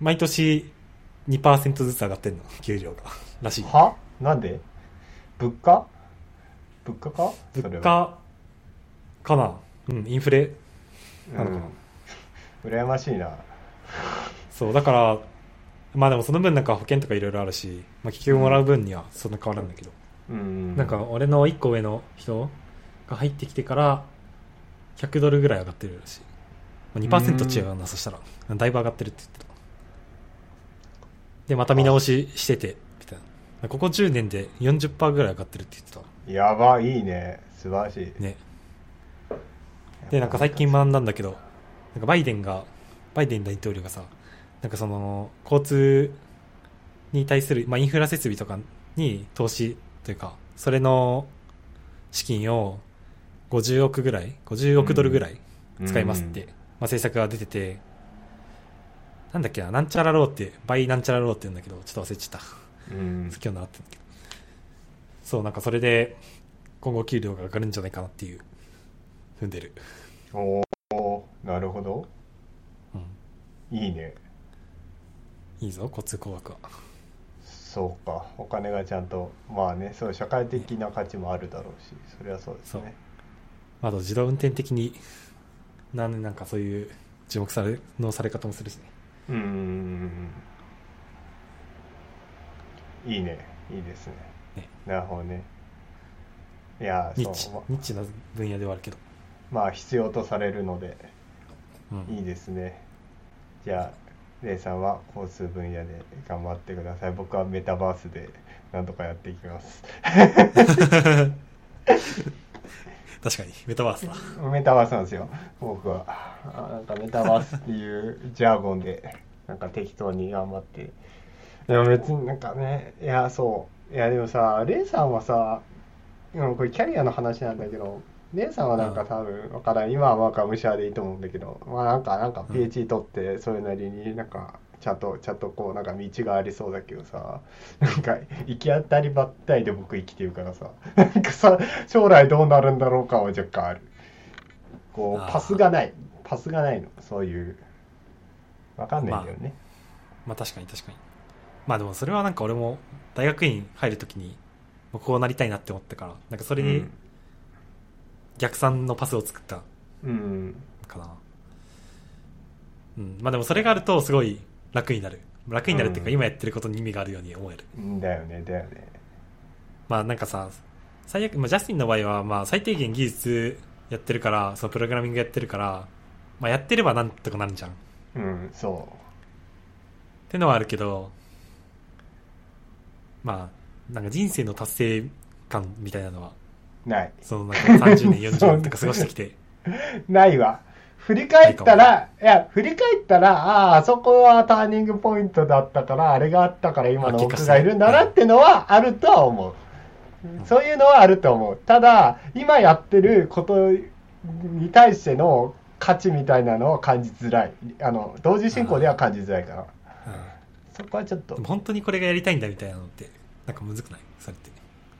S2: 毎年2%ずつ上がってんの。給料が。らしい。
S1: は？なんで？物価？物価か？
S2: 物価かなうんインフレ。なのかな、
S1: うん、羨ましいな。
S2: そうだからまあでもその分なんか保険とかいろいろあるし、まあ、結局もらう分にはそんな変わらんだけど、
S1: うん
S2: なんか俺の1個上の人が入ってきてから100ドルぐらい上がってるらしい、まあ、2%違うなそしたら。だいぶ上がってるって言ってた。でまた見直ししててみたいな。ここ10年で40%ぐらい上がってるって言って
S1: やばいいね。素晴らしい。
S2: たねでなんか最近学んだんだけどなんかバイデンがバイデン大統領がさなんかその交通に対する、まあ、インフラ設備とかに投資というかそれの資金を50億ぐらい50億ドルぐらい使いますって、まあ、政策が出ててなんだっけななんちゃら law ってバイなんちゃら law って言うんだけどちょっと忘れちゃった。
S1: うん。
S2: 今日習ってんだけど。そうなんかそれで今後給料が上がるんじゃないかなっていう踏んでる、
S1: おおなるほど。
S2: うん、
S1: いいね。
S2: いいぞ交通工学は。
S1: そうか。お金がちゃんとまあねそう社会的な価値もあるだろうしそれはそうですね。
S2: あと自動運転的になんなんかそういう注目されのされ方もするしね。
S1: うんいいね。いいですね。
S2: ね。
S1: なるほどね。いや
S2: ニッニッチな分野ではあるけど、
S1: まあ必要とされるので
S2: うん。
S1: いいですね。じゃあレイさんは交通分野で頑張ってください。僕はメタバースでなんとかやっていきます。
S2: 確かに、メタバースだ。
S1: メタバースなんですよ。僕は。あなんかメタバースっていうジャーゴンでなんか適当に頑張って。でも別になんかねいやそう。いやでもさレイさんはさうんこれキャリアの話なんだけどレイさんはなんか多分わからん。今はまあがむしゃでいいと思うんだけど。まあなんかなんか
S2: うん。
S1: PhD 取ってそれなりになんかちゃんとちゃんとこうなんか道がありそうだけどさ。なんか行き当たりばったりで僕生きてるからさ。なんかさ将来どうなるんだろうかは若干ある。こうパスがない。パスがないの。そういう。わかんないんだよね、
S2: まあ確かに確かに。まあでもそれはなんか俺も大学院入るときに、こうなりたいなって思ったから、なんかそれに逆算のパスを作った
S1: うん、
S2: かな。うん。まあでもそれがあるとすごい楽になる。楽になるっていうか
S1: うん
S2: 今やってることに意味があるように思える。
S1: うん、だよねだよね
S2: まあなんかさ、最悪、まあジャスティンの場合はまあ最低限技術やってるから、そのプログラミングやってるから、まあやってればなんとかなるじゃん。っ
S1: うんそ
S2: てのはあるけど、まあ、なんか人生の達成感みたいなのは、
S1: うない。
S2: そのなんか30年、40年とか過ごしてきて、
S1: ないわ。振り返ったらいや振り返ったらあああそこはターニングポイントだったからあれがあったから今の僕がいるんだなってのはあるとは思う、そういうのはあると思う。ただ今やってることに対しての価値みたいなのを感じづらい。あの同時進行では感じづらいから。
S2: うん。
S1: そこはちょっと。
S2: 本当にこれがやりたいんだみたいなのって、なんかむずくない？それって。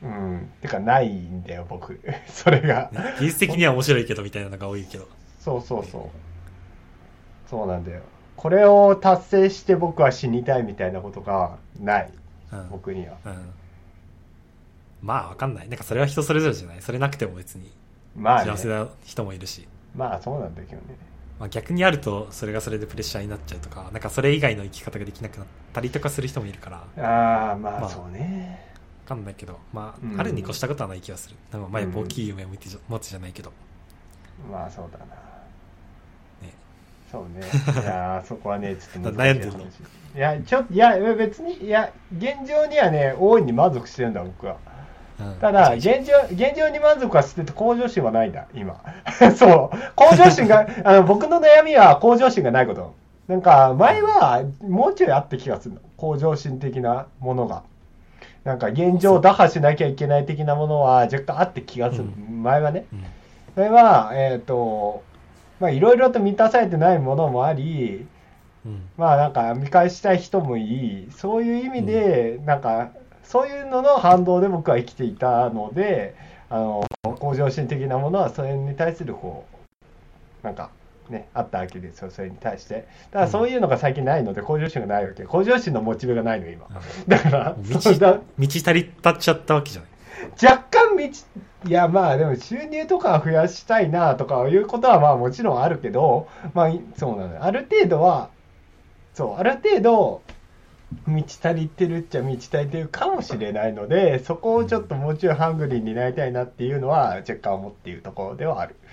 S1: うん。てかないんだよ僕。それが。
S2: ね技術的には面白いけどみたいなのが多いけど。
S1: そうそうそう。そうなんだよ。これを達成して僕は死にたいみたいなことがない。
S2: うん。
S1: 僕には。
S2: うん。まあわかんない。なんかそれは人それぞれじゃない。それなくても別に。
S1: まあ、ね。
S2: 幸、せな人もいるし。
S1: まあそうなんだけどね。
S2: まあ、逆にあるとそれがそれでプレッシャーになっちゃうとかなんかそれ以外の生き方ができなくなったりとかする人もいるから。分
S1: ああまあ。そうね、
S2: かんないけどまあ、
S1: うん。
S2: あるに越したことはない気がする。なんか前
S1: うん。
S2: 大きい夢を見てじゃ持つじゃないけど。
S1: まあそうだな。
S2: ね。
S1: そうね。いやーそこはねちょっと
S2: 悩んでんの？
S1: いやちょいや別にいや現状にはね大いに満足してるんだ僕は。
S2: うん。
S1: ただ、現状、現状に満足はしてて向上心はないんだ、今。そう。向上心が、あの、僕の悩みは向上心がないこと。なんか、前はもうちょいあった気がするの。向上心的なものが。なんか、現状を打破しなきゃいけない的なものは若干あって気がする。
S2: う
S1: 前はね。
S2: うん。
S1: それは、えっ、と、まあ、いろいろと満たされてないものもあり、
S2: うん。
S1: まあなんか見返したい人もいい、そういう意味で、なんか、そういうのの反動で僕は生きていたので、あの、向上心的なものはそれに対するこう、なんか、ね、あったわけですよ、それに対して。だからそういうのが最近ないので、向上心がないわけ。向上心のモチベがないの、今。だから、
S2: 道道足りたっちゃったわけじゃない
S1: 若干道、いやまあでも収入とかは増やしたいなとかいうことはまあもちろんあるけど、まあいそうなのよ。ある程度は、そう、ある程度、満ち足りてるっちゃ満ち足りてるかもしれないので、そこをちょっともうちょいハングリーになりたいなっていうのは若干思っているところではある
S2: うん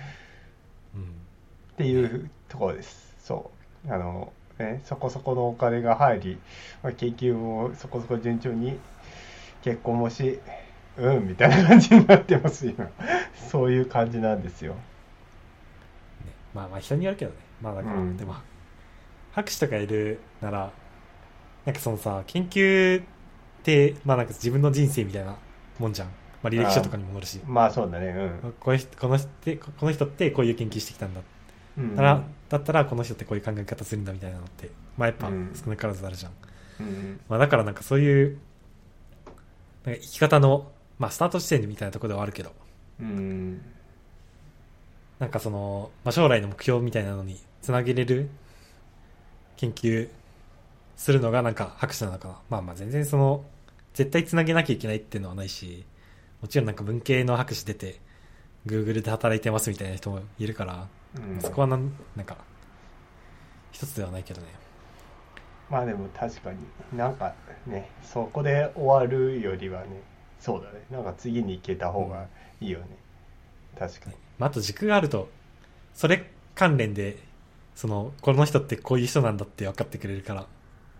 S1: っていうところです。そう。あの、ね、そこそこのお金が入り、まあ、研究もそこそこ順調に結婚もし、うん、みたいな感じになってます、今。そういう感じなんですよ。
S2: ねまあまあ人によるけどねまあだから、
S1: うん
S2: でも博士とかいるならなんかそのさ研究ってまあなんか自分の人生みたいなもんじゃん、まあ、履歴書とかにも載るし
S1: まあそうだね、
S2: こういう人この人ってこの人ってこういう研究してきたんだ
S1: うん。うん
S2: だから、だったらこの人ってこういう考え方するんだみたいなのってまあやっぱ
S1: うん
S2: 少なからずあるじゃん、
S1: うん
S2: まあ、だからなんかそういうなんか生き方のまあスタート地点みたいなところではあるけど
S1: うん。
S2: なんかその、まあ、将来の目標みたいなのにつなげれる研究するのがなんか博士なのかな。まあまあ全然その、絶対つなげなきゃいけないっていうのはないし、もちろんなんか文系の博士出て、Google で働いてますみたいな人もいるから、
S1: うん
S2: そこはなん、なんか、一つではないけどね。
S1: まあでも確かになんかね、そこで終わるよりはね、そうだね。なんか次に行けた方がいいよね。確かに。
S2: まあ、あと軸があると、それ関連で、そのこの人ってこういう人なんだって分かってくれるから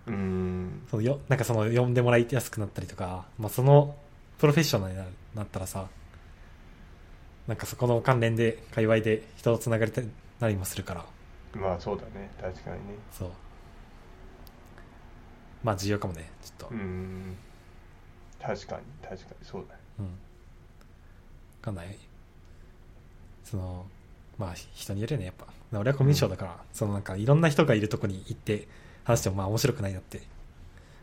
S1: うん
S2: そのよなんかその呼んでもらいやすくなったりとか、まあ、そのプロフェッショナルになるなったらさなんかそこの関連で界隈で人とつながりたなりもするから。
S1: まあそうだね。確かにね。
S2: そう。まあ重要かもね。ちょっと。
S1: うん。確かに。確かに。そうだ。ね
S2: うん。わかんない。そのまあ人によるよねやっぱ。俺はコミュ障だから、そのなんかいろんな人がいるとこに行って話してもまあ面白くないなって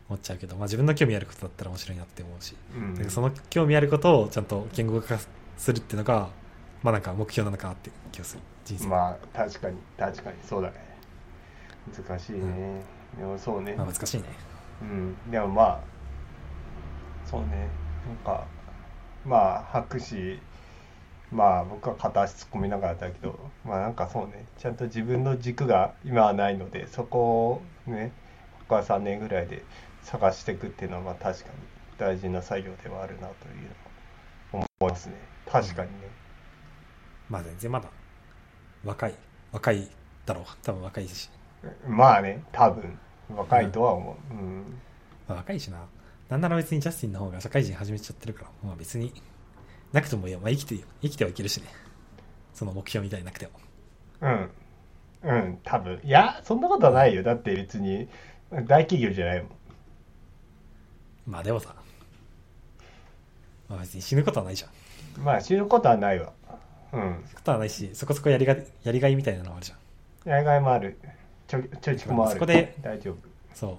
S2: 思っちゃうけど、まあ、自分の興味あることだったら面白いなって思うし、
S1: うん。
S2: その興味あることをちゃんと言語化するっていうのがまあなんか目標なのかなって気がする。人生、
S1: まあ確かに確かに。そうだね。難しいね、でもそうね、
S2: まあ難しいね。
S1: うん。でもまあそうね。なんかまあ博士まあ僕は片足突っ込みながらだけどまあなんかそうね。ちゃんと自分の軸が今はないのでそこをね他は3年ぐらいで探していくっていうのはまあ確かに大事な作業ではあるなというのは思いますね確かにね。
S2: まあ全然まだ若い若いだろう。多分若いし、
S1: まあね多分。若いとは思う、うん。
S2: まあ、若いしな。なんなら別にジャスティンの方が社会人始めちゃってるから。まあ別になくてもいいよ、まあ、生きて生きてはいけるしね。その目標みたいになくても。
S1: うん。うん、多分。いや、そんなことはないよ。だって別に、大企業じゃないもん。
S2: まあでもさ、まあ別に死ぬことはないじゃん。死
S1: まあ、死ぬことはないわ。うん。
S2: ぬことはないし、そこそこやりがやりがいみたいなのはあるじゃん。
S1: やりがいもある。ちょ、ちょいちくもある。
S2: そこで
S1: 大丈夫。
S2: そう。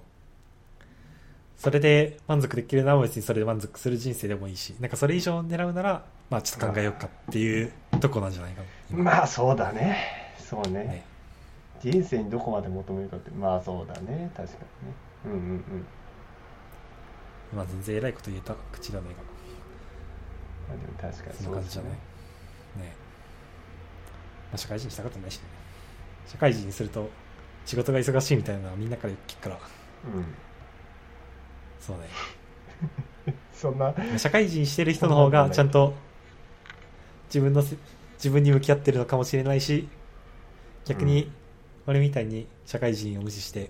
S2: それで満足できるなら別にそれで満足する人生でもいいし、なんかそれ以上狙うなら、まあちょっと考えようかっていうとこなんじゃないか
S1: まあ、そうだね。そうね。
S2: ね
S1: 人生にどこまで求めるかって、まあそうだね。確かにね。うんうんうん。
S2: まあ全然偉いこと言えた口だね
S1: まあでも確かに
S2: そんな感じじゃない。ねまあ社会人したことないしね。社会人にすると仕事が忙しいみたいなのはみんなから聞くから、
S1: うん。
S2: そうね。
S1: そんな、
S2: 社会人してる人の方がちゃんと自分のせ自分に向き合ってるのかもしれないし逆に俺みたいに社会人を無視して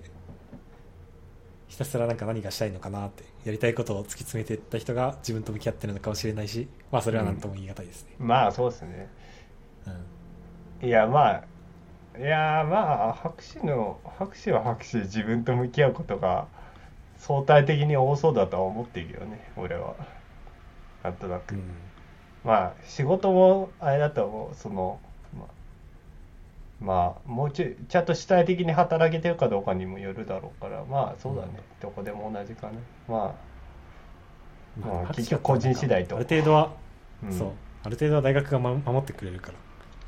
S2: ひたすらなんか何がしたいのかなってやりたいことを突き詰めていった人が自分と向き合ってるのかもしれないしまあそれは何とも言い難いですね、
S1: まあそうですね。
S2: うん。
S1: いやまあいやまあ博士の博士は博士で自分と向き合うことが相対的に多そうだとは思ってるけどね俺は。なんとなく、
S2: うん。
S1: まあ仕事もあれだと思う。そのまあ、まあ、もうちょいちゃんと主体的に働けてるかどうかにもよるだろうからまあそうだね、どこでも同じかな。ま
S2: まあ
S1: うん結局個人次第と。
S2: ある程度は、
S1: あ、うん
S2: そう。ある程度は大学が守守ってくれるから。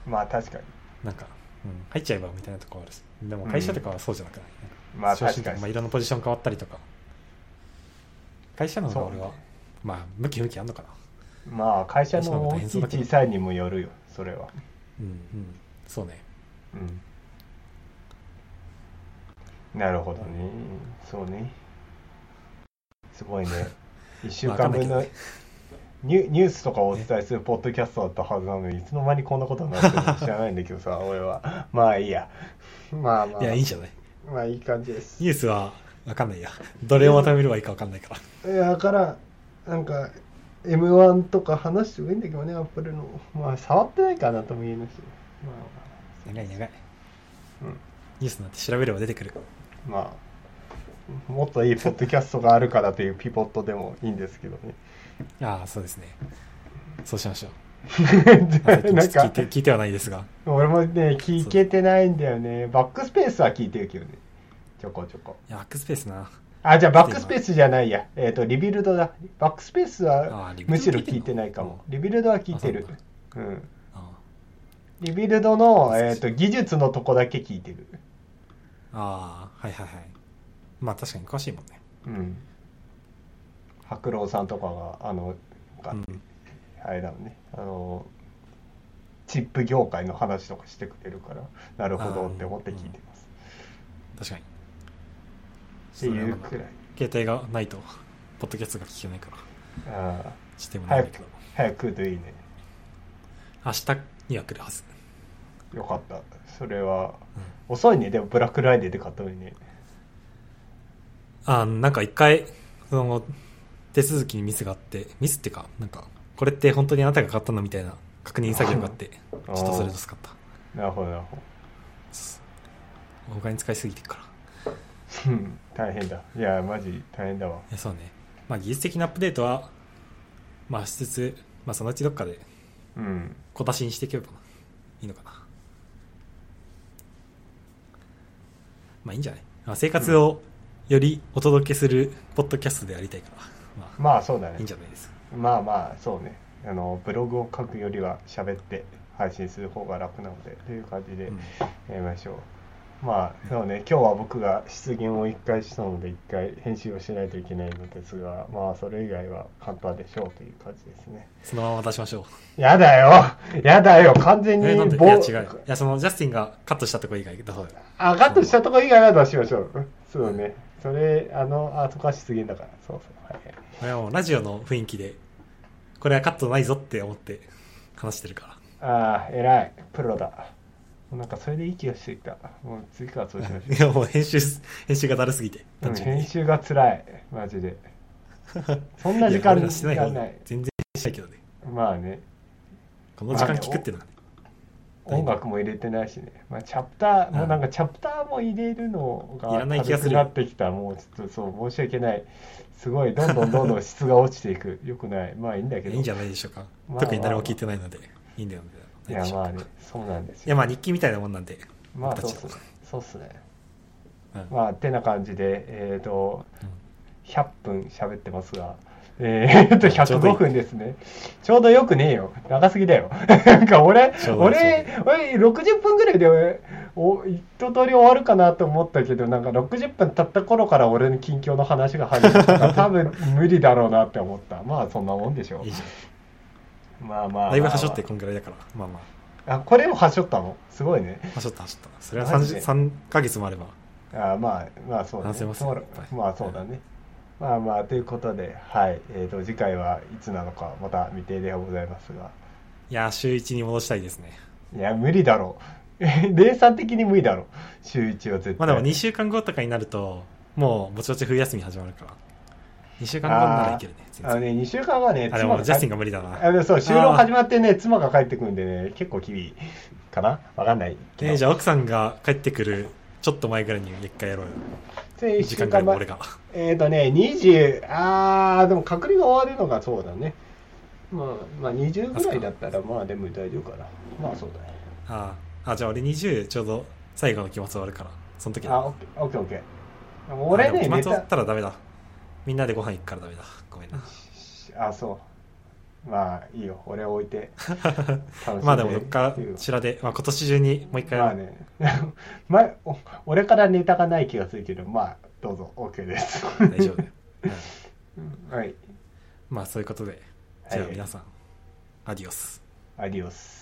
S1: まあ確かに。
S2: なんか、うん、入っちゃえばみたいなところあるし。でも会社とかはそうじゃなくない、なん
S1: まあ確かに。
S2: まあ、いろんなポジション変わったりとか。会社の方が俺は、
S1: ね
S2: まあ向き向きあんのかな。
S1: まあ会社の大きい小さいにもよるよそれは。
S2: うんうん。そうね
S1: うん。なるほどね。そうね。すごいね。1週間分のニュニュースとかをお伝えするポッドキャストだったはずなのにいつの間にこんなことになってるのか知らないんだけどさ 俺は。まあいいや。まあまあ。
S2: いやいいじゃない？
S1: まあいい感じです。
S2: ニュースはわかんないや。どれをまとめればいいかわかんないから。
S1: いやだからなんか m 1とか話してもいいんだけどねアップルの。まあ触ってないかなとも言えないし。ま
S2: 長い長い。
S1: あうん。
S2: ニュースなんて調べれば出てくる。
S1: まあもっといいポッドキャストがあるからというピボットでもいいんですけどね。
S2: ああそうですね。そうしましょう。
S1: なんか
S2: 聞いて聞いてはないですが。
S1: 俺もね聞けてないんだよね。バックスペースは聞いてるけどね。ちょこちょこ。
S2: バックスペースな。
S1: あじゃあバックスペースじゃないや。えっ、とリビルドだ。バックスペース
S2: あ
S1: はむしろ聞いてないかも。リビルドは聞いてる。
S2: あ
S1: うん。
S2: あ
S1: リビルドの、えー、と技術のとこだけ聞いてる。
S2: ああはいはいはい。まあ確かに詳しいもんね。
S1: うん。白郎さんとかがあのが
S2: うん。
S1: あれだもんね。あのチップ業界の話とかしてくれるからなるほどって思って聞いてます、
S2: 確かに。
S1: っていうくらい。
S2: 携帯がないとポッドキャストが聞けないから。
S1: ああ
S2: してもないけど。
S1: 早く来るといいね。
S2: 明日には来るはず
S1: よかった。それは遅いね。でもブラックフライデーで買ったのにね。
S2: あなんか一回その手続きにミスがあってミスってかなんかこれって本当にあなたが買ったのみたいな確認作業があってちょっとそれ助かった。
S1: なるほどなるほ
S2: 他に使いすぎてるから。
S1: どうん大変だ。いやマジ大変だわ。
S2: いやそうね。まあ技術的なアップデートはまあしつつまあそのうちどっかで
S1: うん。
S2: 小出しにしていけばいいのかなまあいいんじゃない、まあ、生活をよりお届けするポッドキャストでやりたいから。ま
S1: まあそうだね。
S2: あいいんじゃないです。か
S1: まあまあそうね。あのブログを書くよりは喋って配信する方が楽なのでという感じで
S2: うん。
S1: やりましょう、まあそうね。今日は僕が出現を1回したので1回編集をしないといけないのですがまあそれ以外は簡単でしょうという感じですね。
S2: そのまま出しましょう。
S1: やだよ。やだよ。完全に
S2: えなんで？い
S1: ぼ
S2: や違ういやそのジャスティンがカットしたとこ以外だそう
S1: あカットしたとこ以外は出しましょう。そうね。それあのあそこは出現だから。そうそう。はい
S2: い。やもうラジオの雰囲気でこれはカットないぞって思って話してるか
S1: ああ偉い。プロだなんかそれでいい気がしてきた。もう次からそうしましょう
S2: らいやもう編集編集がだるすぎて。
S1: うん
S2: 単純に。
S1: 編集が辛い。マジで。そんな時間
S2: いや俺らしてない方が
S1: がない。
S2: 全然しないけどね。
S1: まあね。
S2: この時間聞くってのがね。
S1: 音楽も入れてないしね、まあ、チャプター、
S2: うん。
S1: もうなんかチャプターも入れるのが
S2: いらない気がする。
S1: 軽くなってきた。もうちょっとそう申し訳ない。すごいどんどんどんどん質が落ちていく。よくない。まあいいんだけど。
S2: いいんじゃないでしょうか、
S1: まあ。
S2: 特に誰も聞いてないので。いいんだよ
S1: いやまあねそうなんですよ。
S2: いやまあ日記みたいなもんなんで。
S1: まあそうっす。ねそうっすね。
S2: うん。
S1: まあてな感じでえっ、と
S2: うん。
S1: 100分喋ってますが、えー、っと、
S2: ちょうどいい。
S1: 105分ですね。ちょうどよくねえよ。長すぎだよ。なんか俺俺、俺、60分ぐらいで、お一通り終わるかなと思ったけど、なんか60分経った頃から俺の近況の話が入るから、多分無理だろうなって思った。まあ、そんなもんでしょ
S2: いいじ
S1: う。まあまあ。
S2: だいぶはしょってこんぐらいだから。まあまあ。
S1: あ、これもはしょったの？すごいね。
S2: はしょったはしょった。それは
S1: マジで
S2: ？3, 3ヶ月もあれば。
S1: あまあまあそうね。
S2: 反省ます
S1: そう。
S2: よいっぱい。
S1: まあそうだね。まあまあということではい。えー、と次回はいつなのかまた未定ではございますが。
S2: いや週1に戻したいですね。
S1: いや無理だろう。連鎖的に無理だろう。週1は絶対。
S2: まあでも2週間後とかになるともうぼちぼち冬休み始まるから2週間後ならいけるね
S1: あのね2週間はね
S2: あでもジャスティンが無理だな
S1: あでもそう収録始まってね妻が帰ってくるんでね結構厳しいかな？わかんない。
S2: えーじゃあ奥さんが帰ってくるちょっと前ぐらいに一回やろうよ。
S1: で
S2: 時間ぐらいも俺が。
S1: えっ、とね、20、あー、でも隔離が終わるのがそうだね。まあ、まあ、20ぐらいだったら、まあ、でも大丈夫かな。まあ、そうだね。
S2: あああじゃあ俺20ちょうど最後の期末終わるから。その時だ。
S1: あ、オッケー、オッケー、オッケー。俺ね、
S2: 期末終わったらダメだみんなでご飯行くからダメだごめんな
S1: あ、そう。まあ、いいよ。俺置いて。
S2: まあでもどっかしらで、まあ、今年中にもう一回、
S1: まあね。まあ、お俺からネタがない気がするけど、まあ、どうぞ、OK です。
S2: 大丈夫だよ、うん
S1: はい。
S2: まあそういうことでじゃあ
S1: はい
S2: 皆さん、アディオス
S1: アディオス。